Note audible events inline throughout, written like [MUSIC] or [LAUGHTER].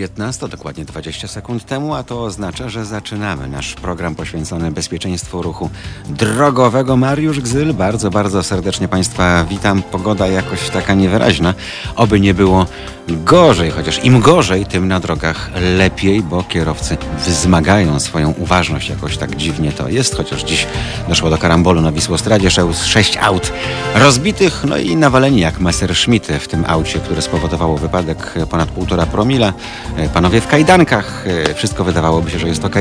15, dokładnie 20 sekund temu, a to oznacza, że zaczynamy nasz program poświęcony bezpieczeństwu ruchu drogowego. Mariusz Gzyl, bardzo, bardzo serdecznie Państwa witam. Pogoda jakoś taka niewyraźna. Oby nie było gorzej, chociaż im gorzej, tym na drogach lepiej, bo kierowcy wzmagają swoją uważność. Jakoś tak dziwnie to jest, chociaż dziś doszło do karambolu na Wisłostradzie. Sześć aut rozbitych, no i nawaleni jak Messerschmitty w tym aucie, które spowodowało wypadek ponad półtora promila. E, panowie w kajdankach, e, wszystko wydawałoby się, że jest ok,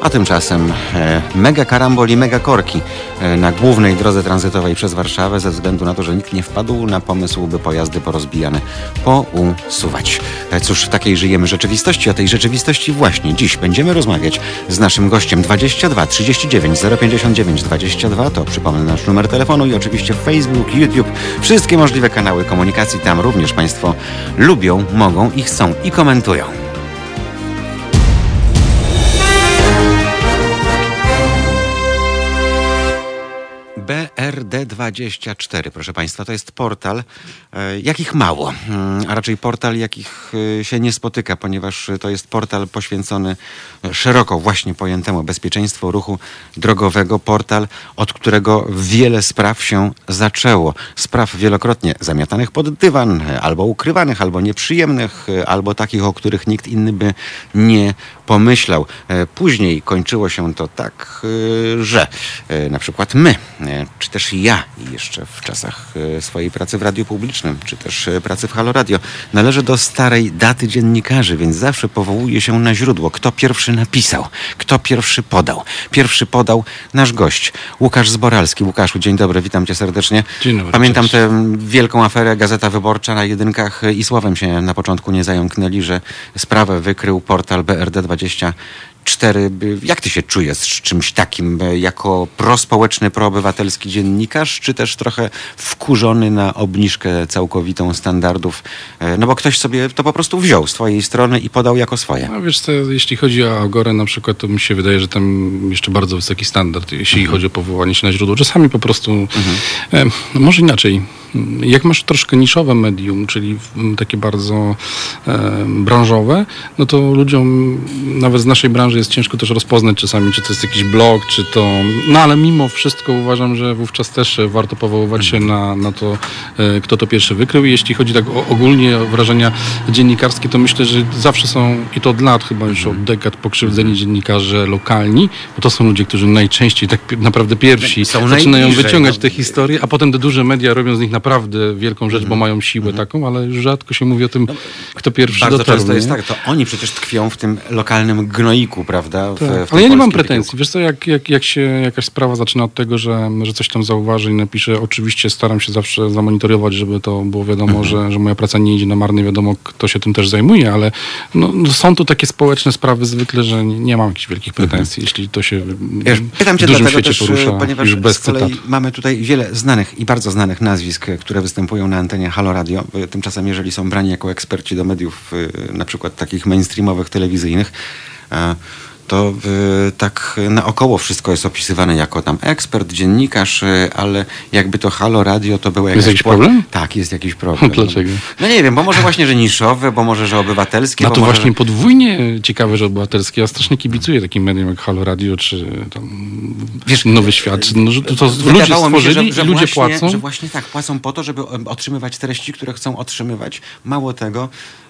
a tymczasem e, mega karambol i mega korki na głównej drodze tranzytowej przez Warszawę ze względu na to, że nikt nie wpadł na pomysł, by pojazdy porozbijane pousuwać. Cóż, w takiej żyjemy rzeczywistości, o tej rzeczywistości właśnie dziś będziemy rozmawiać z naszym gościem 22 39 059 22 to przypomnę nasz numer telefonu i oczywiście Facebook, YouTube, wszystkie możliwe kanały komunikacji, tam również Państwo lubią, mogą i chcą i komentują. BRD24, proszę Państwa, to jest portal, e, jakich mało, mm, a raczej portal, jakich e, się nie spotyka, ponieważ to jest portal poświęcony szeroko właśnie pojętemu bezpieczeństwu ruchu drogowego, portal, od którego wiele spraw się zaczęło. Spraw wielokrotnie zamiatanych pod dywan, albo ukrywanych, albo nieprzyjemnych, albo takich, o których nikt inny by nie pomyślał. E, później kończyło się to tak, że na przykład my czy też ja jeszcze w czasach e, swojej pracy w radiu publicznym, czy też e, pracy w Halo Radio, należę do starej daty dziennikarzy, więc zawsze powołuję się na źródło. Kto pierwszy napisał, kto pierwszy podał. Pierwszy podał nasz gość, Łukasz Zboralski. Łukaszu, dzień dobry, witam cię serdecznie. Dzień dobry, Pamiętam tę wielką aferę Gazeta Wyborcza na jedynkach i słowem się na początku nie zająknęli, że sprawę wykrył portal BRD20 20 cztery. Jak ty się czujesz z czymś takim e, jako prospołeczny, proobywatelski dziennikarz, czy też trochę wkurzony na obniżkę całkowitą standardów? E, no bo ktoś sobie to po prostu wziął z twojej strony i podał jako swoje. No wiesz co, jeśli chodzi o Agorę na przykład, to mi się wydaje, że tam jeszcze bardzo wysoki standard, jeśli mhm. chodzi o powołanie się na źródło. Czasami po prostu, mhm. e, może inaczej, jak masz troszkę niszowe medium, czyli takie bardzo e, branżowe, no to ludziom nawet z naszej branży jest ciężko też rozpoznać czasami, czy to jest jakiś blog, czy to... No ale mimo wszystko uważam, że wówczas też warto powoływać się na, na to, e, kto to pierwszy wykrył. I jeśli chodzi tak o, ogólnie o wrażenia dziennikarskie, to myślę, że zawsze są, i to od lat chyba już od dekad, pokrzywdzeni dziennikarze lokalni, bo to są ludzie, którzy najczęściej tak naprawdę pierwsi są zaczynają wyciągać no. te historie, a potem te duże media robią z nich naprawdę wielką rzecz, bo mhm. mają siłę mhm. taką, ale rzadko się mówi o tym, no, kto pierwszy Bardzo dotarł. często jest tak, to oni przecież tkwią w tym lokalnym gnoiku, prawda? W, tak. w ale ja nie mam pretensji. Wiesz co, jak, jak, jak się jakaś sprawa zaczyna od tego, że, że coś tam zauważy i napisze, oczywiście staram się zawsze zamonitorować, żeby to było wiadomo, mhm. że, że moja praca nie idzie na marne, wiadomo, kto się tym też zajmuje, ale no, no są tu takie społeczne sprawy zwykle, że nie, nie mam jakichś wielkich pretensji, jeśli to się Wiesz, pytam cię w dużym świecie też, porusza, ponieważ już bez z kolei mamy tutaj wiele znanych i bardzo znanych nazwisk, które występują na antenie Halo Radio. Tymczasem, jeżeli są brani jako eksperci do mediów, y, na przykład takich mainstreamowych, telewizyjnych, to y, tak naokoło wszystko jest opisywane jako tam ekspert, dziennikarz, y, ale jakby to Halo Radio to było Jest jakiś problem? Tak, jest jakiś [LAUGHS] problem. Dlaczego? No nie wiem, bo może właśnie, że niszowe, bo może, że obywatelskie. No to może, właśnie że... podwójnie ciekawe, że obywatelskie. Ja strasznie kibicuję takim medium jak Halo Radio, czy tam Wiesz, Nowy Świat. No, że to, ludzie stworzyli się, że, że ludzie właśnie, płacą. Że właśnie tak, płacą po to, żeby otrzymywać treści, które chcą otrzymywać. Mało tego, e,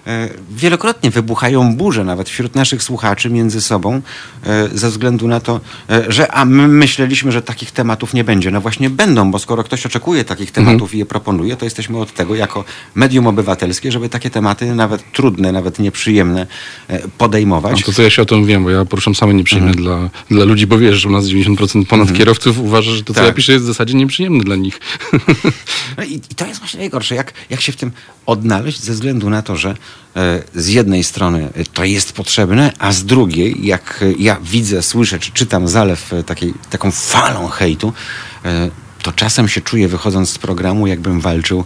wielokrotnie wybuchają burze nawet wśród naszych słuchaczy między sobą, E, ze względu na to, e, że a my myśleliśmy, że takich tematów nie będzie. No właśnie będą, bo skoro ktoś oczekuje takich mhm. tematów mhm. i je proponuje, to jesteśmy od tego jako medium obywatelskie, żeby takie tematy, nawet trudne, nawet nieprzyjemne, e, podejmować. No to co ja się o tym wiem, bo ja poruszam same nieprzyjemne mhm. dla, dla ludzi, bo wiesz, że u nas 90% ponad mhm. kierowców uważa, że to, co tak. ja piszę, jest w zasadzie nieprzyjemne dla nich. No i, i to jest właśnie najgorsze, jak, jak się w tym odnaleźć ze względu na to, że e, z jednej strony to jest potrzebne, a z drugiej, jak ja widzę, słyszę czy czytam zalew e, takiej, taką falą hejtu, e, to czasem się czuję wychodząc z programu, jakbym walczył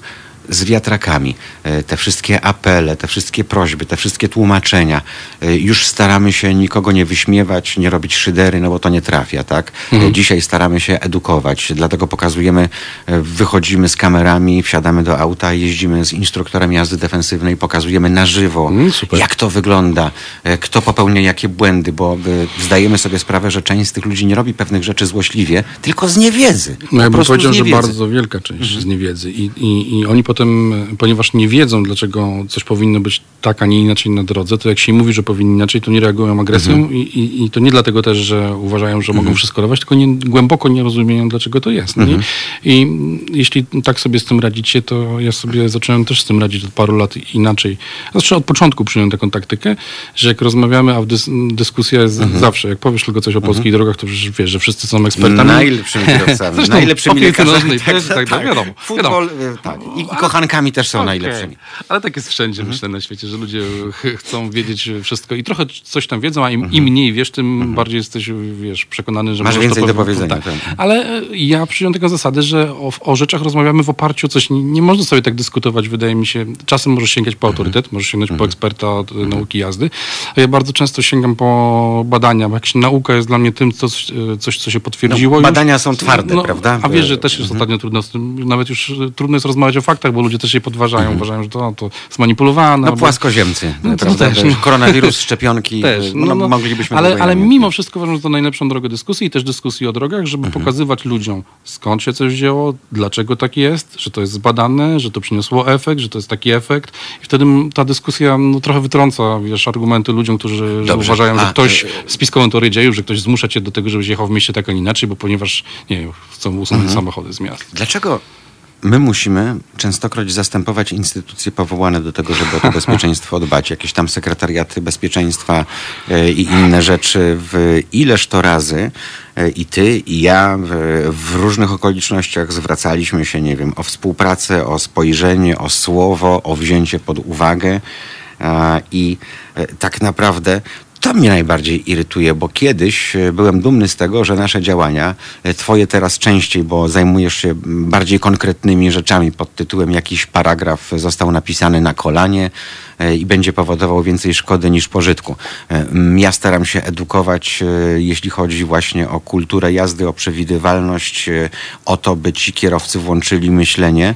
z wiatrakami, e, te wszystkie apele, te wszystkie prośby, te wszystkie tłumaczenia, e, już staramy się nikogo nie wyśmiewać, nie robić szydery, no bo to nie trafia, tak? E, Dzisiaj staramy się edukować, dlatego pokazujemy, e, wychodzimy z kamerami, wsiadamy do auta, jeździmy z instruktorem jazdy defensywnej, pokazujemy na żywo, super. jak to wygląda, kto popełnia jakie błędy, bo zdajemy sobie sprawę, że część z tych ludzi nie robi pewnych rzeczy złośliwie, tylko z niewiedzy. No ja bym powiedział, że bardzo wielka część z niewiedzy. I, i, I oni potem, e, ponieważ nie wiedzą, dlaczego coś powinno być tak, a nie inaczej na drodze, to jak się im mówi, że powinni inaczej, to nie reagują agresją i, i, i to nie dlatego też, że uważają, że mogą wszystko dawać, tylko nie, głęboko nie rozumieją, dlaczego to jest. nie? I jeśli tak sobie z tym radzicie, to ja sobie zacząłem też z tym radzić od paru lat inaczej. Znaczy od początku przyjąłem taką taktykę, że jak rozmawiamy, a dys, dyskusja jest zawsze, jak powiesz tylko coś o polskich drogach, to przecież wiesz, że wszyscy są ekspertami. Najlepszymi kierowcami, [LAUGHS] najlepszymi lekarzami. nożnej też, tak, tak, wiadomo, Futbol, y, tak. I, I kochankami też są Okej. najlepszymi. Ale tak jest wszędzie, myślę, na świecie, że ludzie ch- chcą wiedzieć wszystko i trochę coś tam wiedzą, a im, im mniej wiesz, tym bardziej jesteś, wiesz, przekonany, że Masz możesz to więcej do powie- powiedzenia, Tak. Ale e, ja przyjąłem taką zasadę, że o, o rzeczach rozmawiamy w oparciu o coś. Nie, nie można sobie tak dyskutować, wydaje mi się. Czasem możesz sięgać po autorytet, możesz sięgnąć po eksperta od e, nauki jazdy. A ja bardzo często sięgam po badania, bo jakaś nauka jest dla mnie tym, coś, e, coś co się potwierdziło. No, już. badania są twarde, prawda? A wiesz, że też jest ostatnio trudno nawet już trudno jest rozmawiać o faktach, bo ludzie też je podważają, uważają, że to, to zmanipulowane. No albo- płaskoziemcy. No to [LAUGHS] też, no. Koronawirus, szczepionki. Też, y, no, no, no, moglibyśmy ale, ale mimo wszystko uważam, że to najlepszą drogę dyskusji i też dyskusji o drogach, żeby Mhm. pokazywać ludziom, skąd się coś wzięło, dlaczego tak jest, że to jest zbadane, że to przyniosło efekt, że to jest taki efekt. I wtedy ta dyskusja no, trochę wytrąca wiesz, argumenty ludziom, którzy że uważają, że A, ktoś z spiskową teorię dziejów, że ktoś zmusza cię do tego, żebyś jechał w mieście tak, a nie inaczej, bo ponieważ nie wiem, chcą usunąć Mhm. samochody z miast. Dlaczego my musimy częstokroć zastępować instytucje powołane do tego, żeby o to [LAUGHS] bezpieczeństwo dbać? Jakieś tam sekretariaty bezpieczeństwa e, i inne rzeczy. W ileż to razy e, i ty, i ja w, różnych okolicznościach zwracaliśmy się, nie wiem, o współpracę, o spojrzenie, o słowo, o wzięcie pod uwagę. I e, tak naprawdę to mnie najbardziej irytuje, bo kiedyś e, byłem dumny z tego, że nasze działania, e, twoje teraz częściej, bo zajmujesz się m, bardziej konkretnymi rzeczami pod tytułem jakiś paragraf został napisany na kolanie i będzie powodował więcej szkody niż pożytku. E, Ja staram się edukować, e, jeśli chodzi właśnie o kulturę jazdy, o przewidywalność, e, o to, by ci kierowcy włączyli myślenie,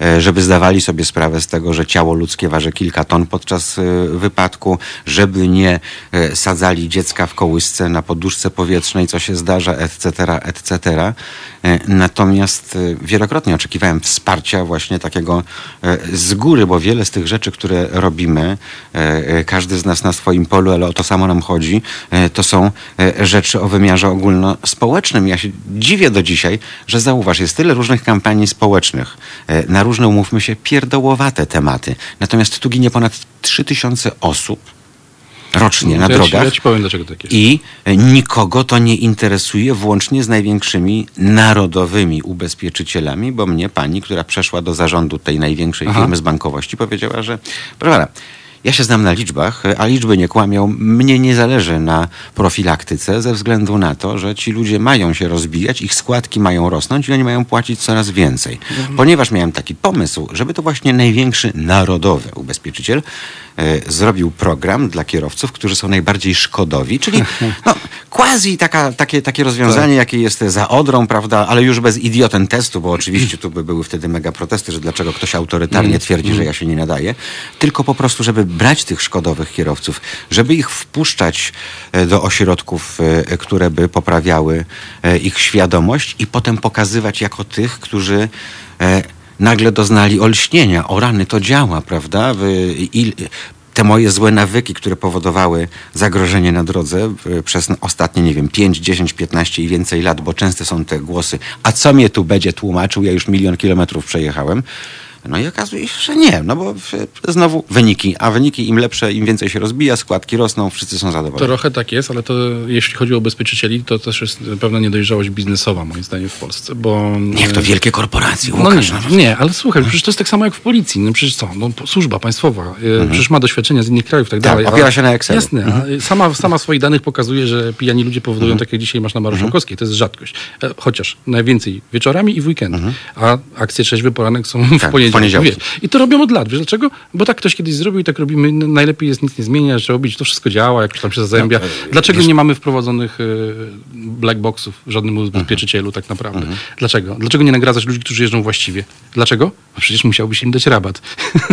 e, żeby zdawali sobie sprawę z tego, że ciało ludzkie waży kilka ton podczas e, wypadku, żeby nie e, sadzali dziecka w kołysce na poduszce powietrznej, co się zdarza, etc., etc. E, Natomiast e, wielokrotnie oczekiwałem wsparcia właśnie takiego e, z góry, bo wiele z tych rzeczy, które robimy, e, e, każdy z nas na swoim polu, ale o to samo nam chodzi, e, to są rzeczy o wymiarze ogólnospołecznym. Ja się dziwię do dzisiaj, że zauważ, jest tyle różnych kampanii społecznych na różne, umówmy się, pierdołowate tematy. Natomiast tu ginie ponad 3000 osób rocznie na No, to ja ci, drogach. ja ci powiem, dlaczego tak jest. I nikogo to nie interesuje, włącznie z największymi narodowymi ubezpieczycielami, bo mnie pani, która przeszła do zarządu tej największej Aha. firmy z bankowości, powiedziała, że proszę ja się znam na liczbach, a liczby nie kłamią. Mnie nie zależy na profilaktyce ze względu na to, że ci ludzie mają się rozbijać, ich składki mają rosnąć i oni mają płacić coraz więcej. Ponieważ miałem taki pomysł, żeby to właśnie największy narodowy ubezpieczyciel e, zrobił program dla kierowców, którzy są najbardziej szkodowi, czyli [LAUGHS] no, quasi taka, takie, takie rozwiązanie, jakie jest za Odrą, prawda, ale już bez idioten testu, bo oczywiście tu by były wtedy mega protesty, że dlaczego ktoś autorytarnie twierdzi, że ja się nie nadaję, tylko po prostu, żeby brać tych szkodowych kierowców, żeby ich wpuszczać e, do ośrodków, e, które by poprawiały e, ich świadomość i potem pokazywać jako tych, którzy nagle doznali olśnienia. O rany, to działa, prawda? I, te moje złe nawyki, które powodowały zagrożenie na drodze przez ostatnie, nie wiem, 5, 10, 15 i więcej lat, bo częste są te głosy, a co mnie tu będzie tłumaczył, ja już milion kilometrów przejechałem. No i okazuje się, że nie, no bo znowu wyniki, a wyniki im lepsze, im więcej się rozbija, składki rosną, wszyscy są zadowoleni. Trochę tak jest, ale to jeśli chodzi o ubezpieczycieli, to też jest pewna niedojrzałość biznesowa moim zdaniem w Polsce, bo... Niech to wielkie korporacje, No Łukasz. nie, nie, ale słuchaj, przecież to jest tak samo jak w policji. No przecież co, no, służba państwowa, e, przecież ma doświadczenia z innych krajów i tak Tak, dalej. opiera a- się na Excelu. Jasne, a sama, sama swoich danych pokazuje, że pijani ludzie powodują, tak jak dzisiaj masz na Marszałkowskiej, to jest rzadkość. E, Chociaż najwięcej wieczorami i w weekendy. A akcje trzeźwy poranek są w Tak, poniedziałek I to robią od lat. Wiesz dlaczego? Bo tak ktoś kiedyś zrobił i tak robimy. Najlepiej jest nic nie zmieniać, robić. To wszystko działa, jak tam się zazębia. No, dlaczego wiesz... nie mamy wprowadzonych y, black boxów w żadnym ubezpieczycielu mhm. tak naprawdę? Mhm. Dlaczego? Dlaczego nie nagradzać ludzi, którzy jeżdżą właściwie? Dlaczego? Bo przecież musiałbyś im dać rabat.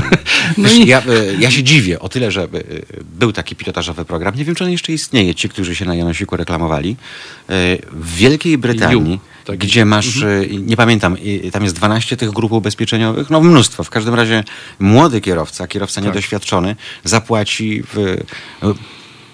[LAUGHS] no i... ja, y, ja się dziwię o tyle, że y, był taki pilotażowy program. Nie wiem, czy on jeszcze istnieje, ci, którzy się na Janosiku reklamowali. W Wielkiej Brytanii tak. gdzie masz, mhm. Y, nie pamiętam, tam jest 12 tych grup ubezpieczeniowych, no mnóstwo. W każdym razie młody kierowca, kierowca tak. niedoświadczony, zapłaci w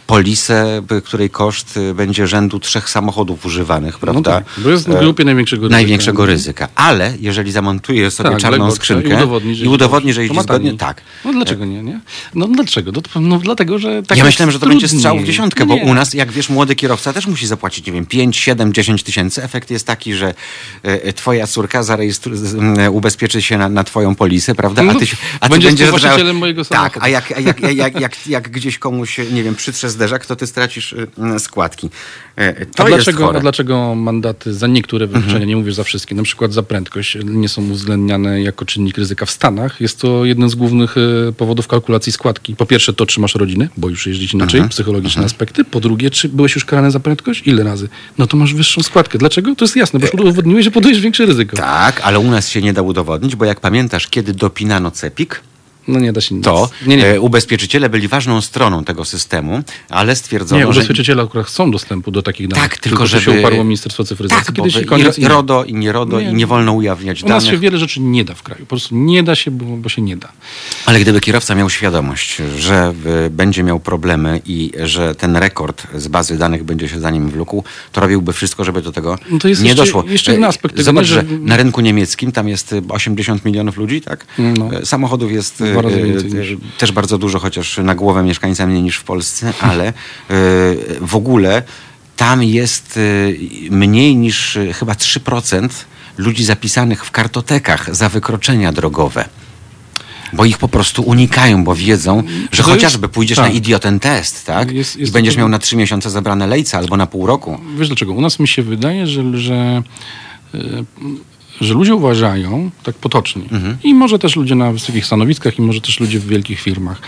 polisę, której koszt y, będzie rzędu trzech samochodów używanych, no prawda? No tak, bo jest w e, grupie największego ryzyka. Największego ryzyka. Ale jeżeli zamontuje sobie tak, czarną skrzynkę i udowodni, że, i udowodni, że jeździ zgodnie, tak. No dlaczego nie, nie? No dlaczego? No dlatego, że tak Ja myślałem, że to trudniej. będzie strzał w dziesiątkę, bo u nas, jak wiesz, młody kierowca też musi zapłacić, nie wiem, 5, 7, 10 tysięcy. Efekt jest taki, że e, twoja córka zarejestruje, ubezpieczy się na, na twoją polisę, prawda? A ty, a ty będziesz właścicielem mojego samochodu. Tak, a jak, jak, jak, jak, jak, jak gdzieś komuś, nie wiem, przytrze zderzak, to ty stracisz y, y, składki. E, to a, dlaczego, a dlaczego mandaty za niektóre wykroczenia, mhm. nie mówię za wszystkie, na przykład za prędkość, nie są uwzględniane jako czynnik ryzyka w Stanach? Jest to jeden z głównych y, powodów kalkulacji składki. Po pierwsze to, czy masz rodzinę, bo już jeździć inaczej, mhm. psychologiczne mhm. aspekty. Po drugie, czy byłeś już karany za prędkość? Ile razy? No to masz wyższą składkę. Dlaczego? To jest jasne, bo już e, udowodniłeś, że podejdziesz większe ryzyko. Tak, ale u nas się nie da udowodnić, bo jak pamiętasz, kiedy dopinano CEPIK, no nie da się nic. To nie, nie. E, ubezpieczyciele byli ważną stroną tego systemu, ale stwierdzono, nie, ubezpieczyciele że... akurat chcą dostępu do takich danych. Tak, tylko, że się uparło Ministerstwo Cyfryzacji. Tak, Kiedyś koniec i RODO i nie RODO nie. i nie wolno ujawniać U danych. U nas się wiele rzeczy nie da w kraju. Po prostu nie da się, bo, bo się nie da. Ale gdyby kierowca miał świadomość, że y, będzie miał problemy i że ten rekord z bazy danych będzie się za nim wlókł, to robiłby wszystko, żeby do tego no to jest nie jeszcze, doszło. Jeszcze jeden aspekt tego, Zobacz, że na rynku niemieckim tam jest 80 milionów ludzi, tak? No. Samochodów jest też bardzo dużo, chociaż na głowę mieszkańca mniej niż w Polsce, [LAUGHS] ale e, w ogóle tam jest mniej niż chyba 3% ludzi zapisanych w kartotekach za wykroczenia drogowe bo ich po prostu unikają, bo wiedzą, że to chociażby jest, pójdziesz tak. na idioten test, tak? Jest, jest I będziesz to... miał na trzy miesiące zabrane lejce albo na pół roku. Wiesz dlaczego? U nas mi się wydaje, że, że że ludzie uważają, tak potocznie, mhm. i może też ludzie na wysokich stanowiskach, i może też ludzie w wielkich firmach,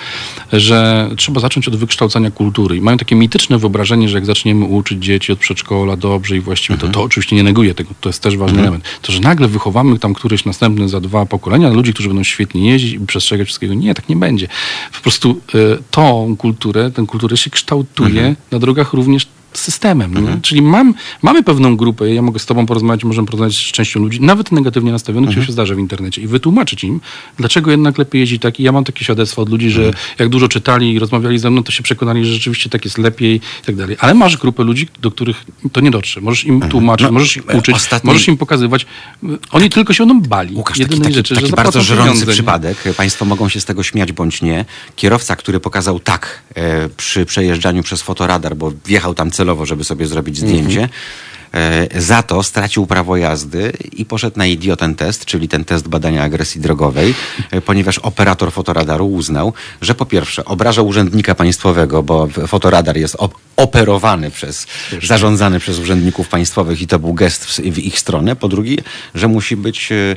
że trzeba zacząć od wykształcania kultury. I mają takie mityczne wyobrażenie, że jak zaczniemy uczyć dzieci od przedszkola dobrze i właściwie, mhm. to, to oczywiście nie neguje tego, to jest też ważny mhm. element. To, że nagle wychowamy tam któryś następny za dwa pokolenia ludzi, którzy będą świetnie jeździć i przestrzegać wszystkiego. Nie, tak nie będzie. Po prostu y, tą kulturę, tę kulturę się kształtuje mhm. na drogach również systemem. Mhm. Czyli mam, mamy pewną grupę, ja mogę z tobą porozmawiać, możemy porozmawiać z częścią ludzi, nawet negatywnie nastawionych, mhm. się zdarza w internecie i wytłumaczyć im, dlaczego jednak lepiej jeździć tak. I ja mam takie świadectwa od ludzi, że mhm. jak dużo czytali i rozmawiali ze mną, to się przekonali, że rzeczywiście tak jest lepiej i tak dalej. Ale masz grupę ludzi, do których to nie dotrze. Możesz im mhm. tłumaczyć, no, możesz ich uczyć, ostatni... możesz im pokazywać. Oni tylko się będą bali. Łukasz, taki, taki, rzeczy, taki bardzo żerący pieniądze, przypadek. Państwo mogą się z tego śmiać bądź nie. Kierowca, który pokazał tak e, przy przejeżdżaniu przez fotoradar, bo wjechał tam celowo, żeby sobie zrobić zdjęcie. E, za to stracił prawo jazdy i poszedł na idioten test, czyli ten test badania agresji drogowej, e, ponieważ operator fotoradaru uznał, że po pierwsze obraża urzędnika państwowego, bo fotoradar jest op operowany przez, zarządzany przez urzędników państwowych i to był gest w, w ich stronę. Po drugie, że musi być e,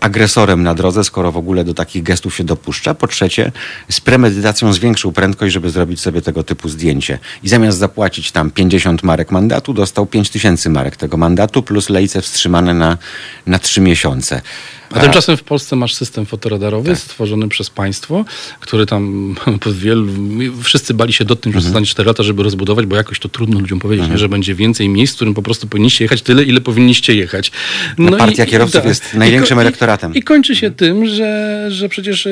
agresorem na drodze, skoro w ogóle do takich gestów się dopuszcza. Po trzecie, z premedytacją zwiększył prędkość, żeby zrobić sobie tego typu zdjęcie. I zamiast zapłacić tam 50 marek mandatu, dostał 5 tysięcy marek tego mandatu, plus lejce wstrzymane na, na trzy miesiące. A tymczasem w Polsce masz system fotoradarowy tak. stworzony przez państwo, który tam [LAUGHS] pod wielu, wszyscy bali się dotknąć, że mhm. zostanie 4 lata, żeby rozbudować, bo jakoś to trudno ludziom powiedzieć, mhm. że będzie więcej miejsc, w którym po prostu powinniście jechać tyle, ile powinniście jechać. No, no partia i, kierowców i, jest największym i, elektoratem. I, kończy się tym, że, że przecież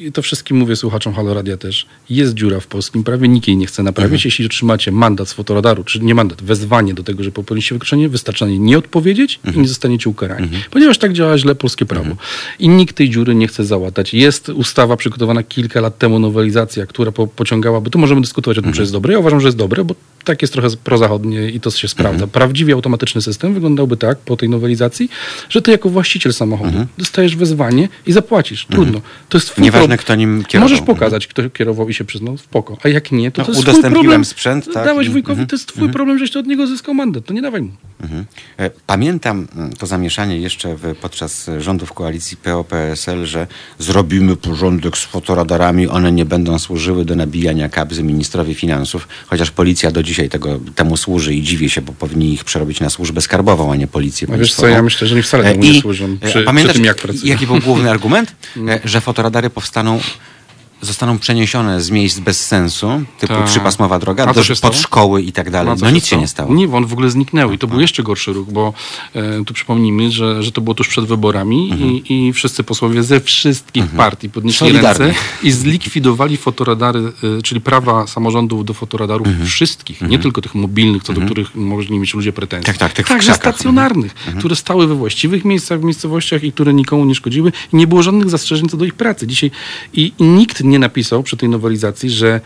yy, to wszystkim mówię słuchaczom Halo Radia też, jest dziura w polskim prawie, nikt jej nie chce naprawić. Mhm. Jeśli otrzymacie mandat z fotoradaru, czy nie mandat, wezwanie do tego, że popełniliście wykroczenie, wystarczy na nie nie odpowiedzieć i nie zostaniecie ukarani. Ponieważ tak działa źle polskie prawo. Mhm. I nikt tej dziury nie chce załatać. Jest ustawa przygotowana kilka lat temu, nowelizacja, która po, pociągałaby, tu możemy dyskutować o tym, mhm. czy jest dobre. Ja uważam, że jest dobre, bo tak jest trochę prozachodnie i to się sprawdza. Mhm. Prawdziwie automatyczny system wyglądałby tak po tej nowelizacji, że ty jako właściciel samochodu mhm. dostajesz wezwanie i zapłacisz. Mhm. Trudno. To jest twój Nieważne, kto nim kierował. Możesz pokazać, kto kierował i się przyznał, spoko. A jak nie, to no, to jest udostępniłem problem. sprzęt, tak. Dałeś wujkowi, to jest twój problem, żeś to od niego zyskał mandat. to nie dawaj mu. Mhm. E, pamiętam mm, to zamieszanie jeszcze podczas rządów koalicji PO-PSL, że zrobimy porządek z fotoradarami, one nie będą służyły do nabijania kabzy ministrowi finansów, chociaż policja do dzisiaj tego, temu służy i dziwię się, bo powinni ich przerobić na służbę skarbową, a nie policję A wiesz co, ja myślę, że nie wcale temu E, nie i- służą przy, pamiętasz, przy tym, jak pracują. jaki był główny argument? E, [LAUGHS] Że fotoradary powstaną zostaną przeniesione z miejsc bez sensu, typu Tak. trzypasmowa droga, do, się pod szkoły i tak dalej. No, No nic się nie stało. Nie, on w ogóle zniknęły i to był jeszcze gorszy ruch, bo e, tu przypomnijmy, że, że to było tuż przed wyborami Mhm. i, i wszyscy posłowie ze wszystkich partii podnieśli Solidarnie. ręce i zlikwidowali fotoradary, e, czyli prawa samorządów do fotoradarów Mhm. wszystkich, nie tylko tych mobilnych, co do których mogli mieć ludzie pretensje. Tak, tak, tych Także krzakach. Mhm. stacjonarnych, które stały we właściwych miejscach, w miejscowościach i które nikomu nie szkodziły i nie było żadnych zastrzeżeń co do ich pracy. Dzisiaj i, i nikt nie napisał przy tej nowelizacji, że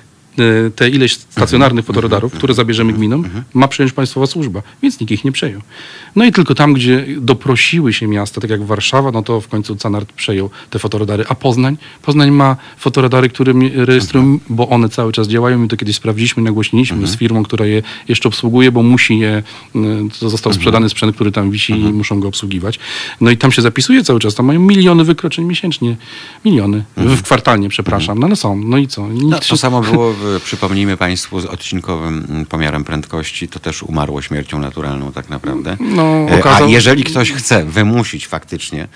te ileś stacjonarnych fotoradarów, które zabierzemy gminom, ma przejąć państwowa służba, więc nikt ich nie przejął. No i tylko tam, gdzie doprosiły się miasta, tak jak Warszawa, no to w końcu Canart przejął te fotoradary, a Poznań? Poznań ma fotoradary, które rejestrują, bo one cały czas działają i to kiedyś sprawdziliśmy, nagłośniliśmy z firmą, która je jeszcze obsługuje, bo musi je, y, to został sprzedany sprzęt, który tam wisi i muszą go obsługiwać. No i tam się zapisuje cały czas, tam mają miliony wykroczeń miesięcznie. Miliony. W kwartalnie, przepraszam. No ale są. No i co? Nikt No, się- to samo było, w, przypomnijmy Państwu, z odcinkowym mm, pomiarem prędkości. To też umarło śmiercią naturalną tak naprawdę. No, E, A okazał- jeżeli ktoś chce wymusić faktycznie,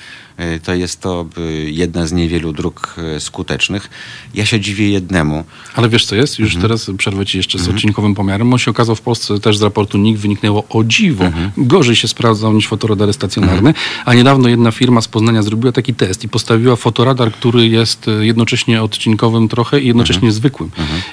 to jest to y, jedna z niewielu dróg e, skutecznych. Ja się dziwię jednemu. Ale wiesz co jest? Już teraz przerwę ci jeszcze z odcinkowym pomiarem. On się okazał w Polsce też z raportu NIK wyniknęło o dziwo. Gorzej się sprawdzał niż fotoradary stacjonarne. A niedawno jedna firma z Poznania zrobiła taki test i postawiła fotoradar, który jest jednocześnie odcinkowym trochę i jednocześnie zwykłym.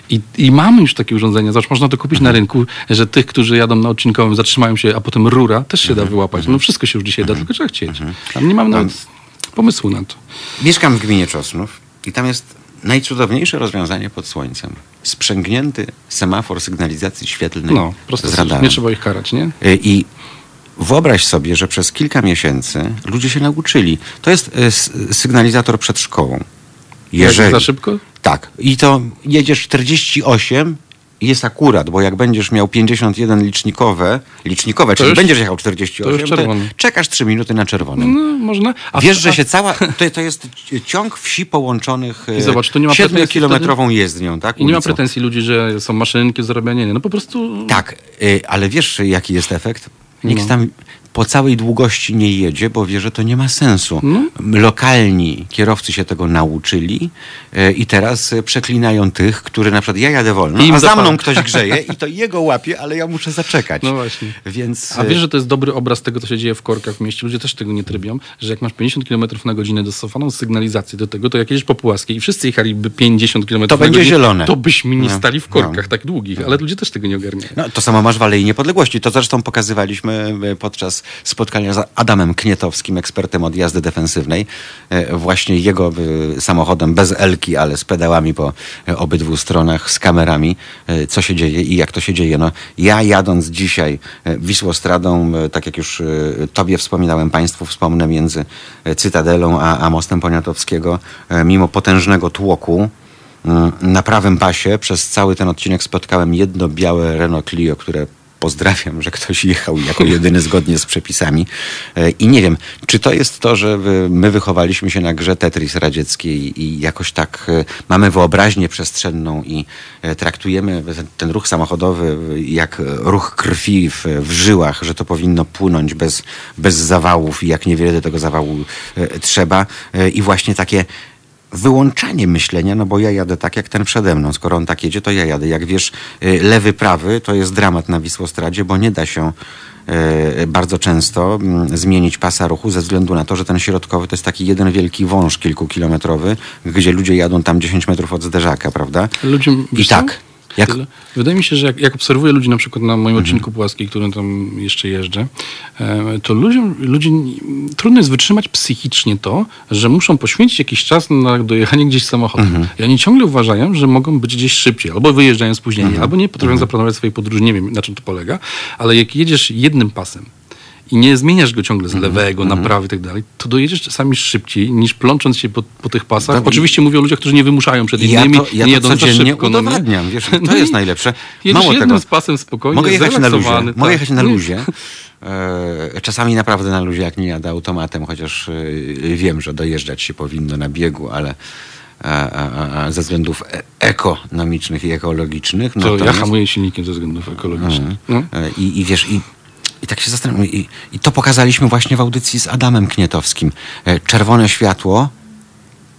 I, I mamy już takie urządzenia. Zobacz, można to kupić na rynku, że tych, którzy jadą na odcinkowym, zatrzymają się, a potem rura też się da wyłapać. No wszystko się już dzisiaj da, tylko trzeba chcieć. Tam nie mamy nawet pomysłu na to. Mieszkam w gminie Czosnów i tam jest najcudowniejsze rozwiązanie pod słońcem. Sprzęgnięty semafor sygnalizacji świetlnej No, z radarem. nie trzeba ich karać, nie? Y, I wyobraź sobie, że przez kilka miesięcy ludzie się nauczyli. To jest y, sygnalizator przed szkołą. Jak za szybko? Tak. I to jedziesz 48 i jest akurat, bo jak będziesz miał 51 licznikowe, licznikowe, czyli już- będziesz jechał 48, to czerwony. czekasz 3 minuty na czerwonym. No, można. A Wiesz, a- że się cała. To, to jest ciąg wsi połączonych I zobacz, tu nie ma 7-kilometrową jezdnią, tak? I nie ma pretensji ludzi, że są maszynki do zarabiania. Nie, no po prostu... Tak, y, ale wiesz, jaki jest efekt? Nikt No. tam po całej długości nie jedzie, bo wie, że to nie ma sensu. No. Lokalni kierowcy się tego nauczyli y, i teraz y, przeklinają tych, którzy na przykład ja jadę wolno, I a za mną ktoś [LAUGHS] grzeje i to jego łapie, ale ja muszę zaczekać. No właśnie. Więc A wiesz, że to jest dobry obraz tego, co się dzieje w korkach w mieście. Ludzie też tego nie trybią, że jak masz 50 km na godzinę dostosowaną sygnalizację do tego, to jak jedziesz po Płaskiej i wszyscy jechaliby 50 km To na będzie godzinę, zielone. to byśmy nie No. stali w korkach tak długich. Ale ludzie też tego nie ogarniają. No, to samo masz w Alei Niepodległości. To zresztą pokazywaliśmy e, spotkania z Adamem Knietowskim, ekspertem od jazdy defensywnej. E, Właśnie jego e, samochodem, bez elki, ale z pedałami po e, obydwu stronach, z kamerami, co się dzieje i jak to się dzieje. No, ja jadąc dzisiaj Wisłostradą, tak jak już tobie wspominałem, państwu wspomnę, między Cytadelą a, a Mostem Poniatowskiego, mimo potężnego tłoku, na prawym pasie przez cały ten odcinek spotkałem jedno białe Renault Clio, które pozdrawiam, że ktoś jechał jako jedyny zgodnie z przepisami. E, I nie wiem, czy to jest to, że my wychowaliśmy się na grze Tetris radzieckiej i jakoś tak e, mamy wyobraźnię przestrzenną i e, traktujemy ten, ruch samochodowy jak ruch krwi w, w żyłach, że to powinno płynąć bez, bez zawałów i jak niewiele do tego zawału trzeba. I właśnie takie wyłączanie myślenia, no bo ja jadę tak jak ten przede mną. Skoro on tak jedzie, to ja jadę. Jak wiesz, y, lewy, prawy to jest dramat na Wisłostradzie, bo nie da się y, bardzo często mm, zmienić pasa ruchu ze względu na to, że ten środkowy to jest taki jeden wielki wąż kilkukilometrowy, gdzie ludzie jadą tam 10 metrów od zderzaka, prawda? Ludziom, I tak. Jak. Wydaje mi się, że jak, jak obserwuję ludzi na przykład na Mhm. moim odcinku płaskiej, którym tam jeszcze jeżdżę, e, to ludziom, ludzi trudno jest wytrzymać psychicznie to, że muszą poświęcić jakiś czas na dojechanie gdzieś samochodem. Mhm. I oni ciągle uważają, że mogą być gdzieś szybciej, albo wyjeżdżają spóźnieni, Mhm. albo nie potrafią zaplanować swojej podróży. Nie wiem, na czym to polega, ale jak jedziesz jednym pasem i nie zmieniasz go ciągle z lewego na prawy i tak dalej, to dojedziesz czasami szybciej niż plącząc się po, po tych pasach. No i- Oczywiście mówię o ludziach, którzy nie wymuszają przed Ja innymi, to, ja nie to jedą za szybko. no udowadniam, wiesz, [LAUGHS] No to jest i najlepsze. Jedziesz Mało jednym tego, z pasem spokojnie, mogę jechać na luzie, zrelaksowany, mogę tak. jechać na No luzie. E, czasami naprawdę na luzie, jak nie jadę automatem, chociaż e, wiem, że dojeżdżać się powinno na biegu, ale ze względów e- ekonomicznych i ekologicznych. To ja hamuję silnikiem ze względów ekologicznych. No. E, I, I wiesz, i, i tak się zastanawiam, i, i to pokazaliśmy właśnie w audycji z Adamem Knietowskim. E, Czerwone światło,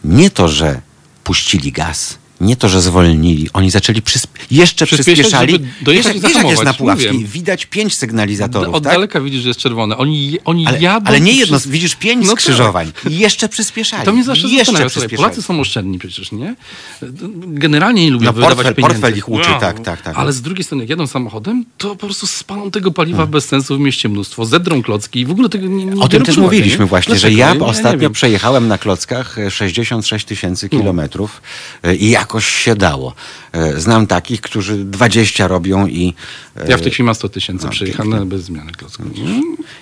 nie to, że puścili gaz, nie to, że zwolnili, oni zaczęli przysp- jeszcze Przyspieszać, przyspieszali. dojechać wiesz, jak jest na. Puławskiej, Mówię. widać pięć sygnalizatorów, Od tak? daleka widzisz, że jest czerwone. Oni, oni Ale, jadą... ale nie jedno, przy- widzisz pięć No tak. skrzyżowań i jeszcze przyspieszali. To mnie zawsze jeszcze zastanawia. Słuchaj, przyspieszali. Polacy są oszczędni przecież, nie? Generalnie nie lubią No, wydawać portfel- pieniędzy. portfel ich uczy, tak, tak, tak. Ale z drugiej strony, jak jadą samochodem, to po prostu spalą tego paliwa bez sensu w mieście mnóstwo, zedrą klocki i w ogóle tego nie, nie O tym też mówiliśmy nie? właśnie, Dlaczego? że ja nie ostatnio przejechałem na klockach e, 66 tysięcy kilometrów e, i jakoś się dało. E, Znam takich, którzy 20 robią i... e, Ja w tej chwili mam 100 tysięcy No, przejechane bez zmiany klocka.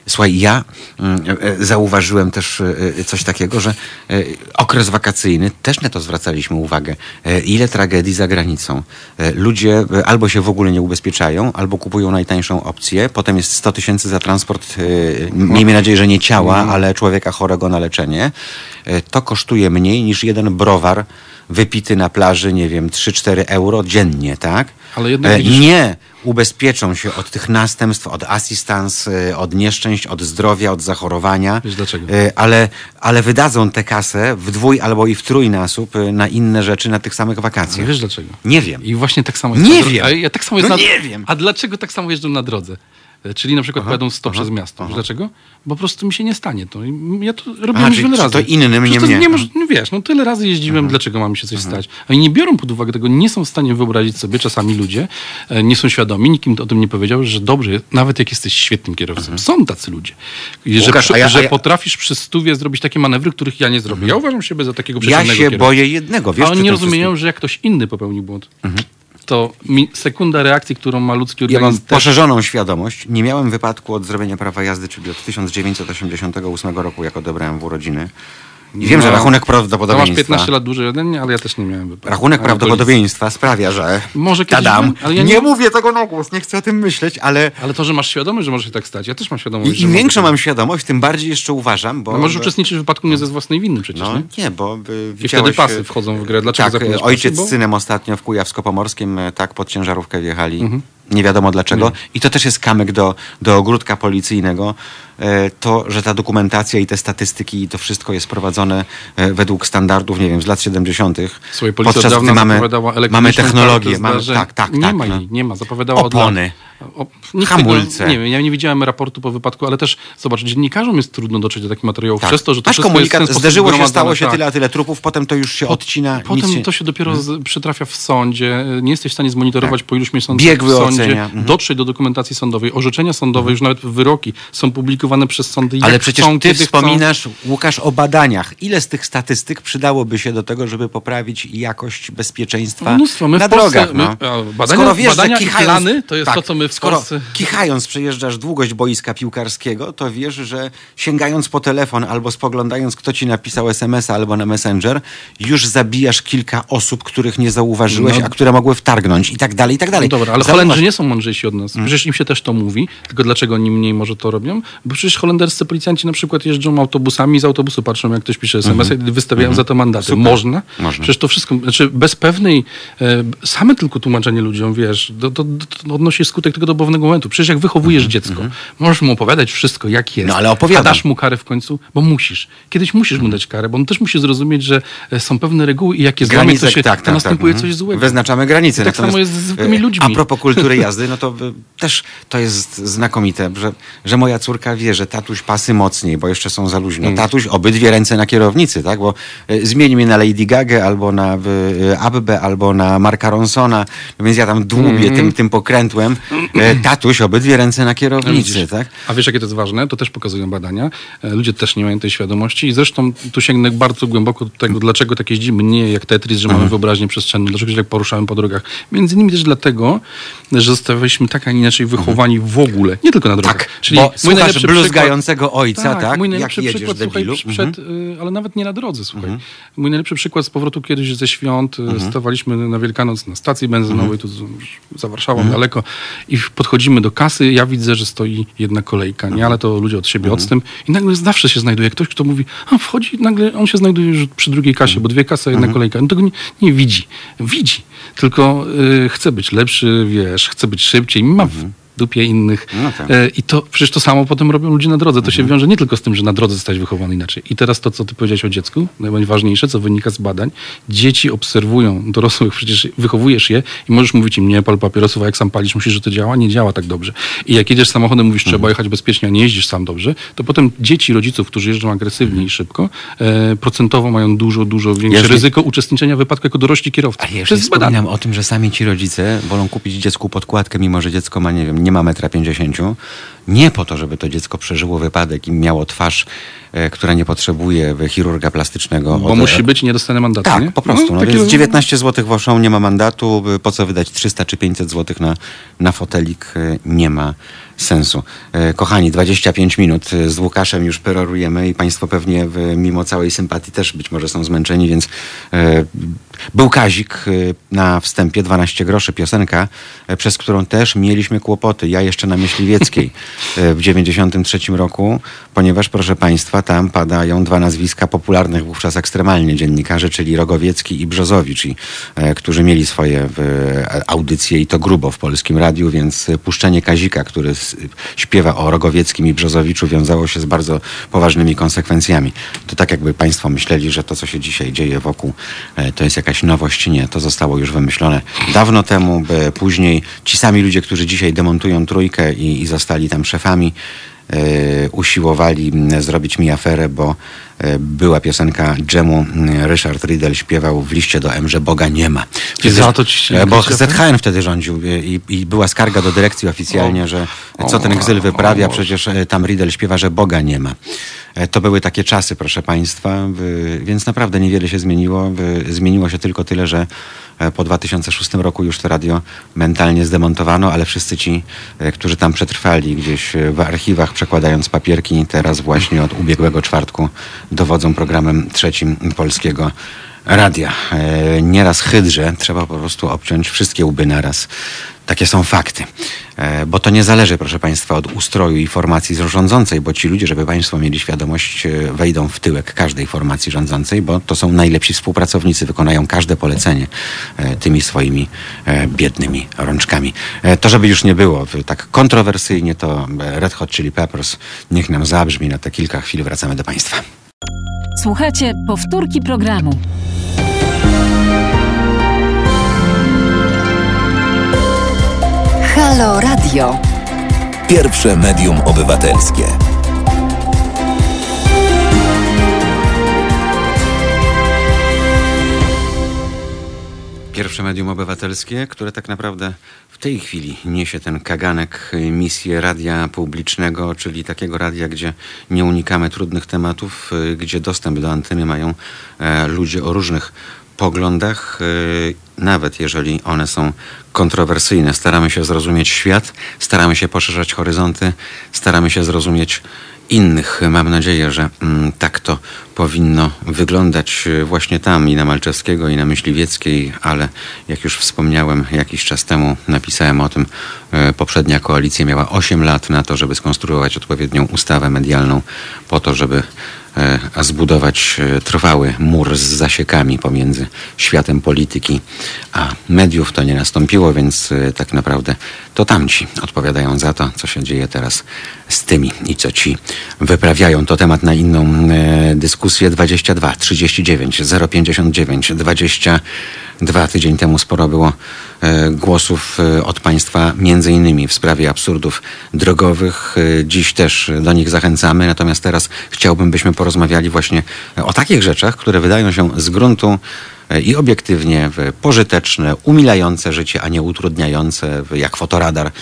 Słuchaj, ja mm, e, zauważyłem też coś takiego, że okres wakacyjny, też na to zwracaliśmy uwagę, ile tragedii za granicą. Ludzie albo się w ogóle nie ubezpieczają, albo kupują najtańszą opcję, potem jest 100 tysięcy za transport, miejmy nadzieję, że nie ciała, ale człowieka chorego na leczenie. To kosztuje mniej niż jeden browar wypity na plaży, nie wiem, 3-4 euro dziennie, tak? Ale jednak E, widzisz- nie ubezpieczą się od tych następstw, od asystans, y, od nieszczęść, od zdrowia, od zachorowania. Wiesz dlaczego? Y, Ale, ale wydadzą tę kasę w dwój albo i w trójnasób na inne rzeczy na tych samych wakacjach. wiesz dlaczego? Nie wiem. I właśnie tak samo jest Nie na wiem. Ja tak samo jest No na... nie wiem. A dlaczego tak samo jeżdżą na drodze? E, Czyli na przykład pojadą 100 przez miasto. Wiesz Dlaczego? Bo po prostu mi się nie stanie to. Ja to robiłem już wiele to razy. innym, Przecież nie to mnie. Mhm. Nie moż, no wiesz, no tyle razy jeździłem, dlaczego mam się coś stać? Oni nie biorą pod uwagę tego, nie są w stanie wyobrazić sobie, czasami ludzie, e, nie są świadomi, nikim o tym nie powiedział, że dobrze, nawet jak jesteś świetnym kierowcą, są tacy ludzie. Że, Mhm. Łukasz, ja- że ja- potrafisz przy stówie zrobić takie manewry, których ja nie zrobię. Ja uważam siebie za takiego Ja przeciętnego się kierowcę. boję jednego, wiesz, A oni nie rozumieją, wszystkim? że jak ktoś inny popełnił błąd, to sekunda reakcji, którą ma ludzki Ja mam organizm też... poszerzoną świadomość. Nie miałem wypadku od zrobienia prawa jazdy, czyli od 1988 roku, jak odebrałem w urodziny. Wiem, że rachunek prawdopodobieństwa... masz 15 lat dłużej ode mnie, ale ja też nie miałem wypadku. Rachunek prawdopodobieństwa sprawia, że. Może kiedyś Tadam. ja nie... nie- mówię tego na głos, nie chcę o tym myśleć, ale. Ale to, że masz świadomość, że może się tak stać. Ja też mam świadomość, I, im większą tak- mam świadomość, tym bardziej jeszcze uważam, bo. No możesz uczestniczyć w wypadku nie ze własnej winy przecież, No nie? nie, bo y, I wtedy pasy y, wchodzą w grę. Dlaczego Tak, zapinasz ojciec pasy? z synem ostatnio w Kujawsko-Pomorskim y, tak pod ciężarówkę wjechali. Nie wiadomo dlaczego. I to też jest kamyk do, do ogródka policyjnego. E, To, że ta dokumentacja i te statystyki i to wszystko jest prowadzone e, według standardów, nie wiem, z lat 70. Słuchaj, policja podczas gdy mamy, mamy technologię. Mamy, tak, tak, Nie tak. ma no. jej, nie ma. Zapowiadała Opony. O, Hamulce. Tego, nie wiem, ja nie widziałem raportu po wypadku, ale też, zobacz, dziennikarzom jest trudno dotrzeć do takich materiałów Tak. przez to, że to Masz komunikat, sposób zdarzyło się, stało się tak. tyle, a tyle trupów, potem to już się odcina. Potem się- to się dopiero z, przytrafia w sądzie. Nie jesteś w stanie zmonitorować po iluś miesiącach Tak. Biegły w sądzie. Mhm. dotrzeć do dokumentacji sądowej. Orzeczenia sądowe, już nawet wyroki są publikowane przez sądy. Ale przecież chcą, ty wspominasz, Łukasz, o badaniach. Ile z tych statystyk przydałoby się do tego, żeby poprawić jakość bezpieczeństwa chcą. Mnóstwo. My na Polsce, drogach? No. my, badania, Skoro wiesz, badania że kichając, plany to jest tak, to, co my w skoro Polsce... kichając przejeżdżasz długość boiska piłkarskiego, to wiesz, że sięgając po telefon albo spoglądając, kto ci napisał SMS-a albo na Messenger, już zabijasz kilka osób, których nie zauważyłeś, No. a które mogły wtargnąć i tak dalej, i tak dalej. No dobra, ale Zauważ- Holendrzy nie są mądrzejsi od nas. Mm. Przecież im się też to mówi. Tylko dlaczego oni mniej może to robią? Bo przecież holenderscy policjanci na przykład jeżdżą autobusami i z autobusu patrzą, jak ktoś pisze SMS i wystawiają za to mandaty. Można? Mhm. Można. Przecież to wszystko, znaczy bez pewnej, e, same tylko tłumaczenie ludziom, wiesz, to, to, to odnosi skutek tego do pewnego momentu. Przecież jak wychowujesz dziecko, możesz mu opowiadać wszystko, jak jest. Mhm. No, ale opowiadam. A dasz mu karę w końcu, bo musisz. Kiedyś musisz mu dać karę, bo on też musi zrozumieć, że e, są pewne reguły i jak je złamie, to, się, tak, to tak, następuje tak. coś Mhm. złego. Wyznaczamy granice. I tak samo jest z zwykłymi e, ludźmi. A propos kultury [LAUGHS] jazdy, no to e, też to jest znakomite, że, że moja córka wie, że tatuś pasy mocniej, bo jeszcze są za Mm. luźno. Tatuś obydwie ręce na kierownicy, tak? Bo e, zmieni mnie na Lady Gaga, albo na Abbę, albo na Marka Ronsona, no więc ja tam dłubię Mm. tym, tym pokrętłem. E, Tatuś obydwie ręce na kierownicy, Widzisz. tak? A wiesz, jakie to jest ważne? To też pokazują badania. Ludzie też nie mają tej świadomości i zresztą tu sięgnę bardzo głęboko do tego, dlaczego tak jeździmy. Nie jak Tetris, że Mhm. mamy wyobraźnię przestrzenną, dlaczego się tak poruszamy po drogach. Między innymi też dlatego, że zostaliśmy tak, a inaczej wychowani w ogóle. Nie tylko na drogach. Tak, Czyli bo mój najlepszy bluzgającego ojca, tak? Mój Jak najlepszy jedziesz, przykład, słuchaj, debilu? przed, Mhm. y, ale nawet nie na drodze, słuchaj. Mój najlepszy przykład z powrotu kiedyś ze świąt, Mhm. y, stawaliśmy na Wielkanoc na stacji benzynowej, tu z, za Warszawą Mhm. daleko i podchodzimy do kasy, ja widzę, że stoi jedna kolejka, Mhm. nie? Ale to ludzie od siebie odstęp i nagle zawsze się znajduje ktoś, kto mówi, a wchodzi, nagle on się znajduje już przy drugiej kasie, bo dwie kasy, Mhm. jedna kolejka. On tego nie, nie widzi. Widzi, tylko y, chce być lepszy, wiesz, chce być szybciej, ma dupie innych. No tak. E, I to przecież to samo potem robią ludzie na drodze. To się wiąże nie tylko z tym, że na drodze zostać wychowany inaczej. I teraz to, co ty powiedziałeś o dziecku, najważniejsze, co wynika z badań, dzieci obserwują dorosłych, przecież wychowujesz je i możesz mówić im, nie pal papierosów, a jak sam palisz, myślisz, że to działa? Nie działa tak dobrze. I jak jedziesz samochodem, mówisz, trzeba jechać bezpiecznie, a nie jeździsz sam dobrze, to potem dzieci rodziców, którzy jeżdżą agresywnie i szybko, e, procentowo mają dużo, dużo większe Jeśli- ryzyko uczestniczenia w wypadku jako dorośli kierowcy. Ale ja już to nie jest badane. wspominam o tym, że sami ci rodzice wolą kupić dziecku podkładkę, mimo że dziecko ma, nie wiem, nie ma metra pięćdziesięciu. Nie po to, żeby to dziecko przeżyło wypadek i miało twarz, e, która nie potrzebuje e, chirurga plastycznego. Bo Od- musi być nie dostanę mandatu, Tak, nie? po prostu. No, takie- więc 19 zł woszą, nie ma mandatu. Po co wydać 300 czy 500 zł na, na fotelik? y, Nie ma sensu. E, Kochani, 25 minut z Łukaszem już perorujemy i Państwo pewnie w, mimo całej sympatii też być może są zmęczeni, więc e, był Kazik na wstępie 12 groszy, piosenka, e, przez którą też mieliśmy kłopoty. Ja jeszcze na Myśliwieckiej e, [LAUGHS] w 93 roku, ponieważ proszę Państwa, tam padają dwa nazwiska popularnych wówczas ekstremalnie dziennikarzy, czyli Rogowiecki i Brzozowicz, i, e, którzy mieli swoje e, audycje i to grubo w Polskim Radiu, więc e, puszczenie Kazika, który śpiewa o Rogowieckim i Brzozowiczu wiązało się z bardzo poważnymi konsekwencjami. To tak jakby Państwo myśleli, że to, co się dzisiaj dzieje wokół, e, to jest jakaś nowość. Nie, to zostało już wymyślone dawno temu, by później ci sami ludzie, którzy dzisiaj demontują trójkę i, i zostali tam szefami, e, usiłowali m, zrobić mi aferę, bo była piosenka Dżemu, m, Ryszard Riddle śpiewał w liście do M, że Boga nie ma. Za to ci E, Bo? ZHN wtedy rządził e, i, i była skarga do dyrekcji oficjalnie, że co ten gzyl wyprawia, przecież e, tam Riddle śpiewa, że Boga nie ma. E, To były takie czasy, proszę Państwa, więc naprawdę niewiele się zmieniło. Zmieniło się tylko tyle, że e, po 2006 roku już to radio mentalnie zdemontowano, ale wszyscy ci, e, którzy tam przetrwali gdzieś e, w archiwach, przekładając papierki, teraz właśnie od ubiegłego czwartku dowodzą programem trzecim Polskiego Radia. E, Nieraz hydrze trzeba po prostu obciąć wszystkie łby naraz. Takie są fakty. E, Bo to nie zależy, proszę Państwa, od ustroju i formacji rządzącej, bo ci ludzie, żeby Państwo mieli świadomość, e, wejdą w tyłek każdej formacji rządzącej, bo to są najlepsi współpracownicy, wykonają każde polecenie tymi swoimi biednymi rączkami. To, żeby już nie było tak kontrowersyjnie, to Red Hot Chili Peppers niech nam zabrzmi na te kilka chwil. Wracamy do Państwa. Słuchajcie powtórki programu. Halo Radio. Pierwsze medium obywatelskie. Pierwsze medium obywatelskie, które tak naprawdę w tej chwili niesie ten kaganek y, misję radia publicznego, czyli takiego radia, gdzie nie unikamy trudnych tematów, y, gdzie dostęp do anteny mają e, ludzie o różnych poglądach, y, nawet jeżeli one są kontrowersyjne. Staramy się zrozumieć świat, staramy się poszerzać horyzonty, staramy się zrozumieć innych. Mam nadzieję, że mm, tak to powinno wyglądać e, właśnie tam i na Malczewskiego i na Myśliwieckiej, ale jak już wspomniałem jakiś czas temu, napisałem o tym, e, poprzednia koalicja miała 8 lat na to, żeby skonstruować odpowiednią ustawę medialną po to, żeby e, zbudować e, trwały mur z zasiekami pomiędzy światem polityki a mediów. To nie nastąpiło, więc e, tak naprawdę to tamci odpowiadają za to, co się dzieje teraz z tymi i co ci wyprawiają. To temat na inną e, dyskusję. 22 39 059 22 tydzień temu sporo było e, głosów e, od Państwa, między innymi w sprawie absurdów drogowych. Dziś też do nich zachęcamy, natomiast teraz chciałbym, byśmy porozmawiali właśnie o takich rzeczach, które wydają się z gruntu i obiektywnie pożyteczne, umilające życie, a nie utrudniające, jak fotoradar.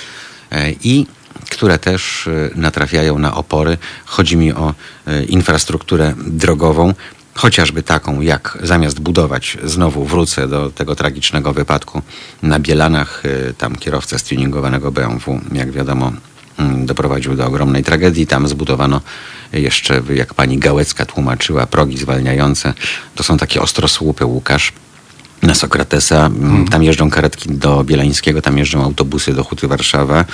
E, I które też e, natrafiają na opory. Chodzi mi o e, infrastrukturę drogową, chociażby taką, jak zamiast budować, znowu wrócę do tego tragicznego wypadku na Bielanach, tam kierowca stuningowanego BMW, jak wiadomo, doprowadził do ogromnej tragedii. Tam zbudowano jeszcze, jak pani Gałecka tłumaczyła, progi zwalniające. To są takie ostrosłupy, Łukasz na Sokratesa. Mm, Tam jeżdżą karetki do Bielańskiego, tam jeżdżą autobusy do Huty Warszawa.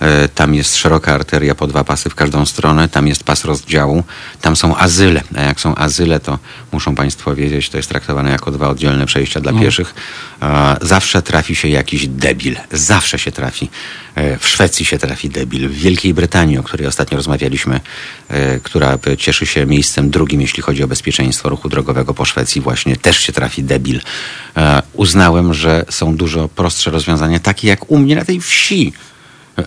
E, Tam jest szeroka arteria po dwa pasy w każdą stronę, tam jest pas rozdziału, tam są azyle. A jak są azyle, to muszą Państwo wiedzieć, to jest traktowane jako dwa oddzielne przejścia dla pieszych. E, Zawsze trafi się jakiś debil. Zawsze się trafi. E, W Szwecji się trafi debil. W Wielkiej Brytanii, o której ostatnio rozmawialiśmy, e, która cieszy się miejscem drugim, jeśli chodzi o bezpieczeństwo ruchu drogowego po Szwecji, właśnie też się trafi debil. Uznałem, że są dużo prostsze rozwiązania, takie jak u mnie na tej wsi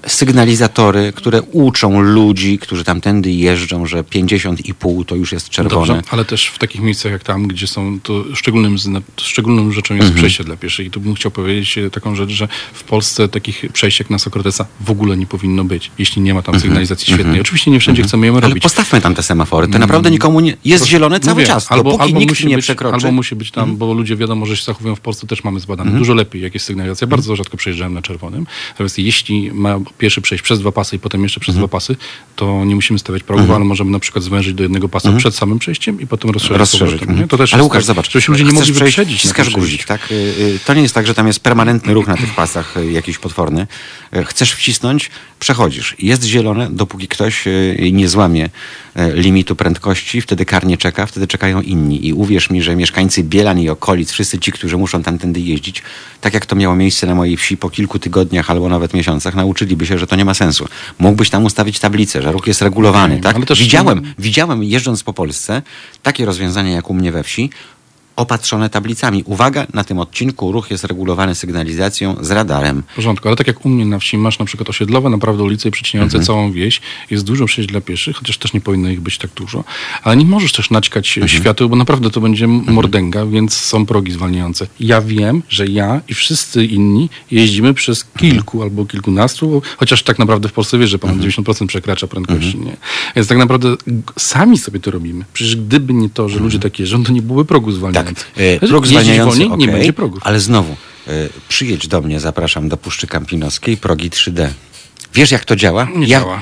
sygnalizatory, które uczą ludzi, którzy tamtędy jeżdżą, że 50,5 to już jest czerwone. Dobrze, ale też w takich miejscach jak tam, gdzie są, to szczególnym, szczególną rzeczą jest Mhm. przejście dla pieszych. I tu bym chciał powiedzieć e, taką rzecz, że w Polsce takich przejść jak na Sokratesa w ogóle nie powinno być, jeśli nie ma tam sygnalizacji świetnej. Oczywiście nie wszędzie chcemy ją Mhm. Ale robić. postawmy tam te semafory. To naprawdę nikomu nie... Jest Proszę, zielone cały mówię, czas. Albo, albo nikt musi nie być, przekroczy. Mhm. Albo musi być tam, bo ludzie wiadomo, że się zachowują w Polsce, też mamy zbadane. Dużo lepiej, jak jest sygnalizacja. Mhm. Bardzo rzadko przejeżdżałem na czerwonym. Natomiast jeśli ma pierwszy przejść przez dwa pasy i potem jeszcze przez Mhm. dwa pasy, to nie musimy stawiać progów, ale możemy na przykład zwężyć do jednego pasa przed samym przejściem i potem rozszerzyć. Mhm. rozszerzyć. powrotem, mhm. To też Ale Łukasz, tak, zobacz. Żeby się ludzie nie mogli przejść, wyprzedzić. tym guzik, tak? Y, y, To nie jest tak, że tam jest permanentny ruch na tych pasach y, jakiś potworny. Chcesz wcisnąć, przechodzisz. Jest zielone, dopóki ktoś nie złamie limitu prędkości, wtedy karnie czeka, wtedy czekają inni. I uwierz mi, że mieszkańcy Bielan i okolic, wszyscy ci, którzy muszą tamtędy jeździć, tak jak to miało miejsce na mojej wsi po kilku tygodniach albo nawet miesiącach, nauczyliby się, że to nie ma sensu. Mógłbyś tam ustawić tablicę, że ruch jest regulowany, tak? Widziałem, widziałem jeżdżąc po Polsce takie rozwiązanie jak u mnie we wsi, opatrzone tablicami. Uwaga, na tym odcinku ruch jest regulowany sygnalizacją z radarem. W porządku, ale tak jak u mnie na wsi masz na przykład osiedlowe naprawdę ulice przecinające Mhm. całą wieś, jest dużo przejść dla pieszych, chociaż też nie powinno ich być tak dużo, ale nie możesz też naćkać Mhm. świateł, bo naprawdę to będzie mordęga, więc są progi zwalniające. Ja wiem, że ja i wszyscy inni jeździmy przez kilku albo kilkunastu, chociaż tak naprawdę w Polsce wiesz, że ponad Mhm. 90% przekracza prędkości, nie? Więc tak naprawdę sami sobie to robimy. Przecież gdyby nie to, że ludzie tak jeżdżą, to nie byłoby progu zwalniających. Tak, e, próg zwalniający, wolniej, nie okej, będzie ale znowu, e, przyjedź do mnie, zapraszam do Puszczy Kampinoskiej, progi 3D. Wiesz jak to działa? Nie Ja- działa.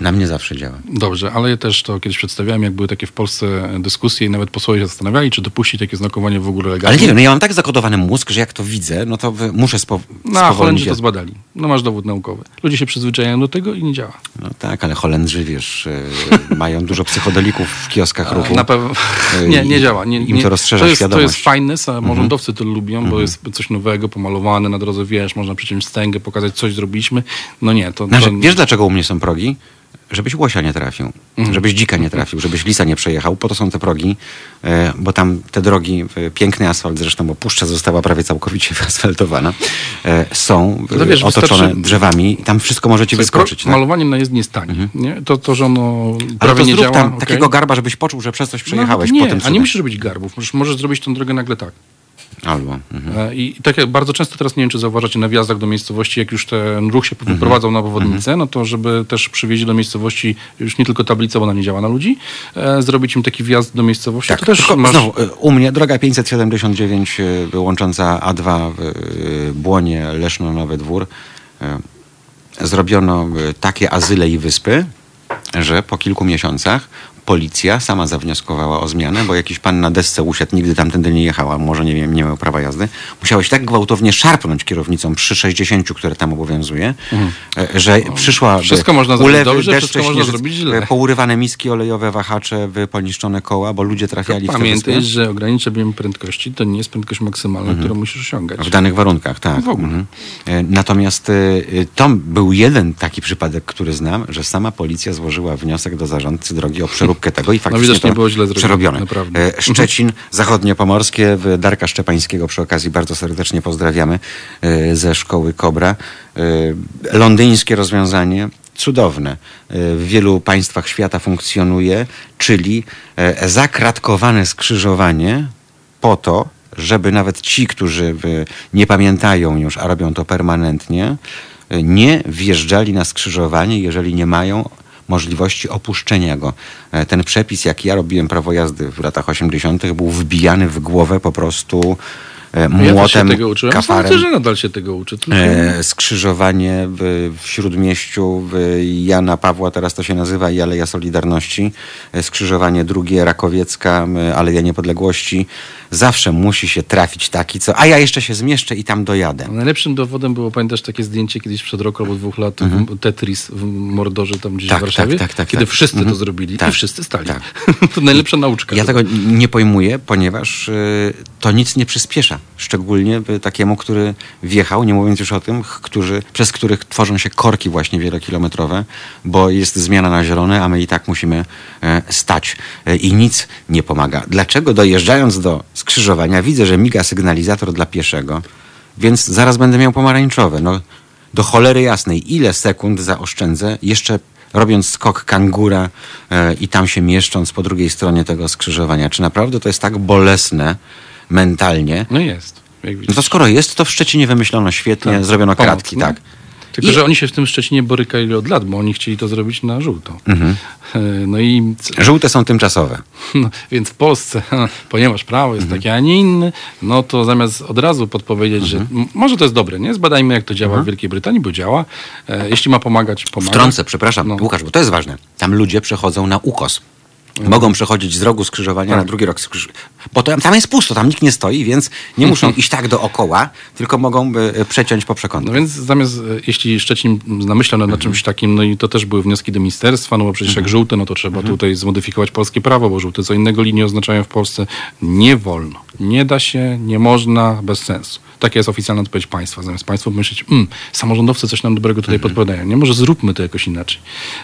Na mnie zawsze działa. Dobrze, ale ja też to kiedyś przedstawiałem, jak były takie w Polsce dyskusje i nawet posłowie się zastanawiali, czy dopuścić takie znakowanie w ogóle legalnie. Ale nie wiem, no ja mam tak zakodowany mózg, że jak to widzę, no to muszę spo, No, a Holendrzy to zbadali. No masz dowód naukowy. Ludzie się przyzwyczajają do tego i nie działa. No tak, ale Holendrzy, wiesz, e, [LAUGHS] mają dużo psychodelików w kioskach ruchu. Na pewno E, nie, nie działa. Nie, im nie. to rozszerza to jest, to świadomość. Mhm. jest fajne, samorządowcy to lubią, bo jest coś nowego, pomalowane na drodze, wiesz, można przyciąć stęgę, pokazać, coś zrobiliśmy. No nie, to... Znaczy, to wiesz dlaczego u mnie są progi? Żebyś łosia nie trafił, Mhm. żebyś dzika nie trafił, żebyś lisa nie przejechał. Po to są te progi, e, bo tam te drogi, e, piękny asfalt zresztą, bo puszcza została prawie całkowicie [LAUGHS] wyasfaltowana, e, są No wiesz, otoczone wystarczy- drzewami i tam wszystko może ci Słuchaj, wyskoczyć. Tak? Malowaniem na jezdni jest tanie. Nie? To, to, że ono Ale prawie to nie działa... tam okej. takiego garba, żebyś poczuł, że przez coś przejechałeś Nawet po nie, tym a nie musisz robić garbów. Możesz, możesz zrobić tą drogę nagle tak. Albo. Mhm. E, I tak jak bardzo często teraz nie wiem, czy zauważacie na wjazdach do miejscowości, jak już ten ruch się Mhm. wyprowadzał na obwodnicę, no to żeby też przywieźli do miejscowości już nie tylko tablicę, bo ona nie działa na ludzi, e, zrobić im taki wjazd do miejscowości. Tak, to też tylko masz... znowu, y, u mnie droga 579 y, łącząca A2 w Błonie, Leszno, Nowy Dwór. Zrobiono takie azyle i wyspy, że po kilku miesiącach policja sama zawnioskowała o zmianę, bo jakiś pan na desce usiadł, nigdy tamtędy nie jechał, a może nie, wiem, nie miał prawa jazdy. Musiałeś tak gwałtownie szarpnąć kierownicą przy 60, które tam obowiązuje, y, że przyszła Mhm. Wszystko można zrobić ulewy, dobrze, wszystko można zrobić źle. y, pourywane miski olejowe, wahacze, wy- poniszczone koła, bo ludzie trafiali w te Pamiętaj, że ograniczenie prędkości to nie jest prędkość maksymalna, którą musisz osiągać. W danych warunkach, tak. W ogóle. Mhm. E, Natomiast e, e, to był jeden taki przypadek, który znam, że sama policja złożyła wniosek do zarządcy drogi o przeróbkę tego i faktycznie widać, to nie było źle zrobione, przerobione. naprawdę. E, Szczecin, Zachodniopomorskie, Darka Szczepańskiego przy okazji bardzo serdecznie pozdrawiamy e, ze szkoły Kobra. E, Londyńskie rozwiązanie, cudowne. W wielu państwach świata funkcjonuje, czyli zakratkowane skrzyżowanie po to, żeby nawet ci, którzy nie pamiętają już, a robią to permanentnie, nie wjeżdżali na skrzyżowanie, jeżeli nie mają możliwości opuszczenia go. E, Ten przepis, jak ja robiłem prawo jazdy w latach 80., był wbijany w głowę po prostu e, No Ja się młotem, tego uczyłem. kafarem. Sądzę, że nadal się tego uczy. Tylko... E, skrzyżowanie w, w Śródmieściu w Jana Pawła, teraz to się nazywa i Aleja Solidarności, e, skrzyżowanie drugie Rakowiecka, Aleja Niepodległości. Zawsze musi się trafić taki, co, a ja jeszcze się zmieszczę i tam dojadę. Najlepszym dowodem było, pamiętasz takie zdjęcie kiedyś przed roku albo dwóch lat, w Tetris w Mordorze tam gdzieś Mhm. Tak, w Warszawie, tak, tak, tak, kiedy tak. wszyscy Mhm. to zrobili Tak, i wszyscy stali. tak. [LAUGHS] to najlepsza nauczka. Ja tego nie pojmuję, ponieważ y, to nic nie przyspiesza. Szczególnie takiemu, który wjechał, nie mówiąc już o tym, którzy, przez których tworzą się korki właśnie wielokilometrowe, bo jest zmiana na zielone, a my i tak musimy e, stać. E, I nic nie pomaga. Dlaczego dojeżdżając do skrzyżowania widzę, że miga sygnalizator dla pieszego, więc zaraz będę miał pomarańczowe. No, do cholery jasnej, ile sekund zaoszczędzę, jeszcze robiąc skok kangura e, i tam się mieszcząc po drugiej stronie tego skrzyżowania. Czy naprawdę to jest tak bolesne mentalnie? No jest. No to skoro jest, to w Szczecinie wymyślono świetnie, Tak, zrobiono pomoc, kratki, no. tak. Tylko, I- że oni się w tym Szczecinie borykali od lat, bo oni chcieli to zrobić na żółto. Mhm. E, No i Żółte są tymczasowe. no, więc w Polsce, ponieważ prawo jest Mhm. takie, a nie inne, no to zamiast od razu podpowiedzieć, że Mhm. m- może to jest dobre, nie? Zbadajmy, jak to działa w Wielkiej Brytanii, bo działa. E, jeśli ma pomagać, pomaga. Wtrącę, przepraszam, No. Łukasz, bo to jest ważne. Tam ludzie przechodzą na ukos. Mogą przechodzić z rogu skrzyżowania Tak. na drugi rok skrzyżowania. Bo to, tam jest pusto, tam nikt nie stoi, więc nie muszą iść tak dookoła, tylko mogą e, przeciąć po No przekątnej. więc zamiast, e, jeśli Szczecin namyślał nad czymś takim, no i to też były wnioski do ministerstwa, no bo przecież jak żółte, no to trzeba tutaj zmodyfikować polskie prawo, bo żółte co innego linii oznaczają w Polsce. Nie wolno. Nie da się, nie można, bez sensu. Taka jest oficjalna odpowiedź państwa. Zamiast państwo myśleć, mm, samorządowcy coś nam dobrego tutaj podpowiadają. Nie, może zróbmy to jakoś inaczej.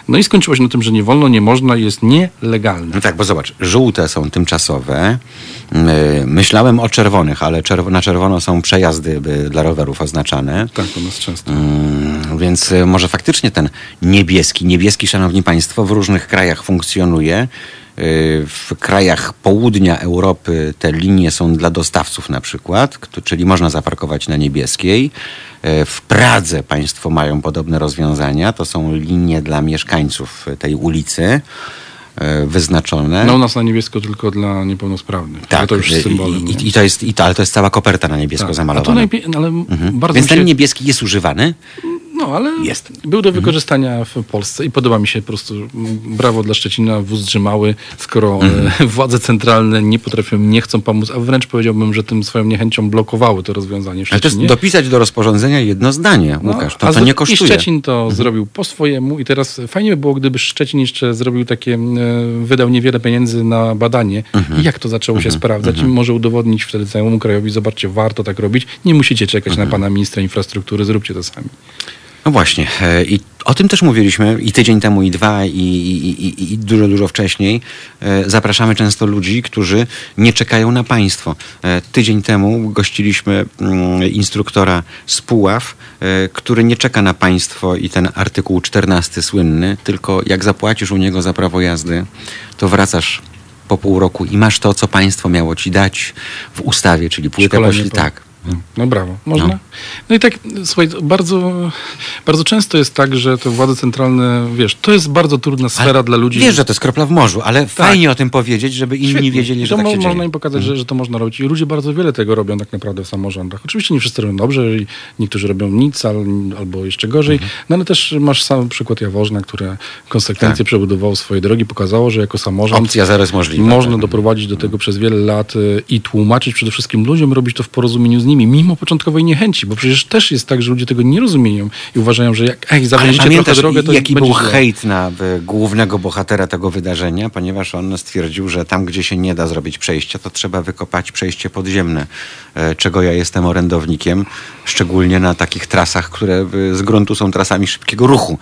No i skończyło się na tym, że nie wolno, nie można i jest nielegalne. No tak, bo zobacz, żółte są tymczasowe. My- Myślałem o czerwonych, ale czerw- na czerwono są przejazdy y, dla rowerów oznaczane. Tak, u nas często. Mm, Więc y, może faktycznie ten niebieski, niebieski, szanowni państwo, w różnych krajach funkcjonuje. Y, W krajach południa Europy te linie są dla dostawców na przykład, czyli można zaparkować na niebieskiej. Y, W Pradze państwo mają podobne rozwiązania. To są linie dla mieszkańców tej ulicy y, wyznaczone. No u nas na niebiesko tylko dla niepełnosprawnych. tak, to już symbolem. i, i, to jest, i to, ale to jest cała koperta na niebiesko Tak. Zamalowana. najpie- no, bardzo Więc się... ten niebieski jest używany. No, ale Jest. był do wykorzystania w Polsce i podoba mi się po prostu brawo dla Szczecina, wóz drzymały, skoro e, [LAUGHS] władze centralne nie potrafią, nie chcą pomóc, a wręcz powiedziałbym, że tym swoją niechęcią blokowały to rozwiązanie w Ale to jest Szczecinie. dopisać do rozporządzenia jedno zdanie, No, Łukasz. To, to nie I kosztuje. Mhm. Szczecin to zrobił po swojemu i teraz fajnie by było, gdyby Szczecin jeszcze zrobił takie, e, wydał niewiele pieniędzy na badanie Mhm. i jak to zaczęło się sprawdzać i może udowodnić wtedy całemu krajowi, zobaczcie, warto tak robić, nie musicie czekać Mhm. na pana ministra infrastruktury, zróbcie to sami. No właśnie. e, I o tym też mówiliśmy i tydzień temu, i dwa, i, i, i, i dużo, dużo wcześniej. E, Zapraszamy często ludzi, którzy nie czekają na państwo. E, Tydzień temu gościliśmy mm, instruktora z Puław, który nie czeka na państwo i ten artykuł 14 słynny, tylko jak zapłacisz u niego za prawo jazdy, to wracasz po pół roku i masz to, co państwo miało ci dać w ustawie, czyli płytę Szkolenie pośli, po- tak. No brawo, można. No. No. i tak, słuchaj, bardzo, bardzo często jest tak, że te władze centralne, wiesz, to jest bardzo trudna sfera Ale dla ludzi. Wiesz, że to jest kropla w morzu, ale fajnie o tym powiedzieć, żeby inni Świetnie. wiedzieli, że to tak się można dzieje. im pokazać, że, że to można robić. I ludzie bardzo wiele tego robią tak naprawdę w samorządach. Oczywiście nie wszyscy robią dobrze, i niektórzy robią nic al, albo jeszcze gorzej, Mhm. no ale też masz sam przykład Jaworzna, które konsekwencje Tak. przebudowało swoje drogi, pokazało, że jako samorząd Opcja zero jest możliwa. można tak. doprowadzić do tego przez wiele lat y, i tłumaczyć przede wszystkim ludziom, robić to w porozumieniu z nimi, mimo początkowej niechęci, bo przecież też jest tak, że ludzie tego nie rozumieją i uważają, że jak ej, zawęzicie trochę drogę, to jaki był źle. hejt na e, głównego bohatera tego wydarzenia, ponieważ on stwierdził, że tam, gdzie się nie da zrobić przejścia, to trzeba wykopać przejście podziemne, e, czego ja jestem orędownikiem, szczególnie na takich trasach, które e, z gruntu są trasami szybkiego ruchu,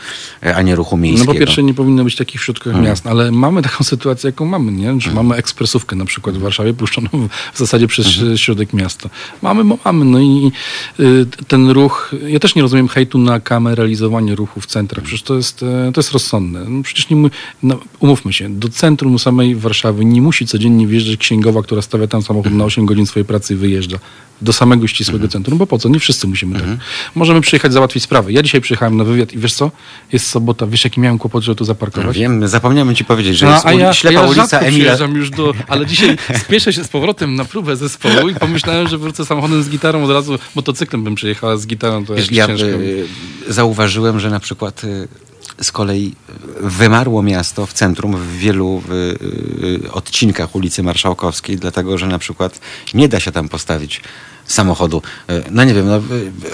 a nie ruchu No miejskiego. po pierwsze nie powinno być takich w środkach Hmm. miast, ale mamy taką [LAUGHS] sytuację, jaką mamy, nie? Że mamy ekspresówkę na przykład w Warszawie puszczoną w, zasadzie przez Hmm. środek miasta. Mamy działamy. No i y, ten ruch, ja też nie rozumiem hejtu na kameralizowanie ruchu w centrach. Przecież to jest, e, to jest rozsądne. No przecież nie, no, umówmy się, do centrum samej Warszawy nie musi codziennie wjeżdżać księgowa, która stawia tam samochód na 8 godzin swojej pracy i wyjeżdża do samego ścisłego centrum, bo po co? Nie wszyscy musimy tak. Możemy przyjechać załatwić sprawy. Ja dzisiaj przyjechałem na wywiad i wiesz co? Jest sobota, wiesz jaki miałem kłopot, żeby tu zaparkować? Wiem, zapomniałem ci powiedzieć, że No, jest a ja, ślepa ja ulica Emila. już do... Ale dzisiaj spieszę się z powrotem na próbę zespołu i pomyślałem, że wrócę samochodem z gitarą od razu, motocyklem bym przyjechała z gitarą, to Wiesz, jest ja ciężko. y, zauważyłem, że na przykład y, z kolei wymarło miasto w centrum w wielu y, y, odcinkach ulicy Marszałkowskiej, dlatego że na przykład nie da się tam postawić samochodu. No nie wiem, no,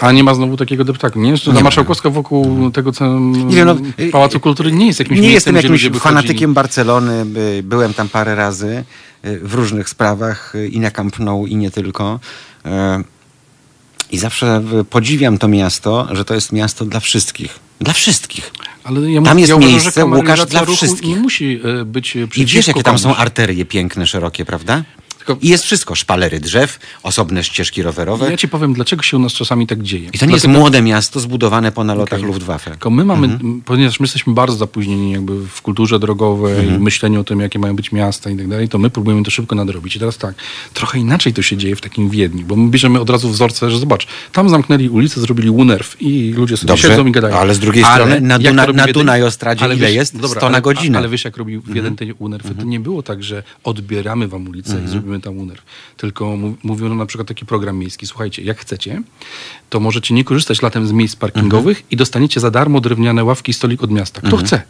A nie ma znowu takiego deptaku, nie? Że Nie ma. Marszałkowska wokół tego co, Nie wiem, no, Pałacu Kultury nie jest jakimś nie miejscem, jestem jakimś fanatykiem. Barcelony. by- Byłem tam parę razy w różnych sprawach i na Camp Nou i nie tylko. Y, I zawsze podziwiam to miasto, że to jest miasto dla wszystkich. Dla wszystkich. Ale ja Tam jest ja uważam, miejsce, że Łukasz, dla wszystkich. Nie musi e, być e, I wiesz, jakie tam są arterie piękne, szerokie, prawda? Tylko- I jest wszystko. Szpalery drzew, osobne ścieżki rowerowe. Ja ci powiem, dlaczego się u nas czasami tak dzieje. I to nie jest Dlatego- młode miasto zbudowane po nalotach Okej. Luftwaffe. Tylko my mamy, Mhm. ponieważ my jesteśmy bardzo zapóźnieni jakby w kulturze drogowej, Mhm. myśleniu o tym, jakie mają być miasta i tak dalej, to my próbujemy to szybko nadrobić. I teraz tak, trochę inaczej to się dzieje w takim Wiedniu, bo my bierzemy od razu wzorce, że zobacz, tam zamknęli ulicę, zrobili UNERW i ludzie sobie Dobrze, siedzą i gadają. ale z drugiej strony na jak Duna- na? Dunajostradzie Ale ile wiesz- jest? Dobra, 100 na ale- godzinę. Ale wiesz, jak robił Mhm. Wiedeń ten UNERW, to nie było tak, że odbieramy wam ulicę Mhm. i zrobimy tam UNERW, tylko mówiono na przykład taki program miejski, słuchajcie, jak chcecie, to możecie nie korzystać latem z miejsc parkingowych Mhm. i dostaniecie za darmo drewniane ławki i stolik od miasta. Kto chce?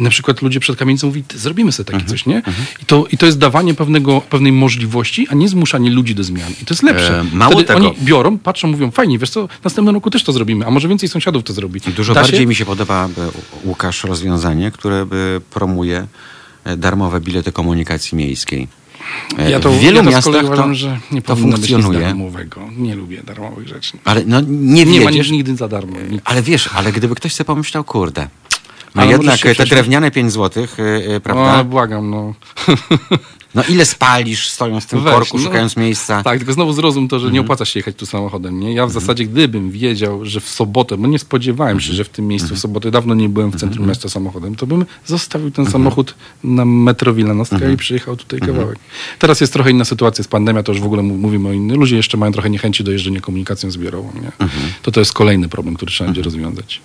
I na przykład ludzie przed kamienicą mówi, "Ty, zrobimy sobie takie Mhm. coś, nie? I to, I to jest dawanie pewnego, pewnej możliwości, a nie zmuszanie ludzi do zmian. I to jest lepsze. E, mało Wtedy tego. oni biorą, patrzą, mówią, fajnie, wiesz co, następnym roku też to zrobimy, a może więcej sąsiadów to zrobi. Dużo Da się? bardziej mi się podoba e, Łukasz rozwiązanie, które by promuje e, darmowe bilety komunikacji miejskiej. E, Ja to, w wielu ja to z miastach kolei uważam, to, że nie to funkcjonuje. darmowego. Nie lubię darmowych rzeczy. Ale no nie Nie ma wiedziesz, nigdy za darmo. Ale wiesz, ale gdyby ktoś sobie pomyślał, kurde, no Ale jednak te drewniane 5 złotych, e, e, O, prawda? błagam, no. [LAUGHS] No ile spalisz stojąc w tym Weź, korku, no. szukając miejsca? Tak, tylko znowu zrozum to, że Mhm. nie opłaca się jechać tu samochodem. Nie? Ja w zasadzie, gdybym wiedział, że w sobotę, bo nie spodziewałem Mhm. się, że w tym miejscu w sobotę, dawno nie byłem w centrum miasta samochodem, to bym zostawił Mhm. ten samochód na metro Wilanowska i przyjechał tutaj kawałek. Teraz jest trochę inna sytuacja, jest pandemia, to już w ogóle mówimy o innym. Ludzie jeszcze mają trochę niechęci do jeżdżenia komunikacją zbiorową. Nie? Mhm. To to jest kolejny problem, który trzeba będzie rozwiązać.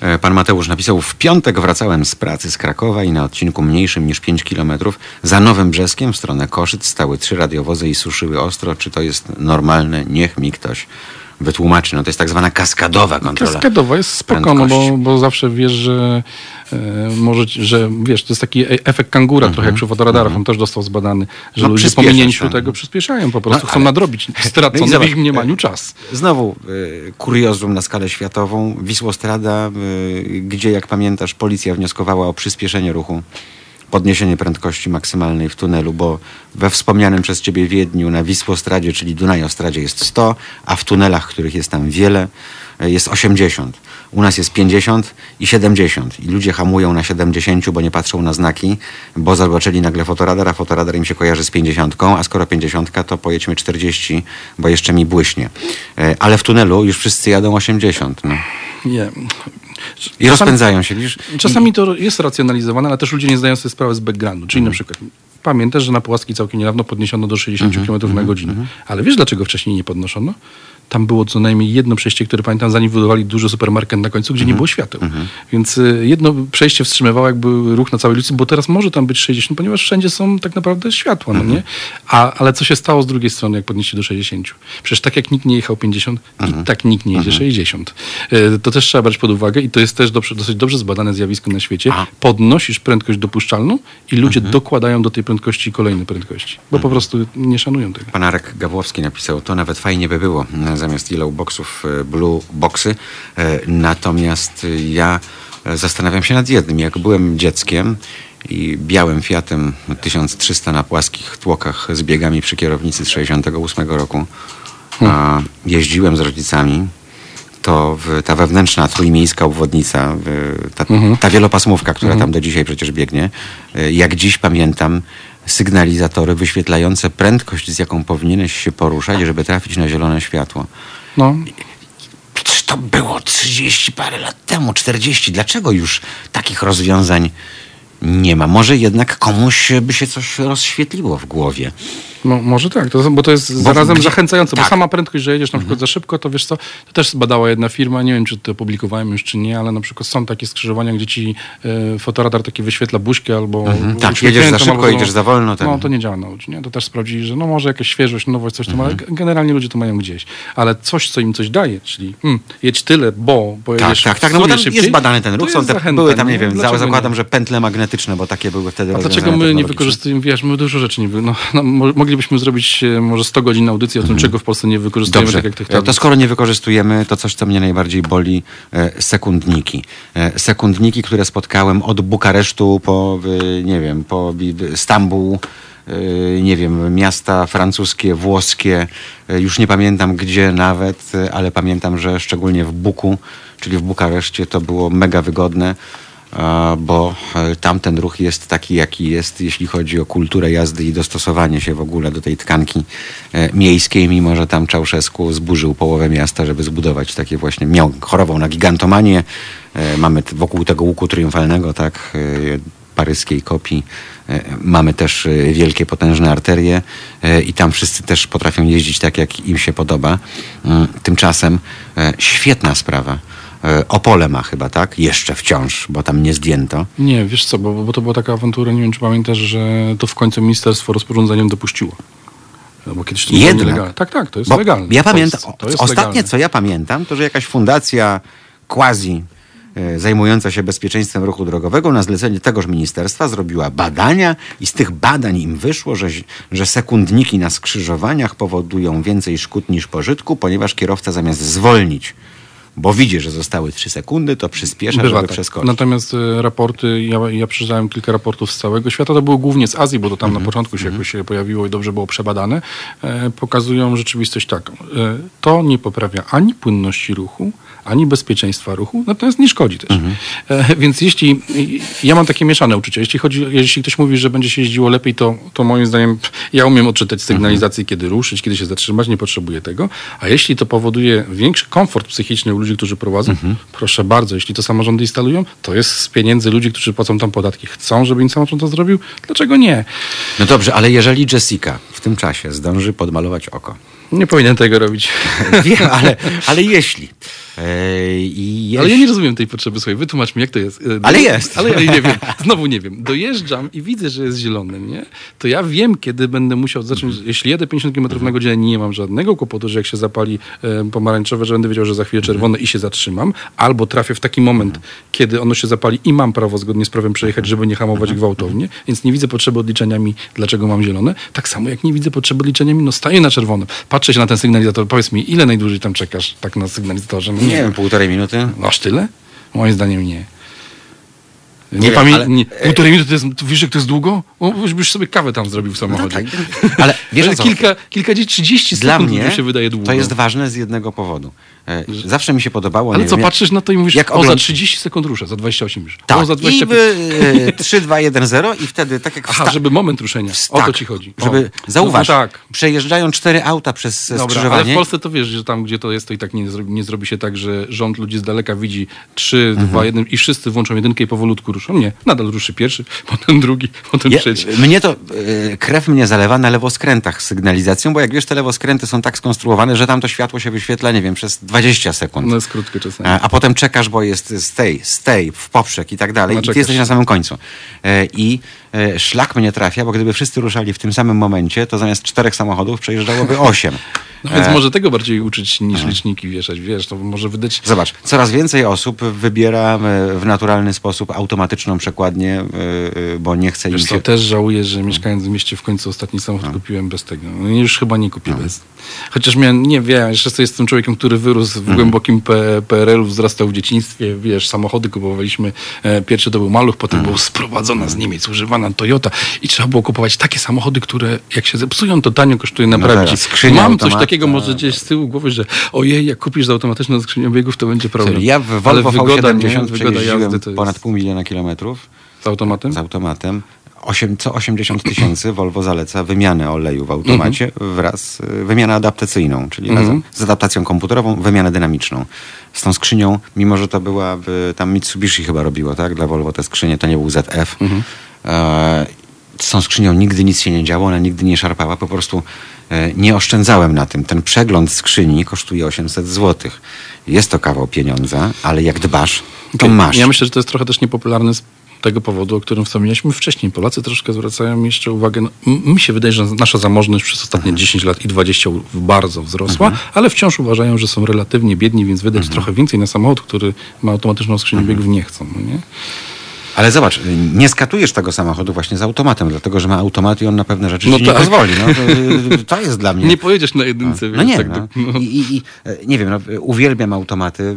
E, Pan Mateusz napisał, w piątek wracałem z pracy z Krakowa i na odcinku mniejszym niż 5 kilometrów za Nowym Brzeskiem w stronę Koszyc stały trzy radiowozy i suszyły ostro. Czy to jest normalne? Niech mi ktoś wytłumaczy. No to jest tak zwana kaskadowa kontrola. Kaskadowa jest spoko, no prędkości. bo, bo zawsze wiesz, że e, może, ci- że wiesz, to jest taki e- efekt kangura trochę jak przy fotoradarach, on też został zbadany, że No, ludzie po minięciu tego przyspieszają, po prostu No, chcą ale- nadrobić [LAUGHS] No stracony w zobacz, ich mniemaniu czas. Znowu y, kuriozum na skalę światową. Wisłostrada, y, gdzie jak pamiętasz policja wnioskowała o przyspieszenie ruchu, podniesienie prędkości maksymalnej w tunelu, bo we wspomnianym przez ciebie Wiedniu na Wisłostradzie, czyli Dunajostradzie jest 100, a w tunelach, których jest tam wiele, y, jest 80. U nas jest 50 i 70. I ludzie hamują na 70, bo nie patrzą na znaki, bo zobaczyli nagle fotoradar, a fotoradar im się kojarzy z 50, a skoro 50, to pojedźmy 40, bo jeszcze mi błyśnie. E, Ale w tunelu już wszyscy jadą 80. No. Nie. I rozpędzają się, widzisz? Czasami to jest racjonalizowane, ale też ludzie nie zdają sobie sprawy z backgroundu. Czyli Mhm. na przykład pamiętasz, że na Puławskiej całkiem niedawno podniesiono do 60 Mhm, km na godzinę. Ale wiesz, dlaczego wcześniej nie podnoszono? Tam było co najmniej jedno przejście, które pamiętam, zanim wybudowali duży supermarket na końcu, gdzie Mhm. nie było świateł. Więc y, jedno przejście wstrzymywało jakby ruch na całej ulicy, bo teraz może tam być 60, ponieważ wszędzie są tak naprawdę światła, no Mhm. nie? A, ale co się stało z drugiej strony, jak podnieśli do 60? Przecież tak jak nikt nie jechał 50, Mhm. i tak nikt nie jedzie 60. Y, To też trzeba brać pod uwagę i to jest też dobrze, dosyć dobrze zbadane zjawisko na świecie. A. Podnosisz prędkość dopuszczalną i ludzie Mhm. dokładają do tej prędkości kolejne prędkości, bo po prostu nie szanują tego. Pan Arek Gawłowski napisał, to nawet fajnie by było, zamiast yellow boxów e, blue boxy. E, Natomiast e, ja zastanawiam się nad jednym. Jak byłem dzieckiem i białym Fiatem 1300 na płaskich tłokach z biegami przy kierownicy z 68 roku a, jeździłem z rodzicami, to ta wewnętrzna trójmiejska obwodnica, ta, ta wielopasmówka, która tam do dzisiaj przecież biegnie, jak dziś pamiętam, sygnalizatory wyświetlające prędkość, z jaką powinieneś się poruszać, żeby trafić na zielone światło. No, Przecież to było 30 parę lat temu, 40. Dlaczego już takich rozwiązań nie ma? Może jednak komuś by się coś rozświetliło w głowie. No, może tak, to, bo to jest Bo zarazem gdzie- zachęcające, tak. bo sama prędkość, że jedziesz na przykład za szybko, to wiesz co, to też zbadała jedna firma, nie wiem czy to opublikowałem już czy nie, ale na przykład są takie skrzyżowania, gdzie ci e, fotoradar taki wyświetla buźkę albo Mhm, tak, jedziesz za szybko, albo- jedziesz za wolno, ten- No to nie działa na ludzi, nie? To też sprawdzili, że no może jakaś świeżość, nowość, coś tam, ale Mhm. g- generalnie ludzie to mają gdzieś. Ale coś, co im coś daje, czyli hmm, jedź tyle, bo Tak, pojedziesz tak, tak. w No bo tam szybciej, jest badany ten ruch. Są te, były tam, nie wiem, zakładam, nie? że pętle magnetyczne, bo takie były wtedy A dlaczego my nie wykorzystujemy, wiesz, my dużo rzeczy nie no, no, mo- moglibyśmy zrobić e, może 100 godzin audycji o tym, czego w Polsce nie wykorzystujemy, Mhm. Dobrze, tak jak tych to, skoro nie wykorzystujemy, to coś, co mnie najbardziej boli, e, sekundniki. E, sekundniki, które spotkałem od Bukaresztu po, nie wiem, po Stambuł, nie wiem, miasta francuskie, włoskie, już nie pamiętam gdzie nawet, ale pamiętam, że szczególnie w Buku, czyli w Bukareszcie, to było mega wygodne. Bo e, tamten ruch jest taki, jaki jest, jeśli chodzi o kulturę jazdy i dostosowanie się w ogóle do tej tkanki e, miejskiej, mimo że tam Czałszewsku zburzył połowę miasta, żeby zbudować takie właśnie, miał, chorował na gigantomanię. E, Mamy wokół tego łuku triumfalnego, tak, paryskiej kopii. Mamy też wielkie, potężne arterie i tam wszyscy też potrafią jeździć tak, jak im się podoba. Tymczasem świetna sprawa. E, Opole ma chyba, tak? Jeszcze wciąż, bo tam nie zdjęto. Nie, wiesz co, bo, bo to była taka awantura, nie wiem czy pamiętasz, że to w końcu ministerstwo rozporządzeniem dopuściło. No, Bo kiedyś to było nielegalne. Tak, tak, to jest Bo legalne. Ja pamiętam, ostatnie legalne. co ja pamiętam, to że jakaś fundacja quasi e, zajmująca się bezpieczeństwem ruchu drogowego na zlecenie tegoż ministerstwa zrobiła badania i z tych badań im wyszło, że, że sekundniki na skrzyżowaniach powodują więcej szkód niż pożytku, ponieważ kierowca zamiast zwolnić, bo widzi, że zostały 3 sekundy, to przyspiesza, Bywa żeby tak. przeskoczyć. Natomiast e, raporty, ja, ja przeczytałem kilka raportów z całego świata, to były głównie z Azji, bo to tam Mhm. na początku się jakoś się pojawiło i dobrze było przebadane, e, pokazują rzeczywistość taką. E, to nie poprawia ani płynności ruchu, ani bezpieczeństwa ruchu, natomiast nie szkodzi też. Mhm. E, więc jeśli, ja mam takie mieszane uczucia, jeśli, chodzi, jeśli ktoś mówi, że będzie się jeździło lepiej, to, to moim zdaniem ja umiem odczytać sygnalizację, kiedy ruszyć, kiedy się zatrzymać, nie potrzebuję tego, a jeśli to powoduje większy komfort psychiczny u ludzi, którzy prowadzą, proszę bardzo, jeśli to samorządy instalują, to jest z pieniędzy ludzi, którzy płacą tam podatki. Chcą, żeby im samorząd to zrobił? Dlaczego nie? No dobrze, ale jeżeli Jessica w tym czasie zdąży podmalować oko, Nie powinien tego robić. [LAUGHS] wiem, ale, ale jeśli... e, i Ale ja nie rozumiem tej potrzeby. Słuchaj, wytłumacz mi, jak to jest. E, Ale jest. Ale ja nie wiem. [LAUGHS] Znowu nie wiem. Dojeżdżam i widzę, że jest zielony, nie? To ja wiem, kiedy będę musiał zacząć. Mhm. Jeśli jedę 50 km na godzinę, nie mam żadnego kłopotu, że jak się zapali e, pomarańczowe, że będę wiedział, że za chwilę Mhm. czerwone i się zatrzymam. Albo trafię w taki moment, kiedy ono się zapali i mam prawo zgodnie z prawem przejechać, żeby nie hamować Mhm. gwałtownie. Więc nie widzę potrzeby odliczenia mi, dlaczego mam zielone. Tak samo jak nie widzę potrzeby odliczenia mi, no staję na czerwonym. Patrzę się na ten sygnalizator. Powiedz mi, ile najdłużej tam czekasz tak na sygnalizatorze? No Nie wiem, półtorej minuty. Aż tyle? Moim zdaniem nie. Nie, Nie wiem, ale- nie. Półtorej minuty to jest, wiesz jak to jest długo? O, już byś sobie kawę tam zrobił w samochodzie. No tak, [LAUGHS] ale wiesz o Ale co? kilka, kilkadziesiąt, 30 Dla sekund mnie się wydaje długo. to jest ważne z jednego powodu. E, Zawsze mi się podobało. Ale co, wiem, patrzysz na to i mówisz, jak o za ogląd- 30 sekund ruszę, za 28 już. Tak, o za i 25. by, e, 3, 2, 1, 0 i wtedy tak jak Aha, wsta- żeby moment ruszenia. O tak, to ci chodzi. O. Żeby, zauważ, No, tak. przejeżdżają cztery auta przez Dobra, ale skrzyżowanie. w Polsce to wiesz, że tam, gdzie to jest, to i tak nie zrobi, nie zrobi się tak, że rząd ludzi z daleka widzi 3, 2, 1 i wszyscy włączą jedynkę i powolutku ruszą. Nie, nadal ruszy pierwszy, [LAUGHS] potem drugi, potem Ja, trzeci. mnie to, e, krew mnie zalewa na lewoskrętach z sygnalizacją, bo jak wiesz, te lewoskręty są tak skonstruowane, że tam to światło się wyświetla, nie wiem, przez 20 sekund. No jest krótkie czasami. A, a potem czekasz, bo jest stay, stay, w poprzek i tak dalej. No, I ty jesteś na samym końcu. E, I e, szlak mnie trafia, bo gdyby wszyscy ruszali w tym samym momencie, to zamiast czterech samochodów przejeżdżałoby [LAUGHS] osiem. No więc E, może tego bardziej uczyć niż liczniki wieszać, wiesz, to może wydać... Zobacz, coraz więcej osób wybiera e, w naturalny sposób automatyczną przekładnię, e, e, bo nie chce im Wiesz co, się... też żałuję, że mieszkając w mieście w końcu ostatni samochód kupiłem bez tego. No już chyba nie kupię bez. Chociaż miałem, nie wiem, jeszcze jestem człowiekiem, który wyrósł w głębokim P- PRL-u, wzrastał w dzieciństwie, wiesz, samochody kupowaliśmy. E, pierwszy to był Maluch, potem był sprowadzona z Niemiec, używana Toyota i trzeba było kupować takie samochody, które jak się zepsują, to tanio kosztuje naprawić. teraz skrzynia Mam coś takiego tak. może gdzieś z tyłu głowy, że ojej, jak kupisz z automatyczną skrzynią biegów, to będzie problem. Ja w Ale Volvo wygoda? V70 Wygoda przejeździłem jazdy to jest ponad pół miliona kilometrów z automatem. z automatem. Osiem, co 80 tysięcy Volvo zaleca wymianę oleju w automacie wraz y, wymianę adaptacyjną, czyli razem z adaptacją komputerową, wymianę dynamiczną. Z tą skrzynią, mimo że to była, tam Mitsubishi chyba robiło, tak, dla Volvo te skrzynie, to nie był ZF. E, z tą skrzynią nigdy nic się nie działo, ona nigdy nie szarpała, po prostu e, nie oszczędzałem na tym. Ten przegląd skrzyni kosztuje 800 zł. Jest to kawał pieniądza, ale jak dbasz, to masz. Ja myślę, że to jest trochę też niepopularne z tego powodu, o którym wspomnieliśmy wcześniej. Polacy troszkę zwracają jeszcze uwagę. No, mi się wydaje, że nasza zamożność przez ostatnie 10 lat i 20 bardzo wzrosła, ale wciąż uważają, że są relatywnie biedni, więc wydać trochę więcej na samochód, który ma automatyczną skrzynię biegów nie chcą. No nie? Ale zobacz, nie skatujesz tego samochodu właśnie z automatem, dlatego że ma automat i on na pewne rzeczy No ci tak. nie pozwoli. No, [LAUGHS] to, to jest dla mnie... Nie pojedziesz na jedynce, No wiesz, nie, tak no. no. I, i, i, e, nie wiem, no, uwielbiam automaty. E,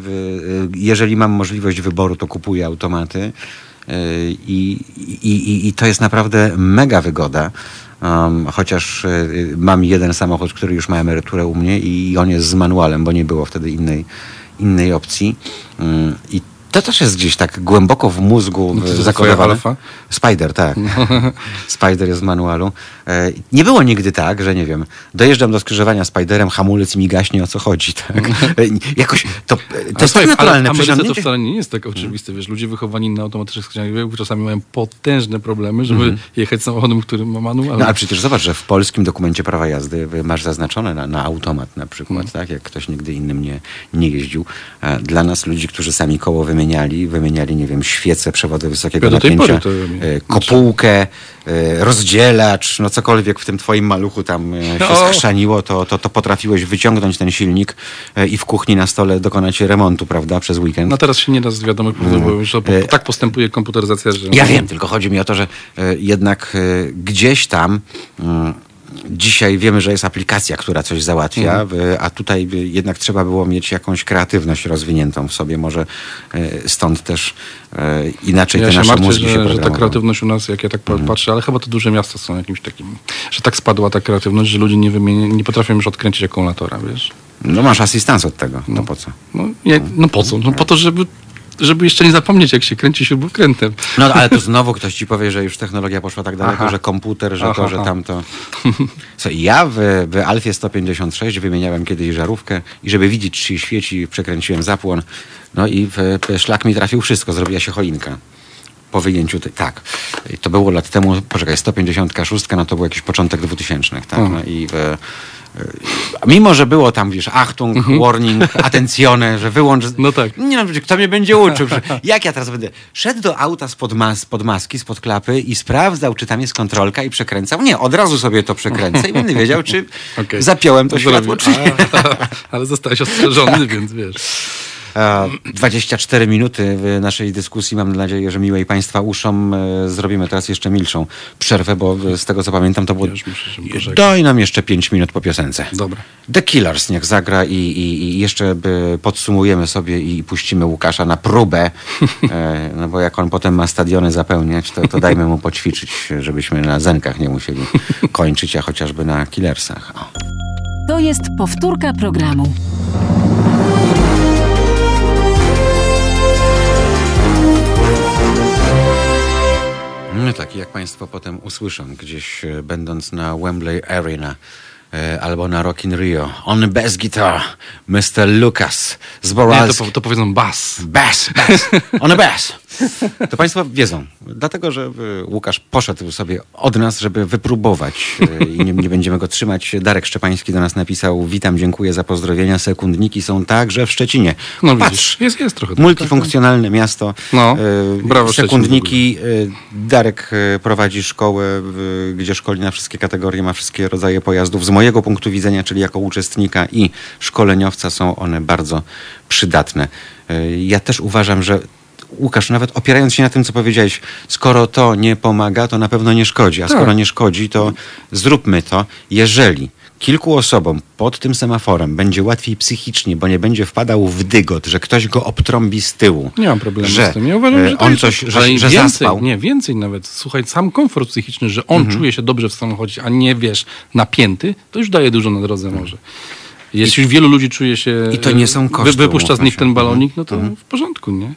Jeżeli mam możliwość wyboru, to kupuję automaty. I, i, i, I to jest naprawdę mega wygoda. Um, chociaż e, mam jeden samochód, który już ma emeryturę u mnie i on jest z manualem, bo nie było wtedy innej, innej opcji. Mm, I to też jest gdzieś tak głęboko w mózgu No to e, to zakodowane. Spider, tak. [LAUGHS] Spider jest z manualu. E, Nie było nigdy tak, że nie wiem, dojeżdżam do skrzyżowania Spiderem, hamulec mi gaśnie, o co chodzi. Tak? E, Jakoś to, to Ale jest tak naturalne ale w to wcale nie jest tak oczywiste. Wiesz, ludzie wychowani na automatycznych skrzyniach biegów czasami mają potężne problemy, żeby jechać samochodem, który ma manual. Mhm. No ale przecież zobacz, że w polskim dokumencie prawa jazdy masz zaznaczone na, na automat na przykład, Mhm. tak? Jak ktoś nigdy innym nie, nie jeździł. E, Dla nas ludzi, którzy sami koło wymieniali, wymieniali, nie wiem, świece, przewody wysokiego Ja napięcia, to e, kopułkę, e, rozdzielacz, no cokolwiek w tym twoim maluchu tam e, się O! skrzaniło, to, to, to potrafiłeś wyciągnąć ten silnik i w kuchni na stole dokonać remontu, prawda, przez weekend. No teraz się nie da z wiadomych powodów, bo już po, E, tak postępuje komputeryzacja, że... Ja wiem, tylko chodzi mi o to, że jednak gdzieś tam mm, dzisiaj wiemy, że jest aplikacja, która coś załatwia, e, a tutaj jednak trzeba było mieć jakąś kreatywność rozwiniętą w sobie. Może e, stąd też e, inaczej Ja te się nasze martwię, mózgi się że, że ta kreatywność u nas, jak ja tak patrzę, ale chyba to duże miasta są jakimś takim, że tak spadła ta kreatywność, że ludzie nie, wymieni, nie potrafią już odkręcić akumulatora, wiesz. No masz asystans od tego, to po co? No, no po co? No po to, żeby, żeby jeszcze nie zapomnieć, jak się kręci śrubokrętem. No ale tu znowu ktoś ci powie, że już technologia poszła tak daleko, Aha. że komputer, że Aha, to, że aha. tamto. Co, ja w, w Alfie 156 wymieniałem kiedyś żarówkę i żeby widzieć, czy świeci, przekręciłem zapłon. No i w, w szlak mi trafił wszystko, zrobiła się choinka. Po wyjęciu, tej- tak. I To było lat temu, poczekaj, 156, no to był jakiś początek 2000, tak. Mhm. No i w, a Mimo, że było tam, wiesz, Achtung, warning, [LAUGHS] atencjone, że wyłącz. Mhm. No tak. Nie no, kto mnie będzie uczył? [LAUGHS] Jak ja teraz będę szedł do auta spod, mas, spod maski, spod klapy i sprawdzał, czy tam jest kontrolka i przekręcał? Nie, od razu sobie to przekręcę i będę wiedział, czy [LAUGHS] Okej. zapiąłem to światło, czy nie. Ale zostałeś ostrzeżony, więc wiesz. E, 24 minuty w naszej dyskusji. Mam nadzieję, że miłej Państwa uszom e, zrobimy teraz jeszcze milszą przerwę, bo e, z tego co pamiętam to było... Muszę. Daj nam jeszcze 5 minut po piosence. Dobra. The Killers niech zagra i, i, i jeszcze by podsumujemy sobie i puścimy Łukasza na próbę, [LAUGHS] e, no bo jak on potem ma stadiony zapełniać, to, to dajmy mu poćwiczyć, żebyśmy na Zenkach nie musieli kończyć, a chociażby na Killersach. O. To jest powtórka programu. No tak, jak Państwo potem usłyszą, gdzieś e, będąc na Wembley Arena e, albo na Rock in Rio, on bass guitar, Mr. Lucas Nie, Zboralski. to, po- to powiedzą bas. Bass, bass, [LAUGHS] on a bass. To Państwo wiedzą, dlatego że y, Łukasz poszedł sobie od nas, żeby wypróbować y, i nie, nie będziemy go trzymać. Darek Szczepański do nas napisał, witam, dziękuję za pozdrowienia, sekundniki są także w Szczecinie. No Patrz, widzisz, jest, jest trochę. tak, multifunkcjonalne miasto. No, Y, brawo, Sekundniki. Darek prowadzi szkołę, gdzie szkoli na wszystkie kategorie, ma wszystkie rodzaje pojazdów. Z mojego punktu widzenia, czyli jako uczestnika i szkoleniowca są one bardzo przydatne. Ja też uważam, że Łukasz, nawet opierając się na tym, co powiedziałeś, skoro to nie pomaga, to na pewno nie szkodzi. A Tak. skoro nie szkodzi, to zróbmy to. Jeżeli kilku osobom pod tym semaforem będzie łatwiej psychicznie, bo nie będzie wpadał w dygot, że ktoś go obtrąbi z tyłu. Nie mam problemu że, z tym. Ja uważam, e, że on jest, coś, że, że więcej, zaspał. Mhm. Nie, więcej nawet. Słuchaj, sam komfort psychiczny, że on czuje się dobrze w samochodzie, a nie, wiesz, napięty, to już daje dużo na drodze może. Jeśli wielu ludzi czuje się... I to nie są wy- koszty, Wypuszcza z nich ten balonik, no to w porządku, nie?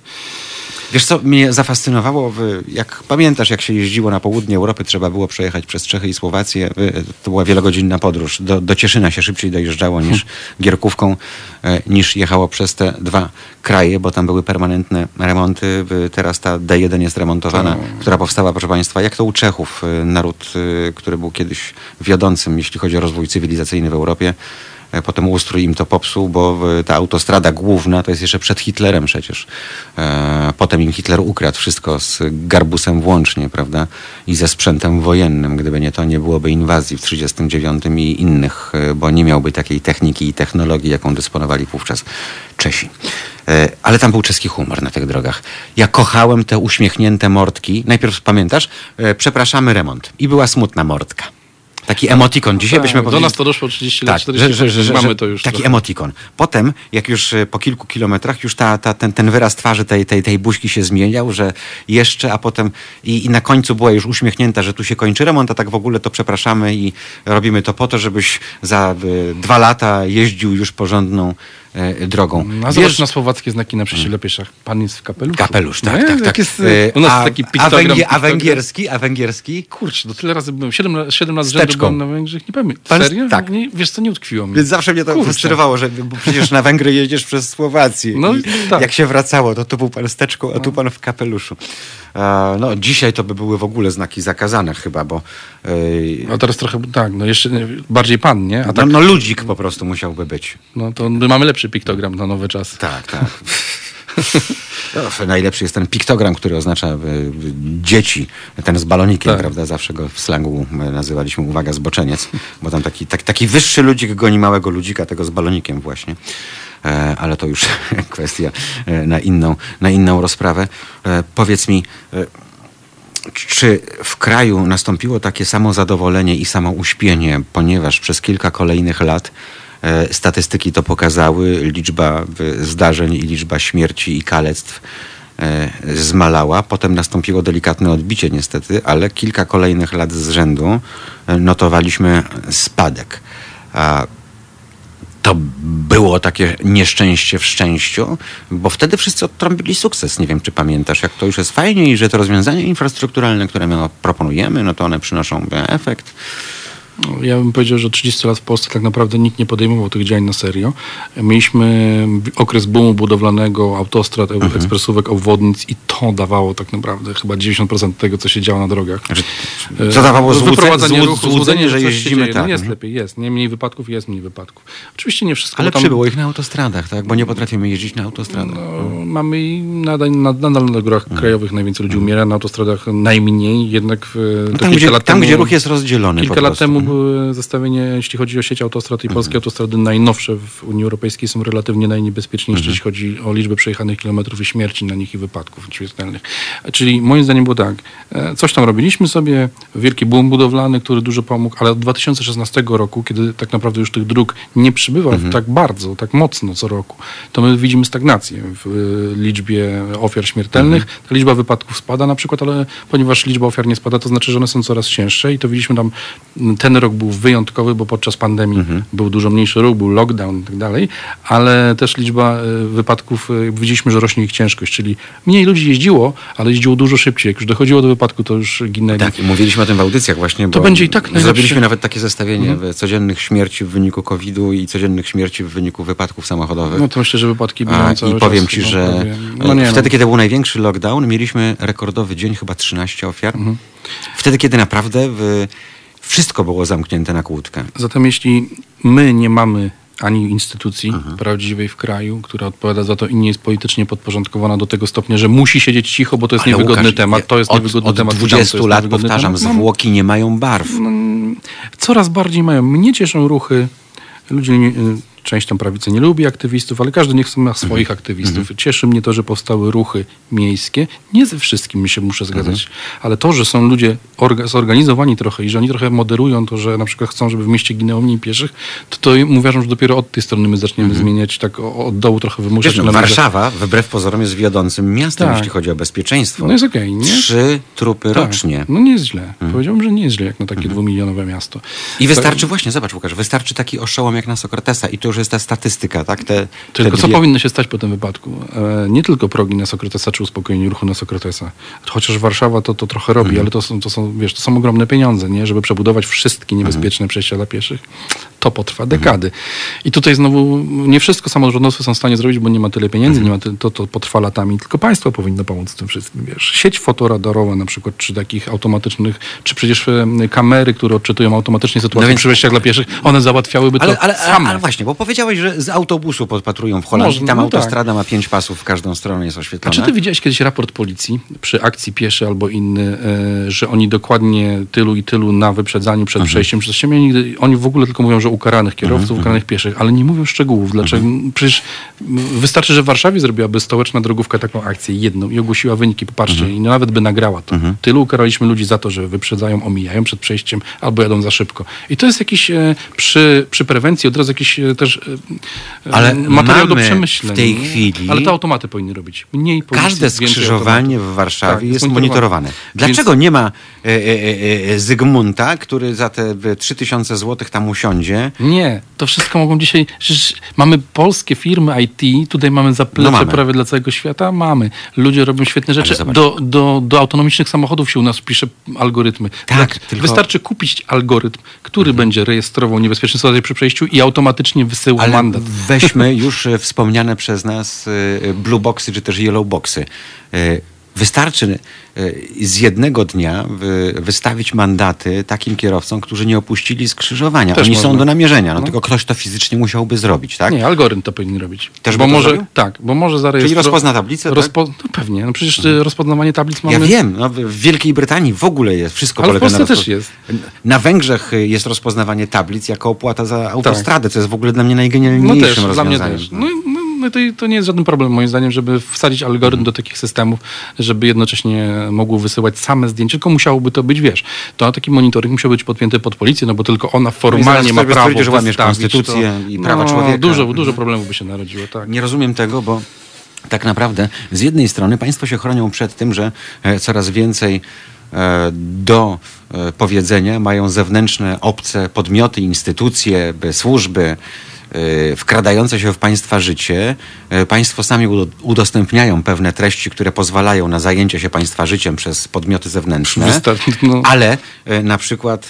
Wiesz co, mnie zafascynowało, jak pamiętasz, jak się jeździło na południe Europy, trzeba było przejechać przez Czechy i Słowację. y, To była wielogodzinna podróż. Do, do Cieszyna się szybciej dojeżdżało niż Gierkówką, e, niż jechało przez te dwa kraje, bo tam były permanentne remonty. Teraz ta D1 jest remontowana, która powstała, proszę Państwa, jak to u Czechów, y, naród, y, który był kiedyś wiodącym, jeśli chodzi o rozwój cywilizacyjny w Europie. E, Potem ustrój im to popsuł, bo ta autostrada główna to jest jeszcze przed Hitlerem przecież. E, Potem im Hitler ukradł wszystko z garbusem włącznie, prawda? I ze sprzętem wojennym. Gdyby nie to, nie byłoby inwazji w 1939 i innych, e, bo nie miałby takiej techniki i technologii, jaką dysponowali wówczas Czesi. Ale tam był czeski humor na tych drogach. Ja kochałem te uśmiechnięte mordki. Najpierw pamiętasz? Przepraszamy remont. I była smutna mordka. Taki emotikon. Dzisiaj Tak, byśmy do powiedzieli... nas to doszło 30 lat, Tak, 40 że, że, że, mamy to już Taki trochę. emotikon. Potem, jak już e, po kilku kilometrach, już ta, ta, ten, ten wyraz twarzy tej, tej, tej buźki się zmieniał, że jeszcze, a potem i, i na końcu była już uśmiechnięta, że tu się kończy remont, a tak w ogóle to przepraszamy i robimy to po to, żebyś za e, dwa lata jeździł już porządną drogą. No, a zobacz na słowackie znaki na prześciele pieszach. Pan jest w kapeluszu. Kapelusz, tak, Nie? tak, tak. Jest, E, u nas a, taki a, piktogram. a piktogram. węgierski? A węgierski? Kurczę, to tyle razy byłem. 7, 7 lat z rzędu byłem na Węgrzech. Nie pamiętam. Pan- Serio? tak. Nie, wiesz co, nie utkwiło mi. Więc zawsze mnie to fascynowało, że bo przecież na Węgry jedziesz przez Słowację. No, I tak. Jak się wracało, to tu był pan z teczką, a tu pan w kapeluszu. No, dzisiaj to by były w ogóle znaki zakazane chyba, bo e, A teraz trochę, tak, no jeszcze bardziej pan, nie? A no, tak, no ludzik po prostu musiałby być. no to my mamy lepszy piktogram na nowe czasy. Tak, tak. [LAUGHS] No, najlepszy jest ten piktogram, który oznacza e, dzieci, ten z balonikiem, Tak. prawda? Zawsze go w slangu e, nazywaliśmy, uwaga, zboczeniec, bo tam taki, tak, taki wyższy ludzik goni małego ludzika, tego z balonikiem właśnie. E, ale to już [LAUGHS] kwestia e, na inną, na inną rozprawę. E, powiedz mi, czy w kraju nastąpiło takie samo zadowolenie i samo uśpienie, ponieważ przez kilka kolejnych lat statystyki to pokazały, liczba zdarzeń i liczba śmierci i kalectw zmalała. Potem nastąpiło delikatne odbicie niestety, ale kilka kolejnych lat z rzędu notowaliśmy spadek. A to było takie nieszczęście w szczęściu, bo wtedy wszyscy odtrąbili sukces. Nie wiem, czy pamiętasz, jak to już jest fajnie i że te rozwiązania infrastrukturalne, które my proponujemy, no to one przynoszą efekt. Ja bym powiedział, że 30 lat w Polsce tak naprawdę nikt nie podejmował tych działań na serio. Mieliśmy okres boomu budowlanego, autostrad, Mhm. ekspresówek, obwodnic i to dawało tak naprawdę chyba 90% tego, co się działo na drogach. Że- E, co dawało no, złudzenie- wyprowadzanie złud- ruchu, złudzenie, że jeździmy dzieje. tak. No jest Mhm. lepiej, jest. Nie mniej wypadków, jest mniej wypadków. Oczywiście nie wszystko. Ale tam, przybyło ich na autostradach, tak? Bo nie potrafimy jeździć na autostradach. no, mamy i nadal, nadal na drogach krajowych najwięcej ludzi umiera, na autostradach najmniej, jednak w, Mhm. No tam, gdzie, tam temu, gdzie ruch jest rozdzielony Kilka lat temu były zestawienie, jeśli chodzi o sieć autostrad i Mhm. polskie autostrady najnowsze w Unii Europejskiej są relatywnie najniebezpieczniejsze, Mhm. jeśli chodzi o liczbę przejechanych kilometrów i śmierci na nich i wypadków śmiertelnych. Czyli moim zdaniem było tak, e, coś tam robiliśmy sobie, wielki boom budowlany, który dużo pomógł, ale od 2016 roku, kiedy tak naprawdę już tych dróg nie przybywa Mhm. tak bardzo, tak mocno co roku, to my widzimy stagnację w e, liczbie ofiar śmiertelnych. Mhm. Ta liczba wypadków spada na przykład, ale ponieważ liczba ofiar nie spada, to znaczy, że one są coraz cięższe i to widzieliśmy tam, m, ten rok był wyjątkowy, bo podczas pandemii Mhm. był dużo mniejszy ruch, był lockdown i tak dalej, ale też liczba e, wypadków, e, widzieliśmy, że rośnie ich ciężkość, czyli mniej ludzi jeździło, ale jeździło dużo szybciej. Jak już dochodziło do wypadku, to już ginęli. Tak, i mówiliśmy o tym w audycjach właśnie, bo będzie i tak najlepszy- zrobiliśmy nawet takie zestawienie codziennych śmierci w wyniku COVID-u i codziennych śmierci w wyniku wypadków samochodowych. No to myślę, że wypadki A, będą cały I powiem czas ci, chyba że no nie, wtedy, no. kiedy był największy lockdown, mieliśmy rekordowy dzień, chyba 13 ofiar. Mhm. Wtedy, kiedy naprawdę w, wszystko było zamknięte na kłódkę. Zatem jeśli my nie mamy ani instytucji Mhm. prawdziwej w kraju, która odpowiada za to i nie jest politycznie podporządkowana do tego stopnia, że musi siedzieć cicho, bo to jest Ale niewygodny Łukasz, temat, to jest od, niewygodny od temat. 20 to jest lat powtarzam, temat. No, zwłoki nie mają barw. coraz bardziej mają. Mnie cieszą ruchy. Y, część tam prawicy nie lubi aktywistów, ale każdy niech ma swoich Mhm. aktywistów. Cieszy mnie to, że powstały ruchy miejskie. Nie ze wszystkim się muszę zgadzać, Mhm. ale to, że są ludzie orga, zorganizowani trochę i że oni trochę moderują to, że na przykład chcą, żeby w mieście ginęło mniej pieszych, to to uważam, że dopiero od tej strony my zaczniemy zmieniać, tak od dołu trochę wymuszać. Mhm. Wiesz, no. Warszawa, wbrew pozorom, jest wiodącym miastem, Tak. jeśli chodzi o bezpieczeństwo. No jest okej, nie? Trzy trupy Tak. rocznie. Mhm. No nie jest źle. Powiedziałbym, że nie jest źle jak na takie dwumilionowe miasto. I wystarczy właśnie, zobacz Łukasz, wystarczy taki oszołom jak na Sokratesa i to już jest ta statystyka, tak? Te, Tylko te co powinno się stać po tym wypadku? E, nie tylko progi na Sokratesa czy uspokojenie ruchu na Sokratesa. Chociaż Warszawa to, to trochę robi, ale to są, to, są, wiesz, to są ogromne pieniądze, nie? żeby przebudować wszystkie niebezpieczne przejścia dla pieszych. To potrwa dekady. I tutaj znowu nie wszystko samorządowcy są w stanie zrobić, bo nie ma tyle pieniędzy, nie ma to, to potrwa latami, tylko państwo powinno pomóc w tym wszystkim. Wiesz. Sieć fotoradarowa na przykład, czy takich automatycznych, czy przecież e, kamery, które odczytują automatycznie sytuację No więc- przy wejściach dla pieszych, one załatwiałyby to Ale, ale, ale, same. ale właśnie, bo powiedziałeś, że z autobusu podpatrują w Holandii. Może, Tam no autostrada ma pięć pasów, w każdą stronę jest A oświetlona. czy ty widziałeś kiedyś raport policji przy akcji pieszy albo inny, e, że oni dokładnie tylu i tylu na wyprzedzaniu przed przejściem przez siebie? Nigdy, oni w ogóle tylko mówią, że ukaranych kierowców, ukaranych pieszych, ale nie mówią szczegółów. Dlaczego? Przecież m, wystarczy, że w Warszawie zrobiłaby stołeczna drogówka taką akcję jedną i ogłosiła wyniki. Popatrzcie, i nawet by nagrała to. Tylu ukaraliśmy ludzi za to, że wyprzedzają, omijają przed przejściem albo jadą za szybko. I to jest jakiś e, przy, przy prewencji od razu jakiś e, też e, Ale materiał do przemyślenia. w tej nie? chwili- Ale to automaty powinny robić. Mniej policji, Każde skrzyżowanie w Warszawie Tak, jest monitorowane. Dlaczego Więc- nie ma e, e, e, Zygmunta, który za te e, 3000 zł tam usiądzie? Nie, to wszystko mogą dzisiaj. Mamy polskie firmy IT, tutaj mamy zaplecze No mamy. prawie dla całego świata. Mamy. Ludzie robią świetne rzeczy. Do, do, do autonomicznych samochodów się u nas pisze algorytmy. Tak, Dla- tylko- Mhm. Wystarczy kupić algorytm, który będzie rejestrował niebezpieczne sytuacje przy przejściu i automatycznie wysyła Ale mandat. weźmy [LAUGHS] już e, wspomniane przez nas e, blue boxy czy też yellow boxy. Wystarczy e, z jednego dnia wy- wystawić mandaty takim kierowcom, którzy nie opuścili skrzyżowania. Też Oni są można. do namierzenia, no, No. tylko ktoś to fizycznie musiałby zrobić, tak? Nie, algorytm to powinien robić. Też bo może, zrobił? Tak, bo może zarejestrować. rozpozna tablicę, tak? Rozpo... No pewnie. No przecież y, rozpoznawanie tablic mamy. Ja wiem, no, w Wielkiej Brytanii w ogóle jest, wszystko Ale w na Polsce rozpo- też jest. Na Węgrzech y, jest rozpoznawanie tablic jako opłata za Tak. autostradę, co jest w ogóle dla mnie No najgenialniejszym też, dla mnie rozwiązaniem. też. No, no, no to, to nie jest żaden problem moim zdaniem, żeby wsadzić algorytm do takich systemów, żeby jednocześnie mogło wysyłać same zdjęcia, tylko musiałoby to być, wiesz, to taki monitoring musiał być podpięty pod policję, no bo tylko ona formalnie zaraz ma prawo stwierdził, że łamiesz konstytucję to, i prawa no, człowieka. Dużo, dużo problemów by się narodziło, tak. Nie rozumiem tego, bo tak naprawdę z jednej strony państwo się chronią przed tym, że e, coraz więcej e, do e, powiedzenia mają zewnętrzne, obce podmioty, instytucje, by służby wkradające się w państwa życie. E, Państwo sami udo- udostępniają pewne treści, które pozwalają na zajęcie się państwa życiem przez podmioty zewnętrzne. No. Ale e, na przykład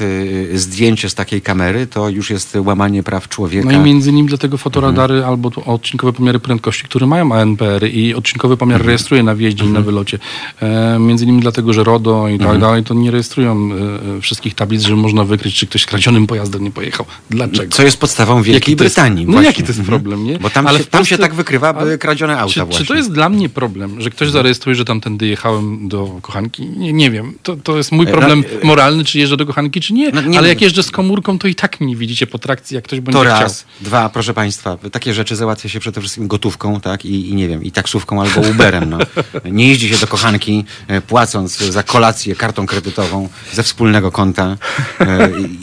zdjęcie z takiej kamery to już jest łamanie praw człowieka. No i między innymi dlatego fotoradary Mhm. albo odcinkowe pomiary prędkości, które mają ANPR i odcinkowy pomiar Mhm. rejestruje na wjeździe i na wylocie. E, między innymi dlatego, że RODO i tak Mhm. dalej, to nie rejestrują e, wszystkich tablic, że można wykryć, czy ktoś kradzionym pojazdem nie pojechał. Dlaczego? Co jest podstawą Wielkiej Jaki to Brytanii. no właśnie. jaki to jest Mhm. problem, nie? Bo tam, Ale się, tam Polsce- się tak wykrywa by ale kradzione auta Czy, właśnie. czy to jest dla mnie problem, że ktoś zarejestruje, że tamtędy jechałem do kochanki? Nie, nie wiem. To, to jest mój E, problem e, moralny, czy jeżdżę do kochanki, czy nie. No nie Ale jak jeżdżę z komórką, to i tak mnie widzicie po trakcji, jak ktoś będzie To chciał. raz. Dwa, proszę Państwa, takie rzeczy załatwia się przede wszystkim gotówką, tak? I, I nie wiem, i taksówką albo Uberem. No. [LAUGHS] Nie jeździ się do kochanki, e, płacąc za kolację kartą kredytową ze wspólnego konta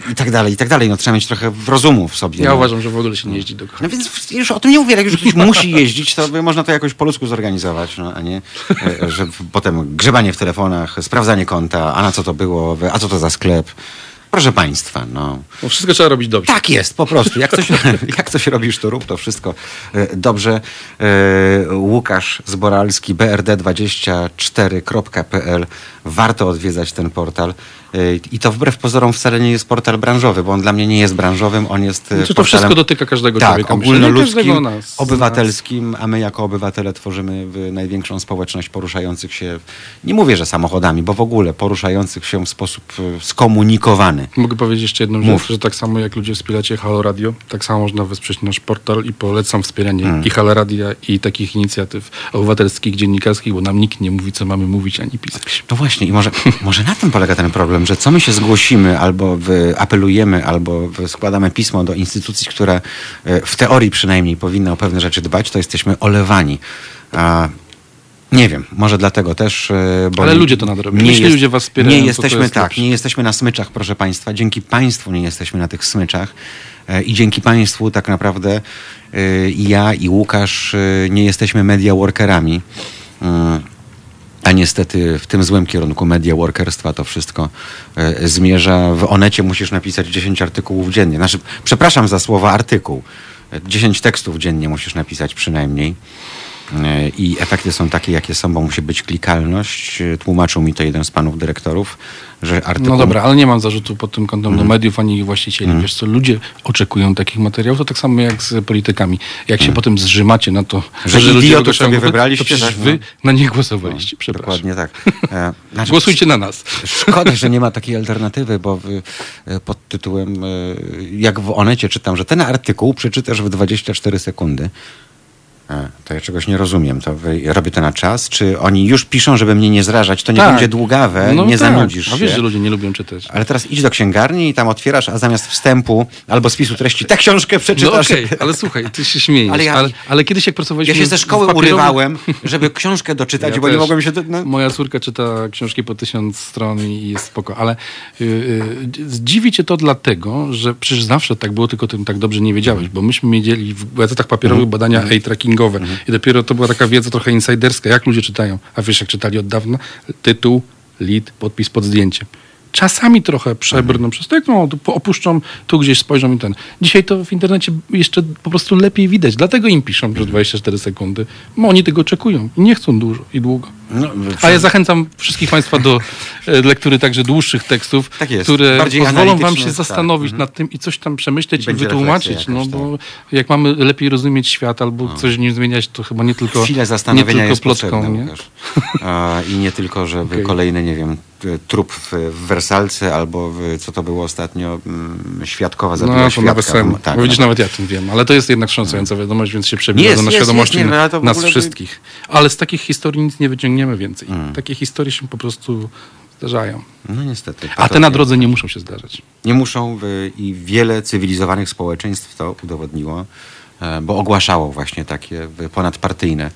i, i tak dalej, i tak dalej. No, trzeba mieć trochę rozumu w sobie. Ja no. uważam, że w ogóle się nie jeździ do. No więc już o tym nie mówię, jak już ktoś musi jeździć, to można to jakoś po ludzku zorganizować, no, a nie, e, że potem grzebanie w telefonach, sprawdzanie konta, a na co to było, a co to za sklep. Proszę Państwa, no. Bo wszystko trzeba robić dobrze. Tak jest, po prostu. Jak coś, [LAUGHS] jak coś robisz, to rób to wszystko e, dobrze. E, Łukasz Zboralski, brd24.pl. Warto odwiedzać ten portal. E, I to wbrew pozorom wcale nie jest portal branżowy, bo on dla mnie nie jest branżowym, on jest e, Znaczy, to wszystko dotyka każdego tak, człowieka. ogólnoludzkim, nas. obywatelskim, a my jako obywatele tworzymy największą społeczność poruszających się, nie mówię, że samochodami, bo w ogóle poruszających się w sposób e, skomunikowany. Mogę powiedzieć jeszcze jedną Mów. rzecz, że tak samo jak ludzie wspieracie Halo Radio, tak samo można wesprzeć nasz portal i polecam wspieranie Hmm. i Halo Radia i takich inicjatyw obywatelskich, dziennikarskich, bo nam nikt nie mówi, co mamy mówić, ani pisać. No właśnie, i może, może na tym polega ten problem, że co my się zgłosimy, albo apelujemy, albo składamy pismo do instytucji, które e, w teorii przynajmniej powinny o pewne rzeczy dbać, to jesteśmy olewani. A, nie wiem, może dlatego też. e, Bo Ale nie- ludzie to nadrobią. Jeśli ludzie was wspierają, Nie jesteśmy jest tak, lepsze. nie jesteśmy na smyczach, proszę Państwa. Dzięki Państwu nie jesteśmy na tych smyczach. E, I dzięki Państwu tak naprawdę i ja, i Łukasz nie jesteśmy media workerami. A niestety w tym złym kierunku media workerstwa to wszystko e, zmierza. W Onecie musisz napisać 10 artykułów dziennie. Znaczy, przepraszam za słowa artykuł. 10 tekstów dziennie musisz napisać przynajmniej. I efekty są takie, jakie są, bo musi być klikalność. Tłumaczył mi to jeden z panów dyrektorów, że artykuł... No dobra, ale nie mam zarzutu pod tym kątem Mhm. do mediów ani ich właścicieli. Wiesz co, ludzie oczekują takich materiałów, to tak samo jak z politykami. Jak się potem zrzymacie na to, Mhm. Że ludzie ogłaszają sobie wybraliście, to przecież tak, no. wy na nich głosowaliście, przepraszam. Dokładnie tak. [LAUGHS] E, znaczy, Głosujcie na nas. Szkoda, że nie ma [LAUGHS] takiej alternatywy, bo e, pod tytułem, e, jak w Onecie czytam, że ten artykuł przeczytasz w 24 sekundy. E, To ja czegoś nie rozumiem. To robię to na czas? Czy oni już piszą, żeby mnie nie zrażać? To nie Tak. będzie długawe, No nie tak. zanudzisz A wiesz, się. że ludzie nie lubią czytać. Ale teraz idź do księgarni i tam otwierasz, a zamiast wstępu albo spisu treści tę książkę No przeczytasz. okej, ale słuchaj, ty się śmiejesz, Ale ale, ja- ale, kiedyś jak pracowaliśmy Ja się ze szkoły papierowym- urywałem, [LAUGHS] żeby książkę doczytać, Ja bo nie też. mogłem się... Do, no. Moja córka czyta książki po tysiąc stron i jest spoko, ale y, y, zdziwi cię to dlatego, że przecież zawsze tak było, tylko tym tak dobrze nie wiedziałeś, bo myśmy mieli w gazetach papierowych Mhm. Badania eye-trackingowe i dopiero to była taka wiedza trochę insiderska, jak ludzie czytają. A wiesz, jak czytali od dawna? Tytuł, lead, podpis pod zdjęciem. Czasami trochę przebrną przez to, jak no, opuszczą, tu gdzieś spojrzą i ten. Dzisiaj to w internecie jeszcze po prostu lepiej widać. Dlatego im piszą przez 24 sekundy, bo oni tego oczekują i nie chcą dużo i długo. No, A ja zachęcam wszystkich Państwa do e, lektury także dłuższych tekstów, Tak które Bardziej pozwolą Wam się tak. zastanowić Mhm. nad tym i coś tam przemyśleć i, Będzie wytłumaczyć. No jakaś, bo jak mamy lepiej rozumieć świat albo coś w nim zmieniać, to chyba nie tylko, Chwilę nie zastanowienia tylko jest plotką. Nie? I nie tylko, żeby Okej. kolejny, nie wiem, t- trup w, w Wersalce albo w, co to było ostatnio, mm, świadkowa zabiła No świadka. nawet. Tak, widzisz, no. nawet ja tym wiem. Ale to jest jednak wstrząsająca wiadomość, więc się przebija Jest, do na świadomości jest, nie, w nas ogóle wszystkich. Ale z takich historii nic nie wyciągniemy więcej. Mm. Takie historie się po prostu zdarzają. No niestety. A te na drodze nie muszą się zdarzać. Nie muszą w, i wiele cywilizowanych społeczeństw to udowodniło, e, bo ogłaszało właśnie takie w, ponadpartyjne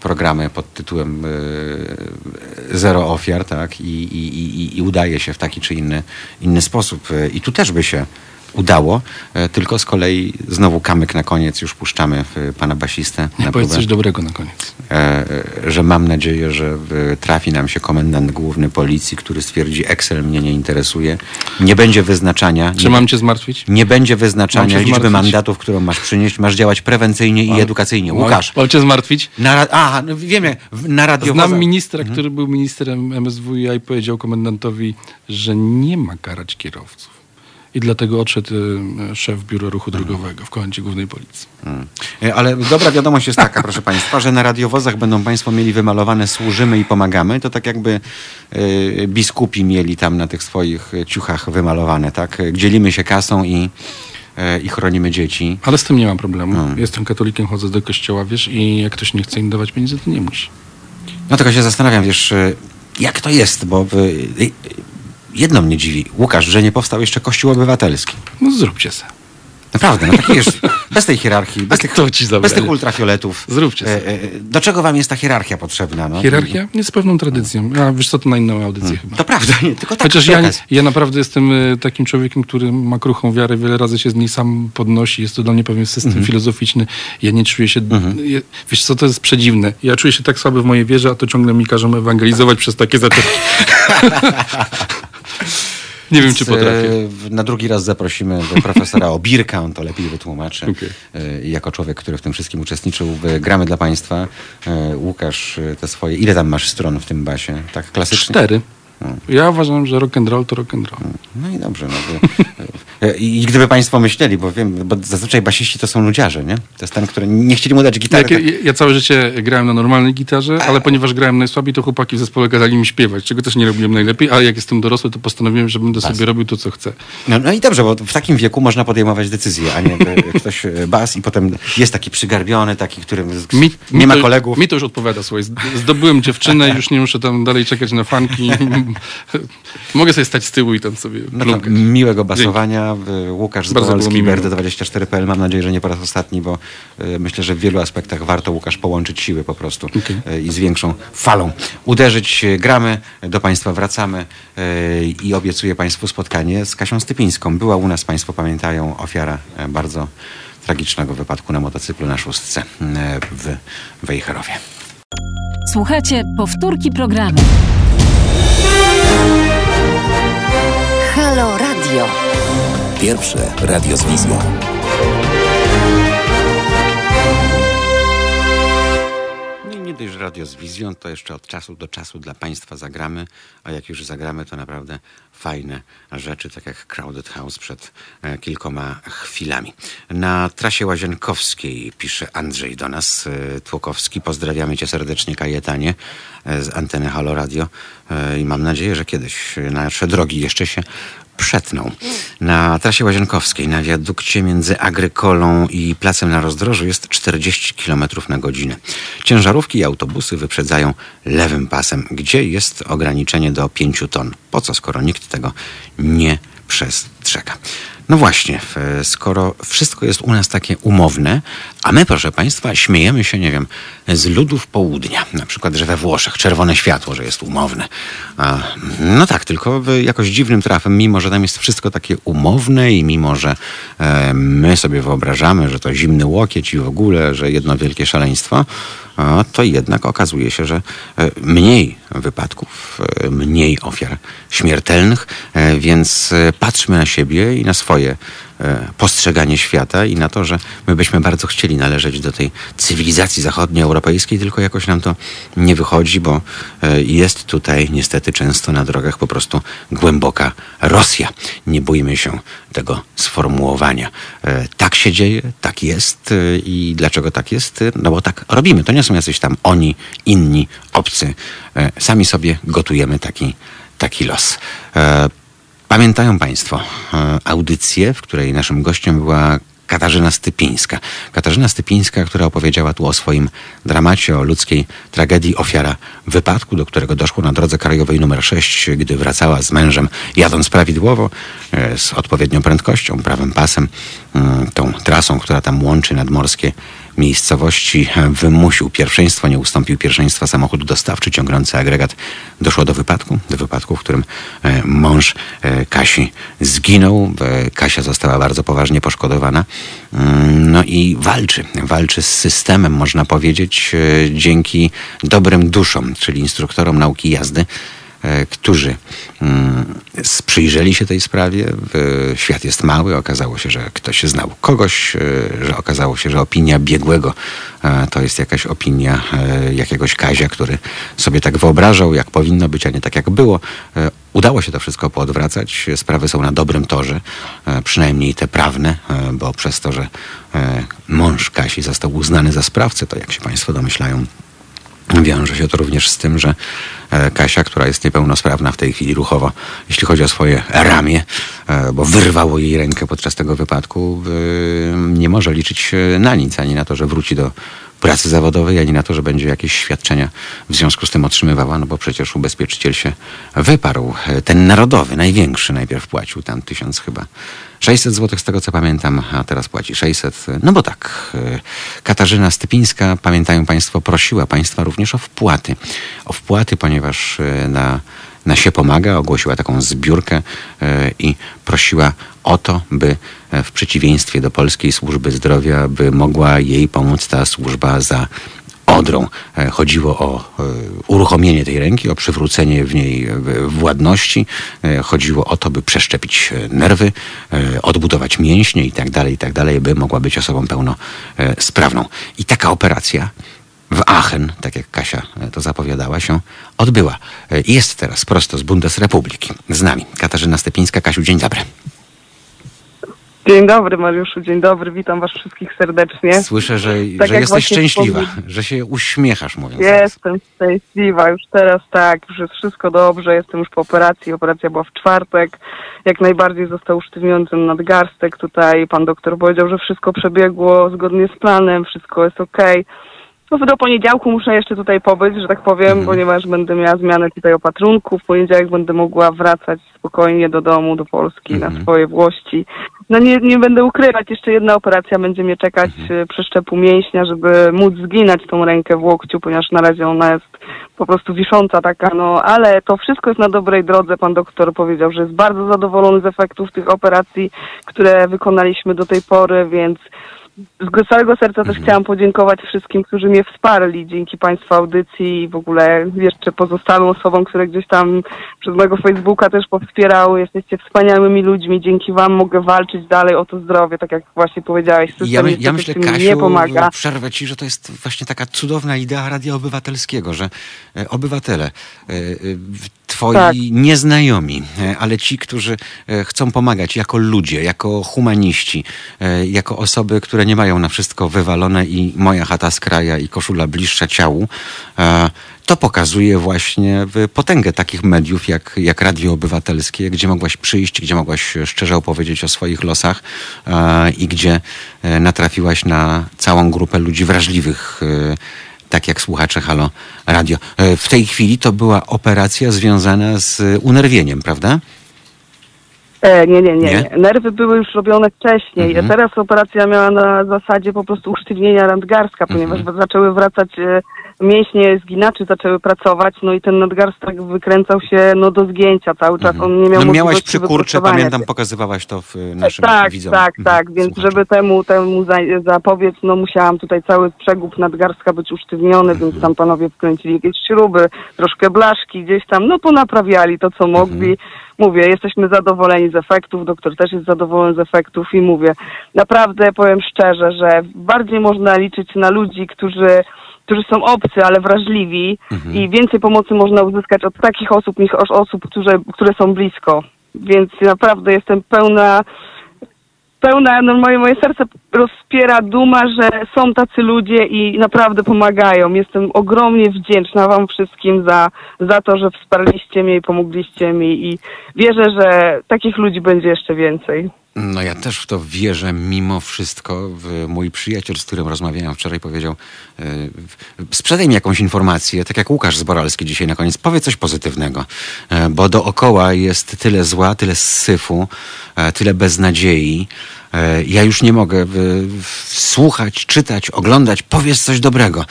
programy pod tytułem e, Zero ofiar, tak? I, i, i, i udaje się w taki czy inny, inny sposób. E, I tu też by się udało, e, tylko z kolei znowu kamyk na koniec już puszczamy w pana basistę na Powiedz próbę coś dobrego na koniec. e, że mam nadzieję, że e, trafi nam się komendant główny policji, który stwierdzi Excel mnie nie interesuje. Nie będzie wyznaczania. Czy nie, mam cię zmartwić? nie będzie Mam wyznaczania liczby mandatów, którą masz przynieść. Masz działać prewencyjnie i edukacyjnie. Łukasz. Mam cię zmartwić? Na, ra- a, no wiemy, w- na radiowozach... Znam ministra, który był ministrem MSWiA i powiedział komendantowi, że nie ma karać kierowców. I dlatego odszedł e, szef Biura Ruchu Drogowego w komendzie głównej policji. Mm. E, Ale dobra wiadomość jest taka, proszę Państwa, że na radiowozach będą Państwo mieli wymalowane służymy i pomagamy. To tak jakby e, biskupi mieli tam na tych swoich ciuchach wymalowane, tak? Dzielimy się kasą i, e, i chronimy dzieci. Ale z tym nie mam problemu. Hmm. Jestem katolikiem, chodzę do kościoła, wiesz, i jak ktoś nie chce im dawać pieniędzy, to nie musi. No tylko się zastanawiam, wiesz, jak to jest, bo jedno mnie dziwi, Łukasz, że nie powstał jeszcze Kościół Obywatelski. No zróbcie se. Naprawdę, no taki już [LAUGHS] bez tej hierarchii, bez tych, bez tych ultrafioletów. Zróbcie E, sobie. e, Do czego wam jest ta hierarchia potrzebna? No? Hierarchia jest pewną tradycją. A wiesz co, to na inną audycję chyba. To prawda, nie, tylko tak. Chociaż ja, ja naprawdę jestem e, takim człowiekiem, który ma kruchą wiarę, wiele razy się z niej sam podnosi. Jest to dla mnie pewien system Mhm. filozoficzny. Ja nie czuję się... Ja, wiesz co, to jest przedziwne. Ja czuję się tak słaby w mojej wierze, a to ciągle mi każą ewangelizować przez takie zaczepki. [LAUGHS] nie wiem, czy e, potrafię. w- Na drugi raz zaprosimy do profesora Obirka, on to lepiej wytłumaczy. [LAUGHS] Okej. E, Jako człowiek, który w tym wszystkim uczestniczył Gramy dla Państwa. E, Łukasz, e, te swoje... Ile tam masz stron w tym basie? Tak klasycznie? Cztery. Ja uważam, że rock and roll to rock and roll. No i dobrze. No, e, [LAUGHS] I gdyby Państwo myśleli, bo wiem, bo zazwyczaj basiści to są nudziarze, nie? To jest ten, który nie chcieli mu dać gitary. Tak- ja, ja całe życie grałem na normalnej gitarze, ale ponieważ grałem najsłabiej, to chłopaki w zespole kazali mi śpiewać, czego też nie robiłem najlepiej, ale jak jestem dorosły, to postanowiłem, że będę sobie robił to, co chcę. No, no i dobrze, bo w takim wieku można podejmować decyzje, a nie [LAUGHS] ktoś e, bas i potem jest taki przygarbiony, taki, którym Mi, nie mi ma to, kolegów. Mi to już odpowiada, słuchaj. zd- Zdobyłem dziewczynę, [LAUGHS] już nie muszę tam dalej czekać na fanki. [LAUGHS] Mogę sobie stać z tyłu i tam sobie No to miłego basowania. Y, Łukasz miło. BRD24.pl. Mam nadzieję, że nie po raz ostatni, bo y, myślę, że w wielu aspektach warto, Łukasz, połączyć siły po prostu Okej. y, i z większą falą uderzyć. y, Gramy, do Państwa wracamy i obiecuję Państwu spotkanie z Kasią Stypińską. Była u nas, Państwo pamiętają, ofiara y, bardzo tragicznego wypadku na motocyklu na szóstce w Wejherowie. Słuchajcie powtórki programu. Halo Radio. Pierwsze radio z wizją. Nie, nie dość radio z wizją, to jeszcze od czasu do czasu dla Państwa zagramy, a jak już zagramy, to naprawdę fajne rzeczy, tak jak Crowded House przed e, kilkoma chwilami. Na trasie Łazienkowskiej pisze Andrzej do nas, e, Tłokowski. Pozdrawiamy cię serdecznie, Kajetanie, e, z anteny Halo Radio i mam nadzieję, że kiedyś nasze drogi jeszcze się przetną. Na trasie Łazienkowskiej, na wiadukcie między Agrykolą i Placem na Rozdrożu jest 40 km na godzinę. Ciężarówki i autobusy wyprzedzają lewym pasem, gdzie jest ograniczenie do 5 ton. Po co, skoro nikt tego nie przestrzega? No właśnie, skoro wszystko jest u nas takie umowne, a my, proszę Państwa, śmiejemy się, nie wiem, z ludów południa. Na przykład, że we Włoszech czerwone światło, że jest umowne. No tak, tylko jakoś dziwnym trafem, mimo że tam jest wszystko takie umowne i mimo że e, my sobie wyobrażamy, że to zimny łokieć i w ogóle, że jedno wielkie szaleństwo, to jednak okazuje się, że e, mniej wypadków, e, mniej ofiar śmiertelnych, więc patrzmy na siebie i na swoje E, postrzeganie świata i na to, że my byśmy bardzo chcieli należeć do tej cywilizacji zachodnioeuropejskiej, tylko jakoś nam to nie wychodzi, bo e, jest tutaj niestety często na drogach po prostu głęboka Rosja. Nie bójmy się tego sformułowania. E, tak się dzieje, tak jest i dlaczego tak jest? No bo tak robimy. To nie są jacyś tam oni, inni, obcy. Sami sobie gotujemy taki, taki los. Pamiętają Państwo e, audycję, w której naszym gościem była Katarzyna Stypińska. Katarzyna Stypińska, która opowiedziała tu o swoim dramacie, o ludzkiej tragedii ofiara wypadku, do którego doszło na drodze krajowej numer 6, gdy wracała z mężem jadąc prawidłowo, e, z odpowiednią prędkością, prawym pasem, mm, tą trasą, która tam łączy nadmorskie miejscowości wymusił pierwszeństwo, nie ustąpił pierwszeństwa samochód dostawczy ciągnący agregat. Doszło do wypadku, do wypadku, w którym e, mąż e, Kasi zginął. E, Kasia została bardzo poważnie poszkodowana. Mm, no i walczy, walczy z systemem, można powiedzieć, dzięki dobrym duszom, czyli instruktorom nauki jazdy, którzy mm, przyjrzeli się tej sprawie. Świat jest mały, okazało się, że ktoś znał kogoś, e, że okazało się, że opinia biegłego e, to jest jakaś opinia jakiegoś Kazia, który sobie tak wyobrażał, jak powinno być, a nie tak jak było. Udało się to wszystko poodwracać. Sprawy są na dobrym torze, przynajmniej te prawne, bo przez to, że mąż Kasi został uznany za sprawcę, to jak się Państwo domyślają, Wiąże się to również z tym, że e, Kasia, która jest niepełnosprawna w tej chwili ruchowo, jeśli chodzi o swoje ramię, e, bo wyrwało jej rękę podczas tego wypadku, nie może liczyć na nic, ani na to, że wróci do pracy zawodowej, ani na to, że będzie jakieś świadczenia w związku z tym otrzymywała, no bo przecież ubezpieczyciel się wyparł. E, ten narodowy, największy, najpierw płacił tam tysiąc chyba 600 zł z tego co pamiętam, a teraz płaci 600. No bo tak, e, Katarzyna Stypińska, pamiętają Państwo, prosiła Państwa również o wpłaty. O wpłaty, ponieważ e, na, na się pomaga ogłosiła taką zbiórkę i prosiła o to, by w przeciwieństwie do polskiej służby zdrowia, by mogła jej pomóc ta służba za Odrą. E, chodziło o e, uruchomienie tej ręki, o przywrócenie w niej e, władności. Chodziło o to, by przeszczepić nerwy, odbudować mięśnie i tak dalej, i tak by mogła być osobą pełnosprawną. I taka operacja w Aachen, tak jak Kasia to zapowiadała się, odbyła. Jest teraz prosto z Bundesrepubliki z nami Katarzyna Stepińska. Kasiu, dzień dobry. Dzień dobry Mariuszu, dzień dobry, witam was wszystkich serdecznie. Słyszę, że, tak że jesteś szczęśliwa, że się uśmiechasz mówiąc Jestem teraz. szczęśliwa, już teraz tak, już jest wszystko dobrze, jestem już po operacji, operacja była w czwartek, jak najbardziej został usztywniony ten nadgarstek tutaj, pan doktor powiedział, że wszystko przebiegło zgodnie z planem, wszystko jest okej. No do poniedziałku muszę jeszcze tutaj pobyć, że tak powiem, mhm. ponieważ będę miała zmianę tutaj opatrunku. W poniedziałek będę mogła wracać spokojnie do domu, do Polski, mhm. na swoje włości. No nie, nie będę ukrywać, jeszcze jedna operacja będzie mnie czekać mhm. przeszczepu mięśnia, żeby móc zginać tą rękę w łokciu, ponieważ na razie ona jest po prostu wisząca taka, no ale to wszystko jest na dobrej drodze. Pan doktor powiedział, że jest bardzo zadowolony z efektów tych operacji, które wykonaliśmy do tej pory, więc z całego serca Mhm. też chciałam podziękować wszystkim, którzy mnie wsparli dzięki Państwa audycji i w ogóle jeszcze pozostałym osobom, które gdzieś tam przez mojego Facebooka też powspierały. Jesteście wspaniałymi ludźmi. Dzięki Wam mogę walczyć dalej o to zdrowie, tak jak właśnie powiedziałeś. System Ja, my, ja myślę, Kasiu, nie pomaga. przerwę ci, że to jest właśnie taka cudowna idea radia obywatelskiego, że e, obywatele, e, e, twoi Tak. nieznajomi, e, ale ci, którzy e, chcą pomagać jako ludzie, jako humaniści, e, jako osoby, które nie mają na wszystko wywalone i moja chata z kraja i koszula bliższa ciału, to pokazuje właśnie potęgę takich mediów jak, jak Radio Obywatelskie, gdzie mogłaś przyjść, gdzie mogłaś szczerze opowiedzieć o swoich losach i gdzie natrafiłaś na całą grupę ludzi wrażliwych, tak jak słuchacze Halo Radio. E, w tej chwili to była operacja związana z unerwieniem, prawda? E, nie, nie, nie, Nie? Nerwy były już robione wcześniej. Mhm. Teraz operacja miała na zasadzie po prostu usztywnienia nadgarstka, ponieważ Mhm. zaczęły wracać e, mięśnie zginaczy, zaczęły pracować, no i ten nadgarstek wykręcał się no do zgięcia cały czas. On nie miał No miałaś przykurcze, pamiętam, pokazywałaś to w e, naszym tak, widzom. tak, Mhm, tak, więc żeby temu, temu za, zapobiec, no musiałam tutaj cały przegub nadgarstka być usztywniony, Mhm. więc tam panowie wkręcili jakieś śruby, troszkę blaszki gdzieś tam, no ponaprawiali to, co mogli. Mhm. Mówię, jesteśmy zadowoleni z efektów, doktor też jest zadowolony z efektów i mówię, naprawdę powiem szczerze, że bardziej można liczyć na ludzi, którzy którzy są obcy, ale wrażliwi Mhm. i więcej pomocy można uzyskać od takich osób niż od osób, które, które są blisko. Więc naprawdę jestem pełna pełna, no moje, moje serce rozpiera duma, że są tacy ludzie i naprawdę pomagają. Jestem ogromnie wdzięczna wam wszystkim za, za to, że wsparliście mnie i pomogliście mi i wierzę, że takich ludzi będzie jeszcze więcej. No ja też w to wierzę mimo wszystko. Mój przyjaciel, z którym rozmawiałem wczoraj, powiedział w- sprzedaj mi jakąś informację, tak jak Łukasz Zboralski dzisiaj na koniec, powiedz coś pozytywnego, e, bo dookoła jest tyle zła, tyle syfu, e, tyle beznadziei. Ja już nie mogę słuchać, czytać, oglądać, powiedz coś dobrego.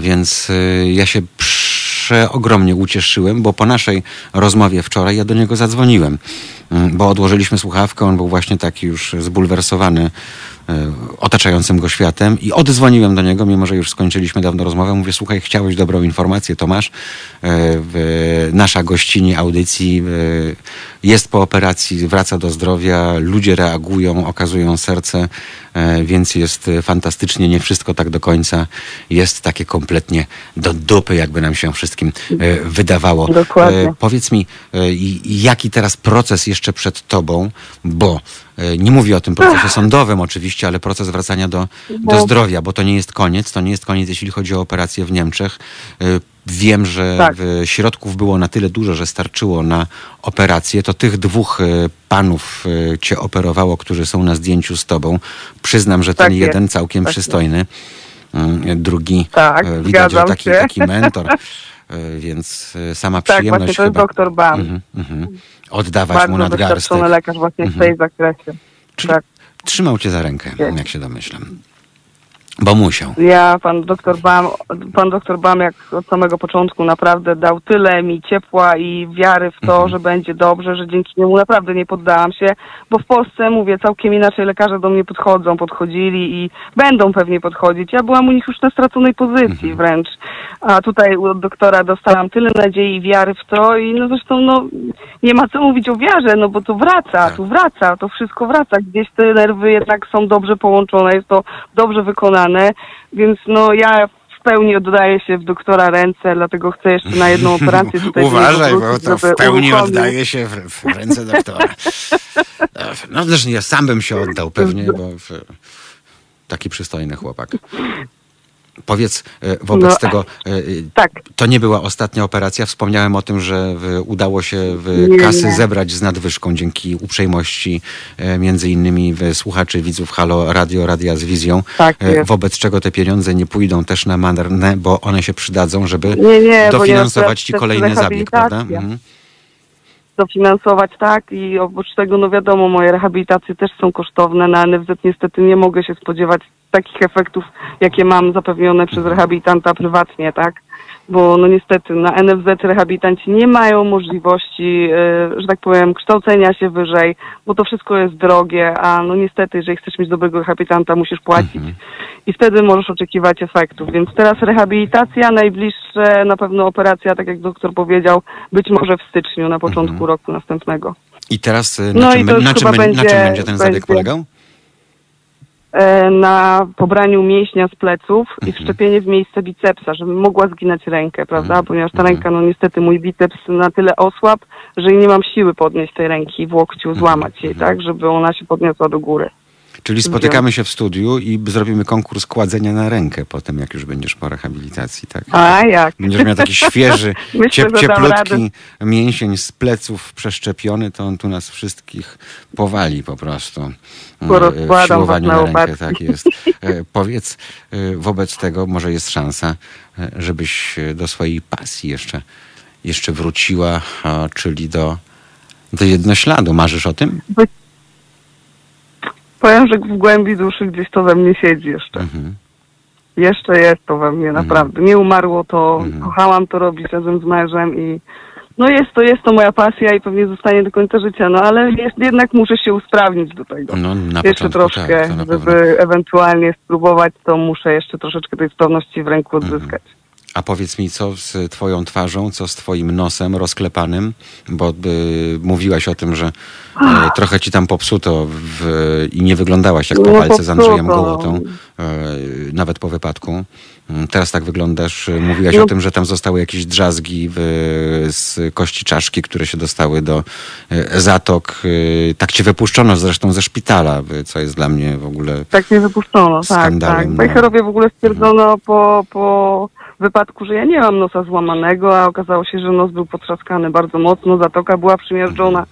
Więc ja się przeogromnie ucieszyłem, bo po naszej rozmowie wczoraj ja do niego zadzwoniłem, bo odłożyliśmy słuchawkę, on był właśnie taki już zbulwersowany e, otaczającym go światem i oddzwoniłem do niego, mimo że już skończyliśmy dawno rozmowę. Mówię, słuchaj, chciałeś dobrą informację, Tomasz. E, Nasza gościni audycji e, jest po operacji, wraca do zdrowia, ludzie reagują, okazują serce, więc jest fantastycznie. Nie wszystko tak do końca jest takie kompletnie do dupy, jakby nam się wszystkim wydawało. Dokładnie. Powiedz mi, jaki teraz proces jeszcze przed tobą, bo e, nie mówię o tym procesie sądowym oczywiście, ale proces wracania do, do zdrowia, bo to nie jest koniec, to nie jest koniec, jeśli chodzi o operację w Niemczech. E, Wiem, że Tak. w- środków było na tyle dużo, że starczyło na operację. To tych dwóch e, panów e, cię operowało, którzy są na zdjęciu z tobą. Przyznam, że ten Tak jeden całkiem Tak przystojny, drugi Tak, e, widać, że taki, taki mentor. [LAUGHS] E, Więc e, sama Tak, przyjemność właśnie to jest chyba. doktor Bam. Mhm, mhm. Oddawać mu Bardzo nadgarstek. doświadczony lekarz właśnie w Mhm. tej zakresie. Czyli Tak. trzymał cię za rękę, jak się domyślam. Bo musiał. Ja, pan doktor Bam, pan doktor Bam jak od samego początku naprawdę dał tyle mi ciepła i wiary w to, Mhm. że będzie dobrze, że dzięki niemu naprawdę nie poddałam się, bo w Polsce, mówię, całkiem inaczej lekarze do mnie podchodzą, podchodzili i będą pewnie podchodzić. Ja byłam u nich już na straconej pozycji Mhm. wręcz, a tutaj od doktora dostałam tyle nadziei i wiary w to i no zresztą no nie ma co mówić o wiarze, no bo to wraca, Tak. tu wraca, to wszystko wraca, gdzieś te nerwy jednak są dobrze połączone, jest to dobrze wykonane, więc no ja w pełni oddaję się w doktora ręce, dlatego chcę jeszcze na jedną [LAUGHS] operację tutaj Uważaj, bo to w pełni uruchomić. oddaje się w, w ręce doktora. [LAUGHS] No zresztą ja sam bym się oddał pewnie, bo taki przystojny chłopak. Powiedz e, wobec No, tego, e, Tak. to nie była ostatnia operacja. Wspomniałem o tym, że w, udało się w Nie, kasy nie. zebrać z nadwyżką dzięki uprzejmości e, między innymi słuchaczy, widzów Halo Radio, Radia z Wizją. Tak E, wobec czego te pieniądze nie pójdą też na marne, bo one się przydadzą, żeby Nie, dofinansować ci kolejny zabieg, prawda? Mhm. dofinansować, tak, i oprócz tego, no wiadomo, moje rehabilitacje też są kosztowne, na NFZ niestety nie mogę się spodziewać takich efektów, jakie mam zapewnione przez rehabilitanta prywatnie, tak? Bo no niestety na NFZ rehabilitanci nie mają możliwości, e, że tak powiem, kształcenia się wyżej, bo to wszystko jest drogie, a no niestety, jeżeli chcesz mieć dobrego rehabilitanta, musisz płacić i wtedy możesz oczekiwać efektów. Więc teraz rehabilitacja, najbliższe na pewno operacja, tak jak doktor powiedział, być może w styczniu, na początku roku następnego. I teraz y, na, No i czym, już na, czym, będzie, na czym będzie ten zabieg będzie- polegał? E, na pobraniu mięśnia z pleców i Mhm. wszczepienie w miejsce bicepsa, żebym mogła zginać rękę, prawda? Mhm. Ponieważ ta Mhm. ręka, no niestety mój biceps na tyle osłab, że nie mam siły podnieść tej ręki w łokciu, złamać jej, tak? Żeby ona się podniosła do góry. Czyli spotykamy się w studiu i zrobimy konkurs kładzenia na rękę potem, jak już będziesz po rehabilitacji, tak? A jak? Będziesz miał taki świeży, [LAUGHS] Myślę, ciep, cieplutki mięsień z pleców przeszczepiony, to on tu nas wszystkich powali po prostu. e, W siłowaniu was na rękę, tak jest. E, Powiedz, e, wobec tego może jest szansa, e, żebyś e, do swojej pasji jeszcze, jeszcze wróciła, czyli do, do jednośladu. Marzysz o tym? Powiem, że w głębi duszy gdzieś to we mnie siedzi jeszcze. Mhm. Jeszcze jest to we mnie, naprawdę. Nie umarło to, Mhm. kochałam to robić razem z mężem i no jest to, jest to moja pasja i pewnie zostanie do końca życia, no ale jest, jednak muszę się usprawnić do tego. No, na jeszcze początku troszkę, tak, żeby ewentualnie spróbować, to muszę jeszcze troszeczkę tej sprawności w ręku Mhm. odzyskać. A powiedz mi, co z twoją twarzą, co z twoim nosem rozklepanym? Bo y, mówiłaś o tym, że y, trochę ci tam popsuto w, i nie wyglądałaś jak po walce z Andrzejem. Gołotą, y, nawet po wypadku. Mm, Teraz tak wyglądasz. Mówiłaś No. o tym, że tam zostały jakieś drzazgi w, z kości czaszki, które się dostały do y, zatok. Tak cię wypuszczono zresztą ze szpitala, co jest dla mnie w ogóle... Tak mnie wypuszczono, tak, Skandalem, tak. no. W ogóle stwierdzono po, po wypadku, że ja nie mam nosa złamanego, a okazało się, że nos był potrzaskany bardzo mocno, zatoka była przymierzczona.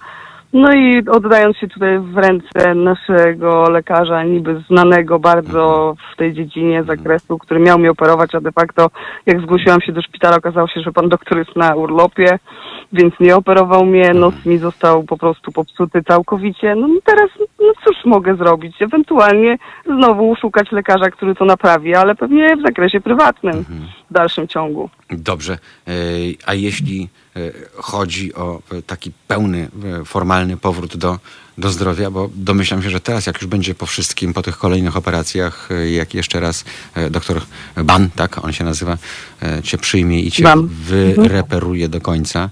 No i oddając się tutaj w ręce naszego lekarza, niby znanego bardzo w tej dziedzinie zakresu, który miał mnie operować, a de facto jak zgłosiłam się do szpitala, okazało się, że pan doktor jest na urlopie, więc nie operował mnie, nos mi został po prostu popsuty całkowicie. No i teraz, no cóż mogę zrobić? Ewentualnie znowu szukać lekarza, który to naprawi, ale pewnie w zakresie prywatnym w dalszym ciągu. Dobrze. E, A jeśli e, chodzi o e, taki pełny, formalny powrót do, do zdrowia, bo domyślam się, że teraz, jak już będzie po wszystkim, po tych kolejnych operacjach, jak jeszcze raz doktor Ban, tak on się nazywa, cię przyjmie i cię Ban. wyreperuje do końca,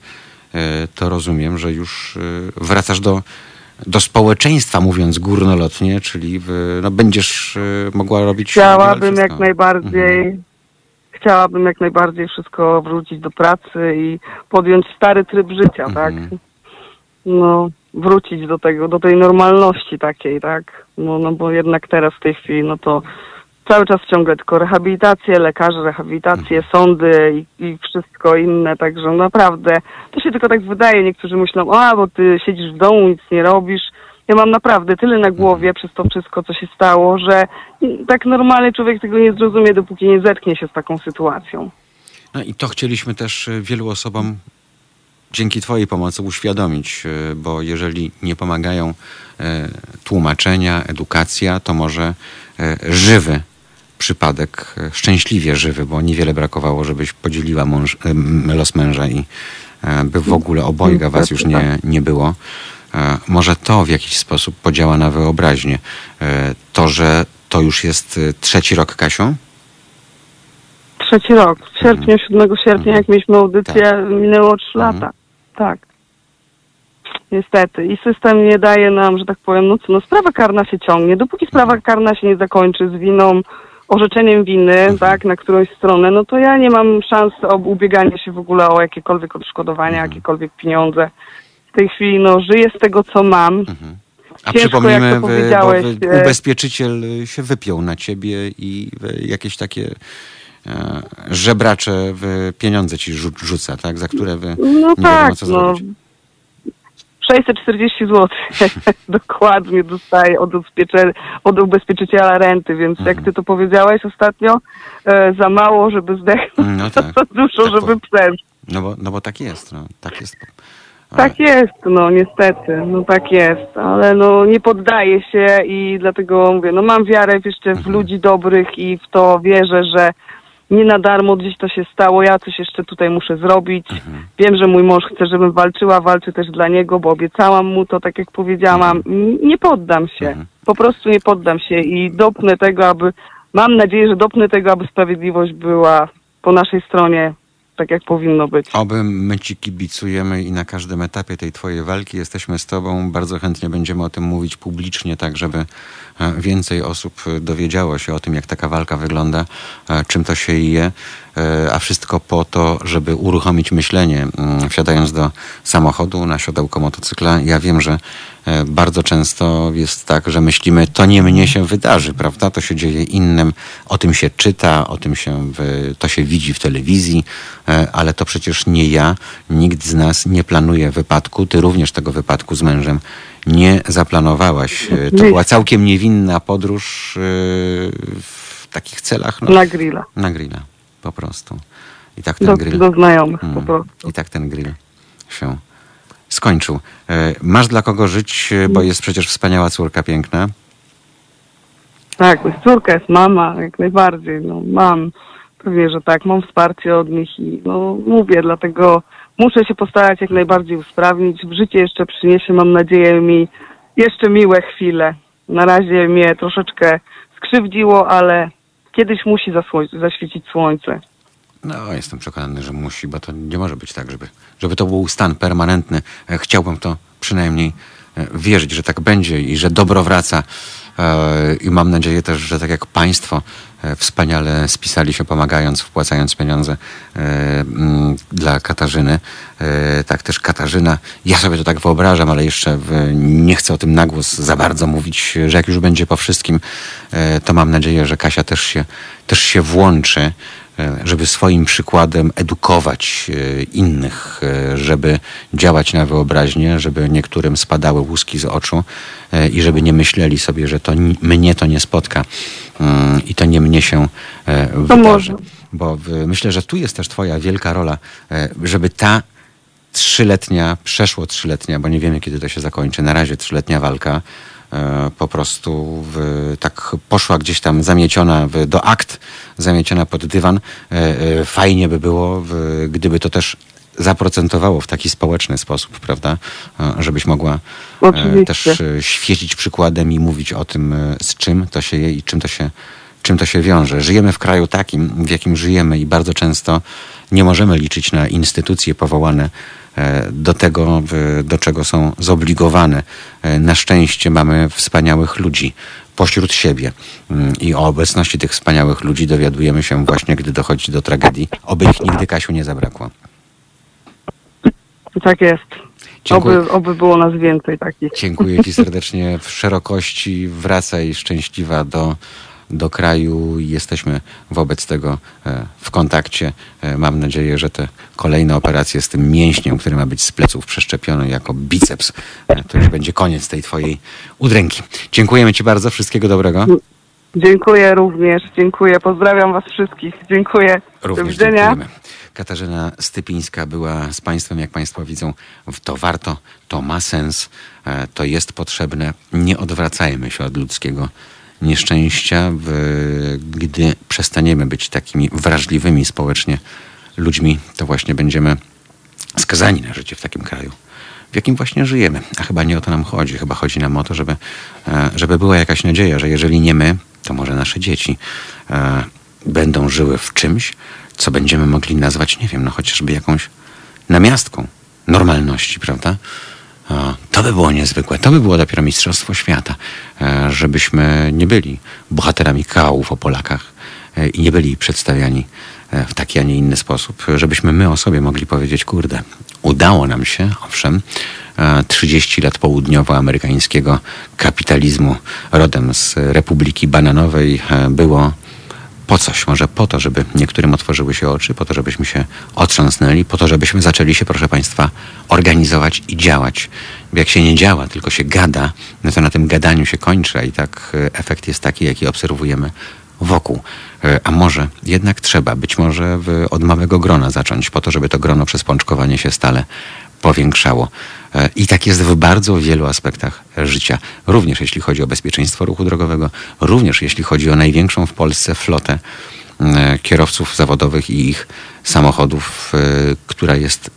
to rozumiem, że już wracasz do do społeczeństwa, mówiąc górnolotnie, czyli no, będziesz mogła robić Chciałabym jak najbardziej, chciałabym jak najbardziej wszystko wrócić do pracy i podjąć stary tryb życia, tak? Mhm. No, wrócić do tego, do tej normalności takiej, tak? No, no bo jednak teraz w tej chwili, no to cały czas ciągle tylko rehabilitacje, lekarze, rehabilitacje, Mhm. sądy i, i wszystko inne, także naprawdę to się tylko tak wydaje. Niektórzy myślą, a bo ty siedzisz w domu, nic nie robisz. Ja mam naprawdę tyle na głowie Mhm. przez to wszystko, co się stało, że tak normalny człowiek tego nie zrozumie, dopóki nie zetknie się z taką sytuacją. No i to chcieliśmy też e, wielu osobom dzięki Twojej pomocy uświadomić, e, bo jeżeli nie pomagają e, tłumaczenia, edukacja, to może żywy przypadek, szczęśliwie żywy, bo niewiele brakowało, żebyś podzieliła mąż, los męża i by w ogóle obojga Was już nie, nie było. E, Może to w jakiś sposób podziała na wyobraźnię. E, To, że to już jest e, trzeci rok, Kasiu? Trzeci rok. W sierpniu, 7 sierpnia, jak mieliśmy audycję, minęło trzy Mhm. lata. Tak. Niestety. I system nie daje nam, że tak powiem, no no sprawa karna się ciągnie. Dopóki sprawa karna się nie zakończy z winą, orzeczeniem winy, tak, na którąś stronę, no to ja nie mam szans o ubieganie się w ogóle o jakiekolwiek odszkodowania, jakiekolwiek pieniądze. W tej chwili, no, żyję z tego, co mam. A Ciężko, przypomnijmy, wy- powiedziałeś, bo wy, e- ubezpieczyciel się wypiął na ciebie i jakieś takie e, żebracze pieniądze ci rzu- rzuca, tak? Za które wy No nie tak, wiadomo co no. zrobić. 640 zł dokładnie dostaję od, od ubezpieczyciela renty, więc Mhm. jak ty to powiedziałeś ostatnio, e, za mało, żeby zdechnąć, No [LAUGHS] tak. za dużo, Tak żeby przeżyć. No bo, no bo tak jest, no, tak jest. Tak jest, no niestety, no tak jest, ale no nie poddaję się i dlatego mówię, no mam wiarę jeszcze w ludzi dobrych i w to wierzę, że nie na darmo gdzieś to się stało, ja coś jeszcze tutaj muszę zrobić. Wiem, że mój mąż chce, żebym walczyła, walczę też dla niego, bo obiecałam mu to, tak jak powiedziałam. Nie poddam się, po prostu nie poddam się i dopnę tego, aby, mam nadzieję, że dopnę tego, aby sprawiedliwość była po naszej stronie tak, jak powinno być. Oby my ci kibicujemy i na każdym etapie tej twojej walki jesteśmy z tobą. Bardzo chętnie będziemy o tym mówić publicznie, tak żeby e, więcej osób dowiedziało się o tym, jak taka walka wygląda, e, czym to się je, a wszystko po to, żeby uruchomić myślenie, mm, wsiadając do samochodu na siodełko motocykla. Ja wiem, że e, bardzo często jest tak, że myślimy, to nie mnie się wydarzy, prawda? To się dzieje innym, o tym się czyta, o tym się, to się widzi w telewizji, e, ale to przecież nie ja, nikt z nas nie planuje wypadku. Ty również tego wypadku z mężem nie zaplanowałaś. E, To była całkiem niewinna podróż e, w takich celach, no, Na grilla, na grilla, po prostu. I tak ten do, grill. do znajomych po Mm. prostu. I tak ten grill się skończył. E, Masz dla kogo żyć, e, bo jest przecież wspaniała córka piękna. Tak, jest córka, jest mama, jak najbardziej. No, mam, pewnie, że tak, mam wsparcie od nich i no, mówię, dlatego muszę się postarać jak najbardziej usprawnić. W życie jeszcze przyniesie, mam nadzieję, mi jeszcze miłe chwile. Na razie mnie troszeczkę skrzywdziło, ale kiedyś musi zasło- zaświecić słońce. No, jestem przekonany, że musi, bo to nie może być tak, żeby, żeby to był stan permanentny. E, Chciałbym to przynajmniej e, wierzyć, że tak będzie i że dobro wraca. E, I mam nadzieję też, że tak jak Państwo wspaniale spisali się pomagając, wpłacając pieniądze e, mm, dla Katarzyny, e, tak też Katarzyna, ja sobie to tak wyobrażam, ale jeszcze nie chcę o tym na głos za bardzo mówić, że jak już będzie po wszystkim, e, to mam nadzieję, że Kasia też się, też się włączy e, żeby swoim przykładem edukować e, innych, e, żeby działać na wyobraźnię, żeby niektórym spadały łuski z oczu e, i żeby nie myśleli sobie, że to ni- mnie to nie spotka i to nie mnie się e, wydarzy. Bo myślę, że tu jest też twoja wielka rola, e, żeby ta trzyletnia, przeszło trzyletnia, bo nie wiemy kiedy to się zakończy, na razie trzyletnia walka e, po prostu w, tak poszła gdzieś tam zamieciona w, do akt, zamieciona pod dywan. Fajnie by było, w, gdyby to też zaprocentowało w taki społeczny sposób, prawda? E, Żebyś mogła e, Oczywiście. też e, świecić przykładem i mówić o tym, z czym to się je i czym to się, czym to się wiąże. Żyjemy w kraju takim, w jakim żyjemy i bardzo często nie możemy liczyć na instytucje powołane do tego, do czego są zobligowane. Na szczęście mamy wspaniałych ludzi pośród siebie Mm, i o obecności tych wspaniałych ludzi dowiadujemy się właśnie, gdy dochodzi do tragedii. Oby ich nigdy, Kasiu, nie zabrakło. Tak jest. Dziękuję. Oby, oby było nas więcej takich. Dziękuję Ci [LAUGHS] serdecznie w szerokości. Wracaj szczęśliwa do, do kraju. Jesteśmy wobec tego e, w kontakcie. E, Mam nadzieję, że te kolejne operacje z tym mięśniem, który ma być z pleców przeszczepiony jako biceps, e, to już będzie koniec tej Twojej udręki. Dziękujemy Ci bardzo. Wszystkiego dobrego. Dziękuję również, dziękuję. Pozdrawiam Was wszystkich. Dziękuję. Do Również widzenia. dziękujemy. Katarzyna Stypińska była z Państwem, jak Państwo widzą, w to warto, to ma sens, e, to jest potrzebne. Nie odwracajmy się od ludzkiego nieszczęścia, gdy przestaniemy być takimi wrażliwymi społecznie ludźmi, to właśnie będziemy skazani na życie w takim kraju, w jakim właśnie żyjemy. A chyba nie o to nam chodzi. Chyba chodzi nam o to, żeby, e, żeby była jakaś nadzieja, że jeżeli nie my, to może nasze dzieci e, będą żyły w czymś, co będziemy mogli nazwać, nie wiem, no chociażby jakąś namiastką normalności, prawda? E, To by było niezwykłe. To by było dopiero Mistrzostwo Świata, e, żebyśmy nie byli bohaterami kałów o Polakach e, i nie byli przedstawiani e, w taki, a nie inny sposób, żebyśmy my o sobie mogli powiedzieć, kurde, udało nam się, owszem, e, 30 lat południowoamerykańskiego kapitalizmu rodem z Republiki Bananowej e, było po coś, może po to, żeby niektórym otworzyły się oczy, po to, żebyśmy się otrząsnęli, po to, żebyśmy zaczęli się, proszę Państwa, organizować i działać. Jak się nie działa, tylko się gada, no to na tym gadaniu się kończy, i tak e, efekt jest taki, jaki obserwujemy wokół. E, A może jednak trzeba, być może od małego grona zacząć, po to, żeby to grono przez pączkowanie się stale powiększało. E, I tak jest w bardzo wielu aspektach życia. Również jeśli chodzi o bezpieczeństwo ruchu drogowego, również jeśli chodzi o największą w Polsce flotę e, kierowców zawodowych i ich samochodów, która jest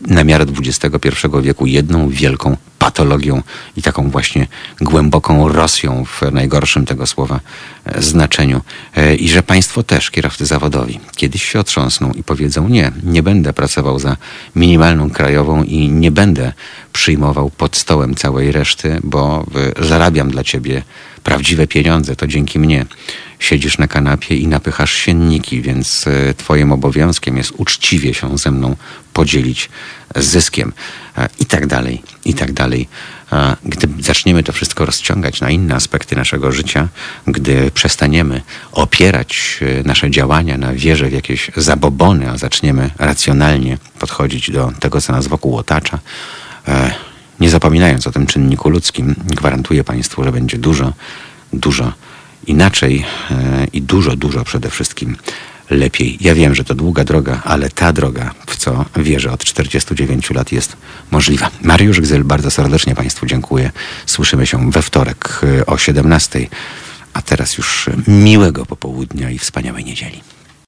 na miarę XXI wieku jedną wielką patologią i taką właśnie głęboką Rosją w najgorszym tego słowa e, znaczeniu. E, I że państwo też, kierowcy zawodowi, kiedyś się otrząsną i powiedzą nie, nie będę pracował za minimalną krajową i nie będę przyjmował pod stołem całej reszty, bo e, zarabiam dla ciebie prawdziwe pieniądze, to dzięki mnie siedzisz na kanapie i napychasz sienniki, więc e, twoim obowiązkiem jest uczciwie się ze mną podzielić zyskiem e, i tak dalej, i tak dalej. E, Gdy zaczniemy to wszystko rozciągać na inne aspekty naszego życia, gdy przestaniemy opierać nasze działania na wierze w jakieś zabobony, a zaczniemy racjonalnie podchodzić do tego, co nas wokół otacza, nie zapominając o tym czynniku ludzkim, gwarantuję Państwu, że będzie dużo, dużo inaczej e, i dużo, dużo przede wszystkim lepiej. Ja wiem, że to długa droga, ale ta droga, w co wierzę od 49 lat, jest możliwa. Mariusz Gzyl, bardzo serdecznie Państwu dziękuję. Słyszymy się we wtorek e, o 17, a teraz już miłego popołudnia i wspaniałej niedzieli.